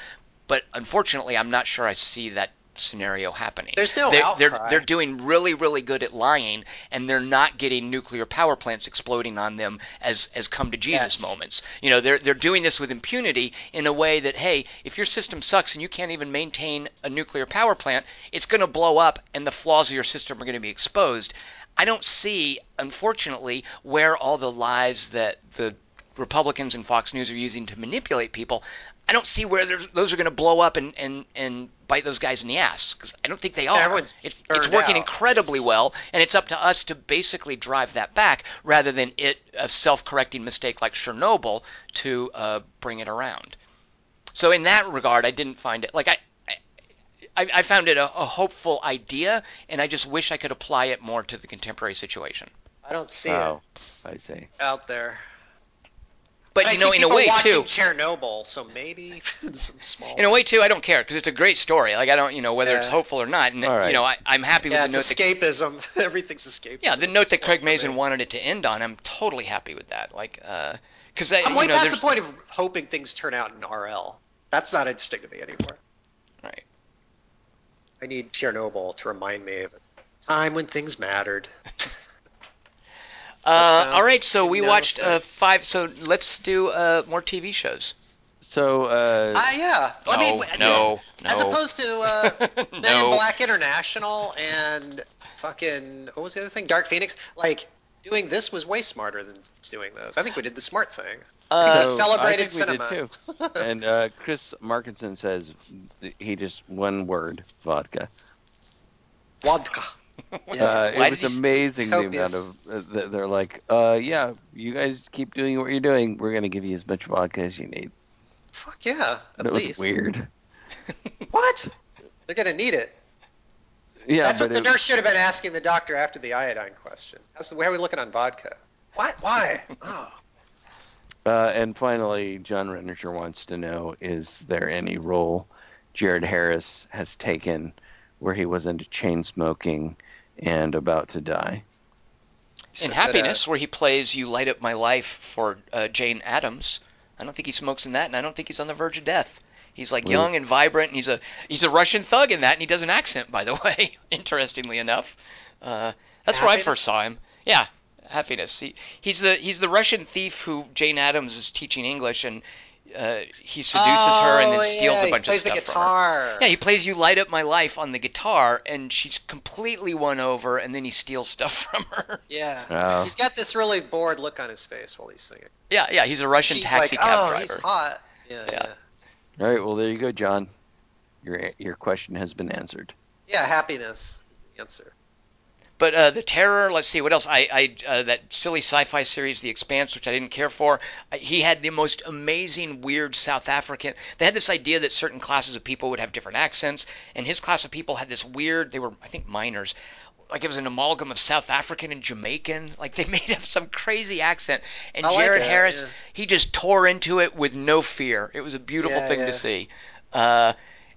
But unfortunately, I'm not sure I see that scenario happening. There's no they're, they're, they're doing really, really good at lying, and they're not getting nuclear power plants exploding on them as as come to Jesus Yes. moments. You know, they're they're doing this with impunity in a way that hey, if your system sucks and you can't even maintain a nuclear power plant, it's going to blow up, and the flaws of your system are going to be exposed. I don't see, unfortunately, where all the lies that the Republicans and Fox News are using to manipulate people. I don't see where those are going to blow up and, and, and bite those guys in the ass because I don't think they are. everyone's It- it's working out. incredibly well, and it's up to us to basically drive that back rather than it a self-correcting mistake like Chernobyl to uh, bring it around. So in that regard, I didn't find it like I. I, I found it a, a hopeful idea, and I just wish I could apply it more to the contemporary situation. I don't see Oh, I see. out there. But I you know, in a way too, Chernobyl, so maybe some small. in a way too, I don't care because it's a great story. Like I don't, you know, whether it's hopeful or not. And All right. you know, I, I'm happy yeah, with the note it's that escapism. Everything's escapism. Yeah, the note that Craig For Mazin wanted it to end on, I'm totally happy with that. Like, uh, because I, I'm you way know, past the point of hoping things turn out in RL. That's not interesting to me anymore. Right. I need Chernobyl to remind me of a time when things mattered. Uh, sound all right, so we watched uh, five. So let's do uh, more TV shows. So, uh, Ah, yeah. I mean, No, w- no, As opposed to uh, Men in Black International and fucking what was the other thing? Dark Phoenix. Like doing this was way smarter than doing those. I think we did the smart thing. Uh, so celebrated I think we cinema. did too. and uh, Chris Markinson says he just one word vodka. Vodka. Uh, it was amazing the amount Copious. of uh, they're like, uh, yeah, you guys keep doing what you're doing. We're gonna give you as much vodka as you need. Fuck yeah. At That was weird. What? They're gonna need it. Yeah, That's what the it- nurse should have been asking the doctor after the iodine question. How's, how are we looking on vodka? What? Why? Oh. Uh, and finally, John Renninger wants to know: Is there any role Jared Harris has taken where he was into chain smoking and about to die? In So, but, uh, Happiness, where he plays "You Light Up My Life" for uh, Jane Adams, I don't think he smokes in that, and I don't think he's on the verge of death. He's like young and vibrant, and he's a he's a Russian thug in that, and he does an accent, by the way. Interestingly enough, uh, that's where I first saw him. Yeah, Happiness. He, he's the he's the Russian thief who Jane Adams is teaching English, and uh, he seduces her and then Oh, steals yeah, a bunch he plays of stuff the from her. Yeah, he plays "You Light Up My Life" on the guitar, and she's completely won over, and then he steals stuff from her. Yeah. Oh. He's got this really bored look on his face while he's singing. Yeah, yeah, he's a Russian She's taxi like, cab oh, driver. he's hot. Yeah, Yeah. yeah. All right. Well, there you go, John. Your your question has been answered. Yeah, happiness is the answer. But uh, the Terror, let's see what else. I, I uh, that silly sci-fi series, The Expanse, which I didn't care for. He had the most amazing, weird South African. They had this idea that certain classes of people would have different accents, and his class of people had this weird. They were, I think, miners. Like it was an amalgam of South African and Jamaican. Like they made up some crazy accent. And I like Jared it, Harris, yeah. he just tore into it with no fear. It was a beautiful Yeah, thing yeah. to see. Uh,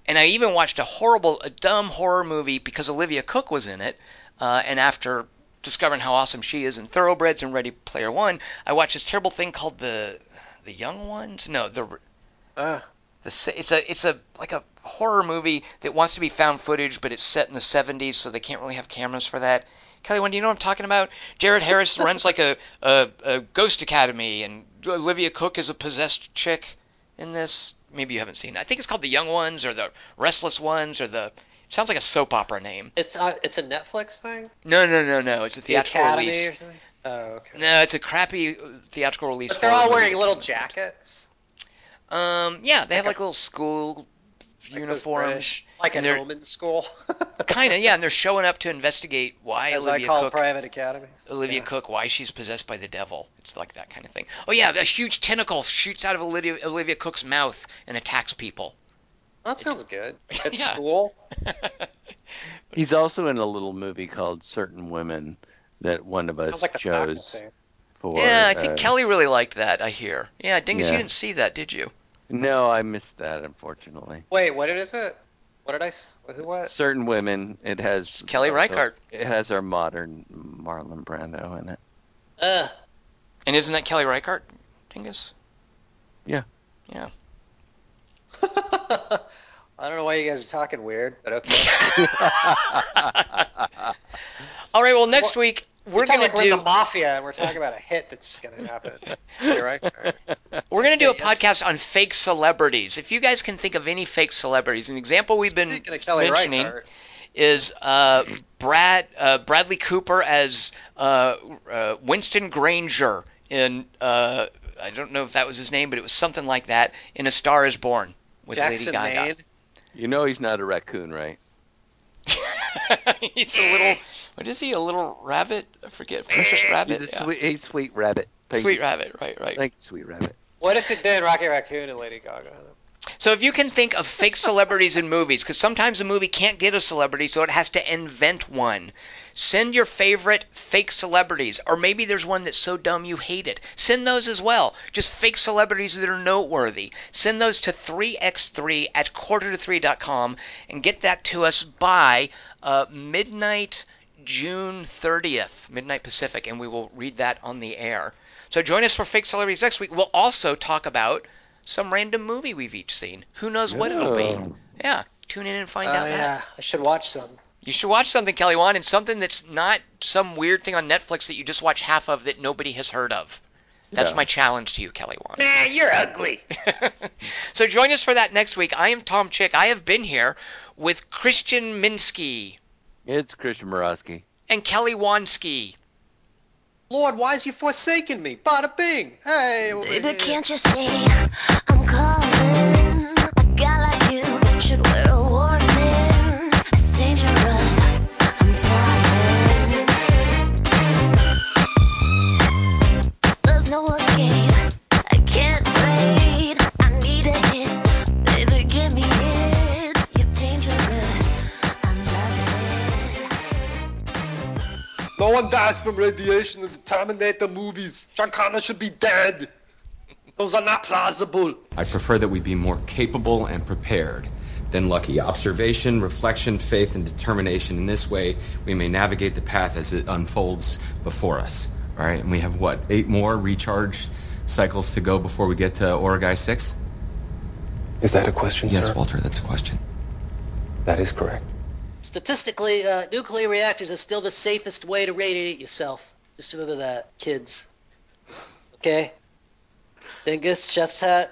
and I even watched a horrible, a dumb horror movie because Olivia Cooke was in it. Uh, and after discovering how awesome she is in Thoroughbreds and Ready Player One, I watched this terrible thing called the the Young Ones. No, the Uh, the it's a it's a like a horror movie that wants to be found footage, but it's set in the 70s, so they can't really have cameras for that. Kelly, when do you know what I'm talking about? Jared Harris runs like a, a a ghost academy, and Olivia Cooke is a possessed chick in this. Maybe you haven't seen it. I think it's called The Young Ones or The Restless Ones or the. Sounds like a soap opera name. it's uh, it's a Netflix thing. No, no, no, no. It's a The theatrical or release. something. Oh, okay. No, it's a crappy uh, theatrical release. But they're all wearing little jackets. Um, yeah, they have Like like little school Like uniforms. British- like and an they're- school. Kind of, yeah, and they're showing up to investigate why As Olivia I call Cook, private academies. Olivia Yeah. Cook, why she's possessed by the devil. It's like that kind of thing. Oh yeah, a huge tentacle shoots out of Olivia, Olivia Cooke's mouth and attacks people. That sounds good. At Yeah. school. He's also in a little movie called Certain Women that one of us Sounds like chose for. yeah, I think uh, Kelly really liked that. I hear. Yeah, Dingus, you didn't see that, did you? No, I missed that unfortunately. Wait, what is it? What did I? Who? What? Certain Women. It has Kelly Reichardt. It has our modern Marlon Brando in it. Uh, And isn't that Kelly Reichardt, Dingus? I don't know why you guys are talking weird, but okay. All right. Well, next week we're We're like we're do the mafia, and we're talking about a hit that's gonna happen. You're right. we're gonna do a yes. podcast on fake celebrities. If you guys can think of any fake celebrities, an example we've been Speaking of Kelly mentioning Reichardt, is uh, Brad uh, Bradley Cooper as uh, uh, Winston Granger in uh, I don't know if that was his name, but it was something like that in A Star Is Born with Jackson Lady Gaga. Maine. You know he's not a raccoon, right? He's a little. What is he? A little rabbit? I forget. Precious rabbit. He's a yeah. sweet, a sweet rabbit. Thank Sweet you. rabbit. Right. Right. Thank you, sweet rabbit. What if it'd been Rocky Raccoon and Lady Gaga? So if you can think of fake celebrities in movies, because sometimes a movie can't get a celebrity, so it has to invent one. Send your favorite fake celebrities, or maybe there's one that's so dumb you hate it. Send those as well. Just fake celebrities that are noteworthy. Send those to 3x3 at quarter to 3.com and get that to us by uh, midnight June 30th, midnight Pacific, and we will read that on the air. So join us for fake celebrities next week. We'll also talk about some random movie we've each seen. Who knows what it'll be? Yeah, tune in and find Oh out that. yeah, I should watch some. You should watch something, Kelly Wand, and something that's not some weird thing on Netflix that you just watch half of that nobody has heard of. That's Yeah. my challenge to you, Kelly Wand. Man, you're ugly. so join us for that next week. I am Tom Chick. I have been here with Christian Minsky It's Christian Morosky. and Kelly Wansky. Lord, why is you forsaking me? Bada bing. Hey. Baby, can't you see I'm calling? A guy like you should No one dies from radiation in the Terminator movies. John Connor should be dead. Those are not plausible. I prefer that we be more capable and prepared than lucky. Observation, reflection, faith, and determination. In this way, we may navigate the path as it unfolds before us. All right, and we have what? Eight more recharge cycles to go before we get to Origae 6? Is that a question, Yes, sir? Walter, that's a question. That is correct. Statistically, uh, nuclear reactors are still the safest way to radiate yourself. Just remember that, kids. Okay? Dingus, chef's hat.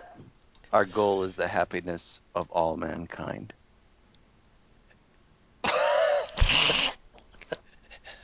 Our goal is the happiness of all mankind.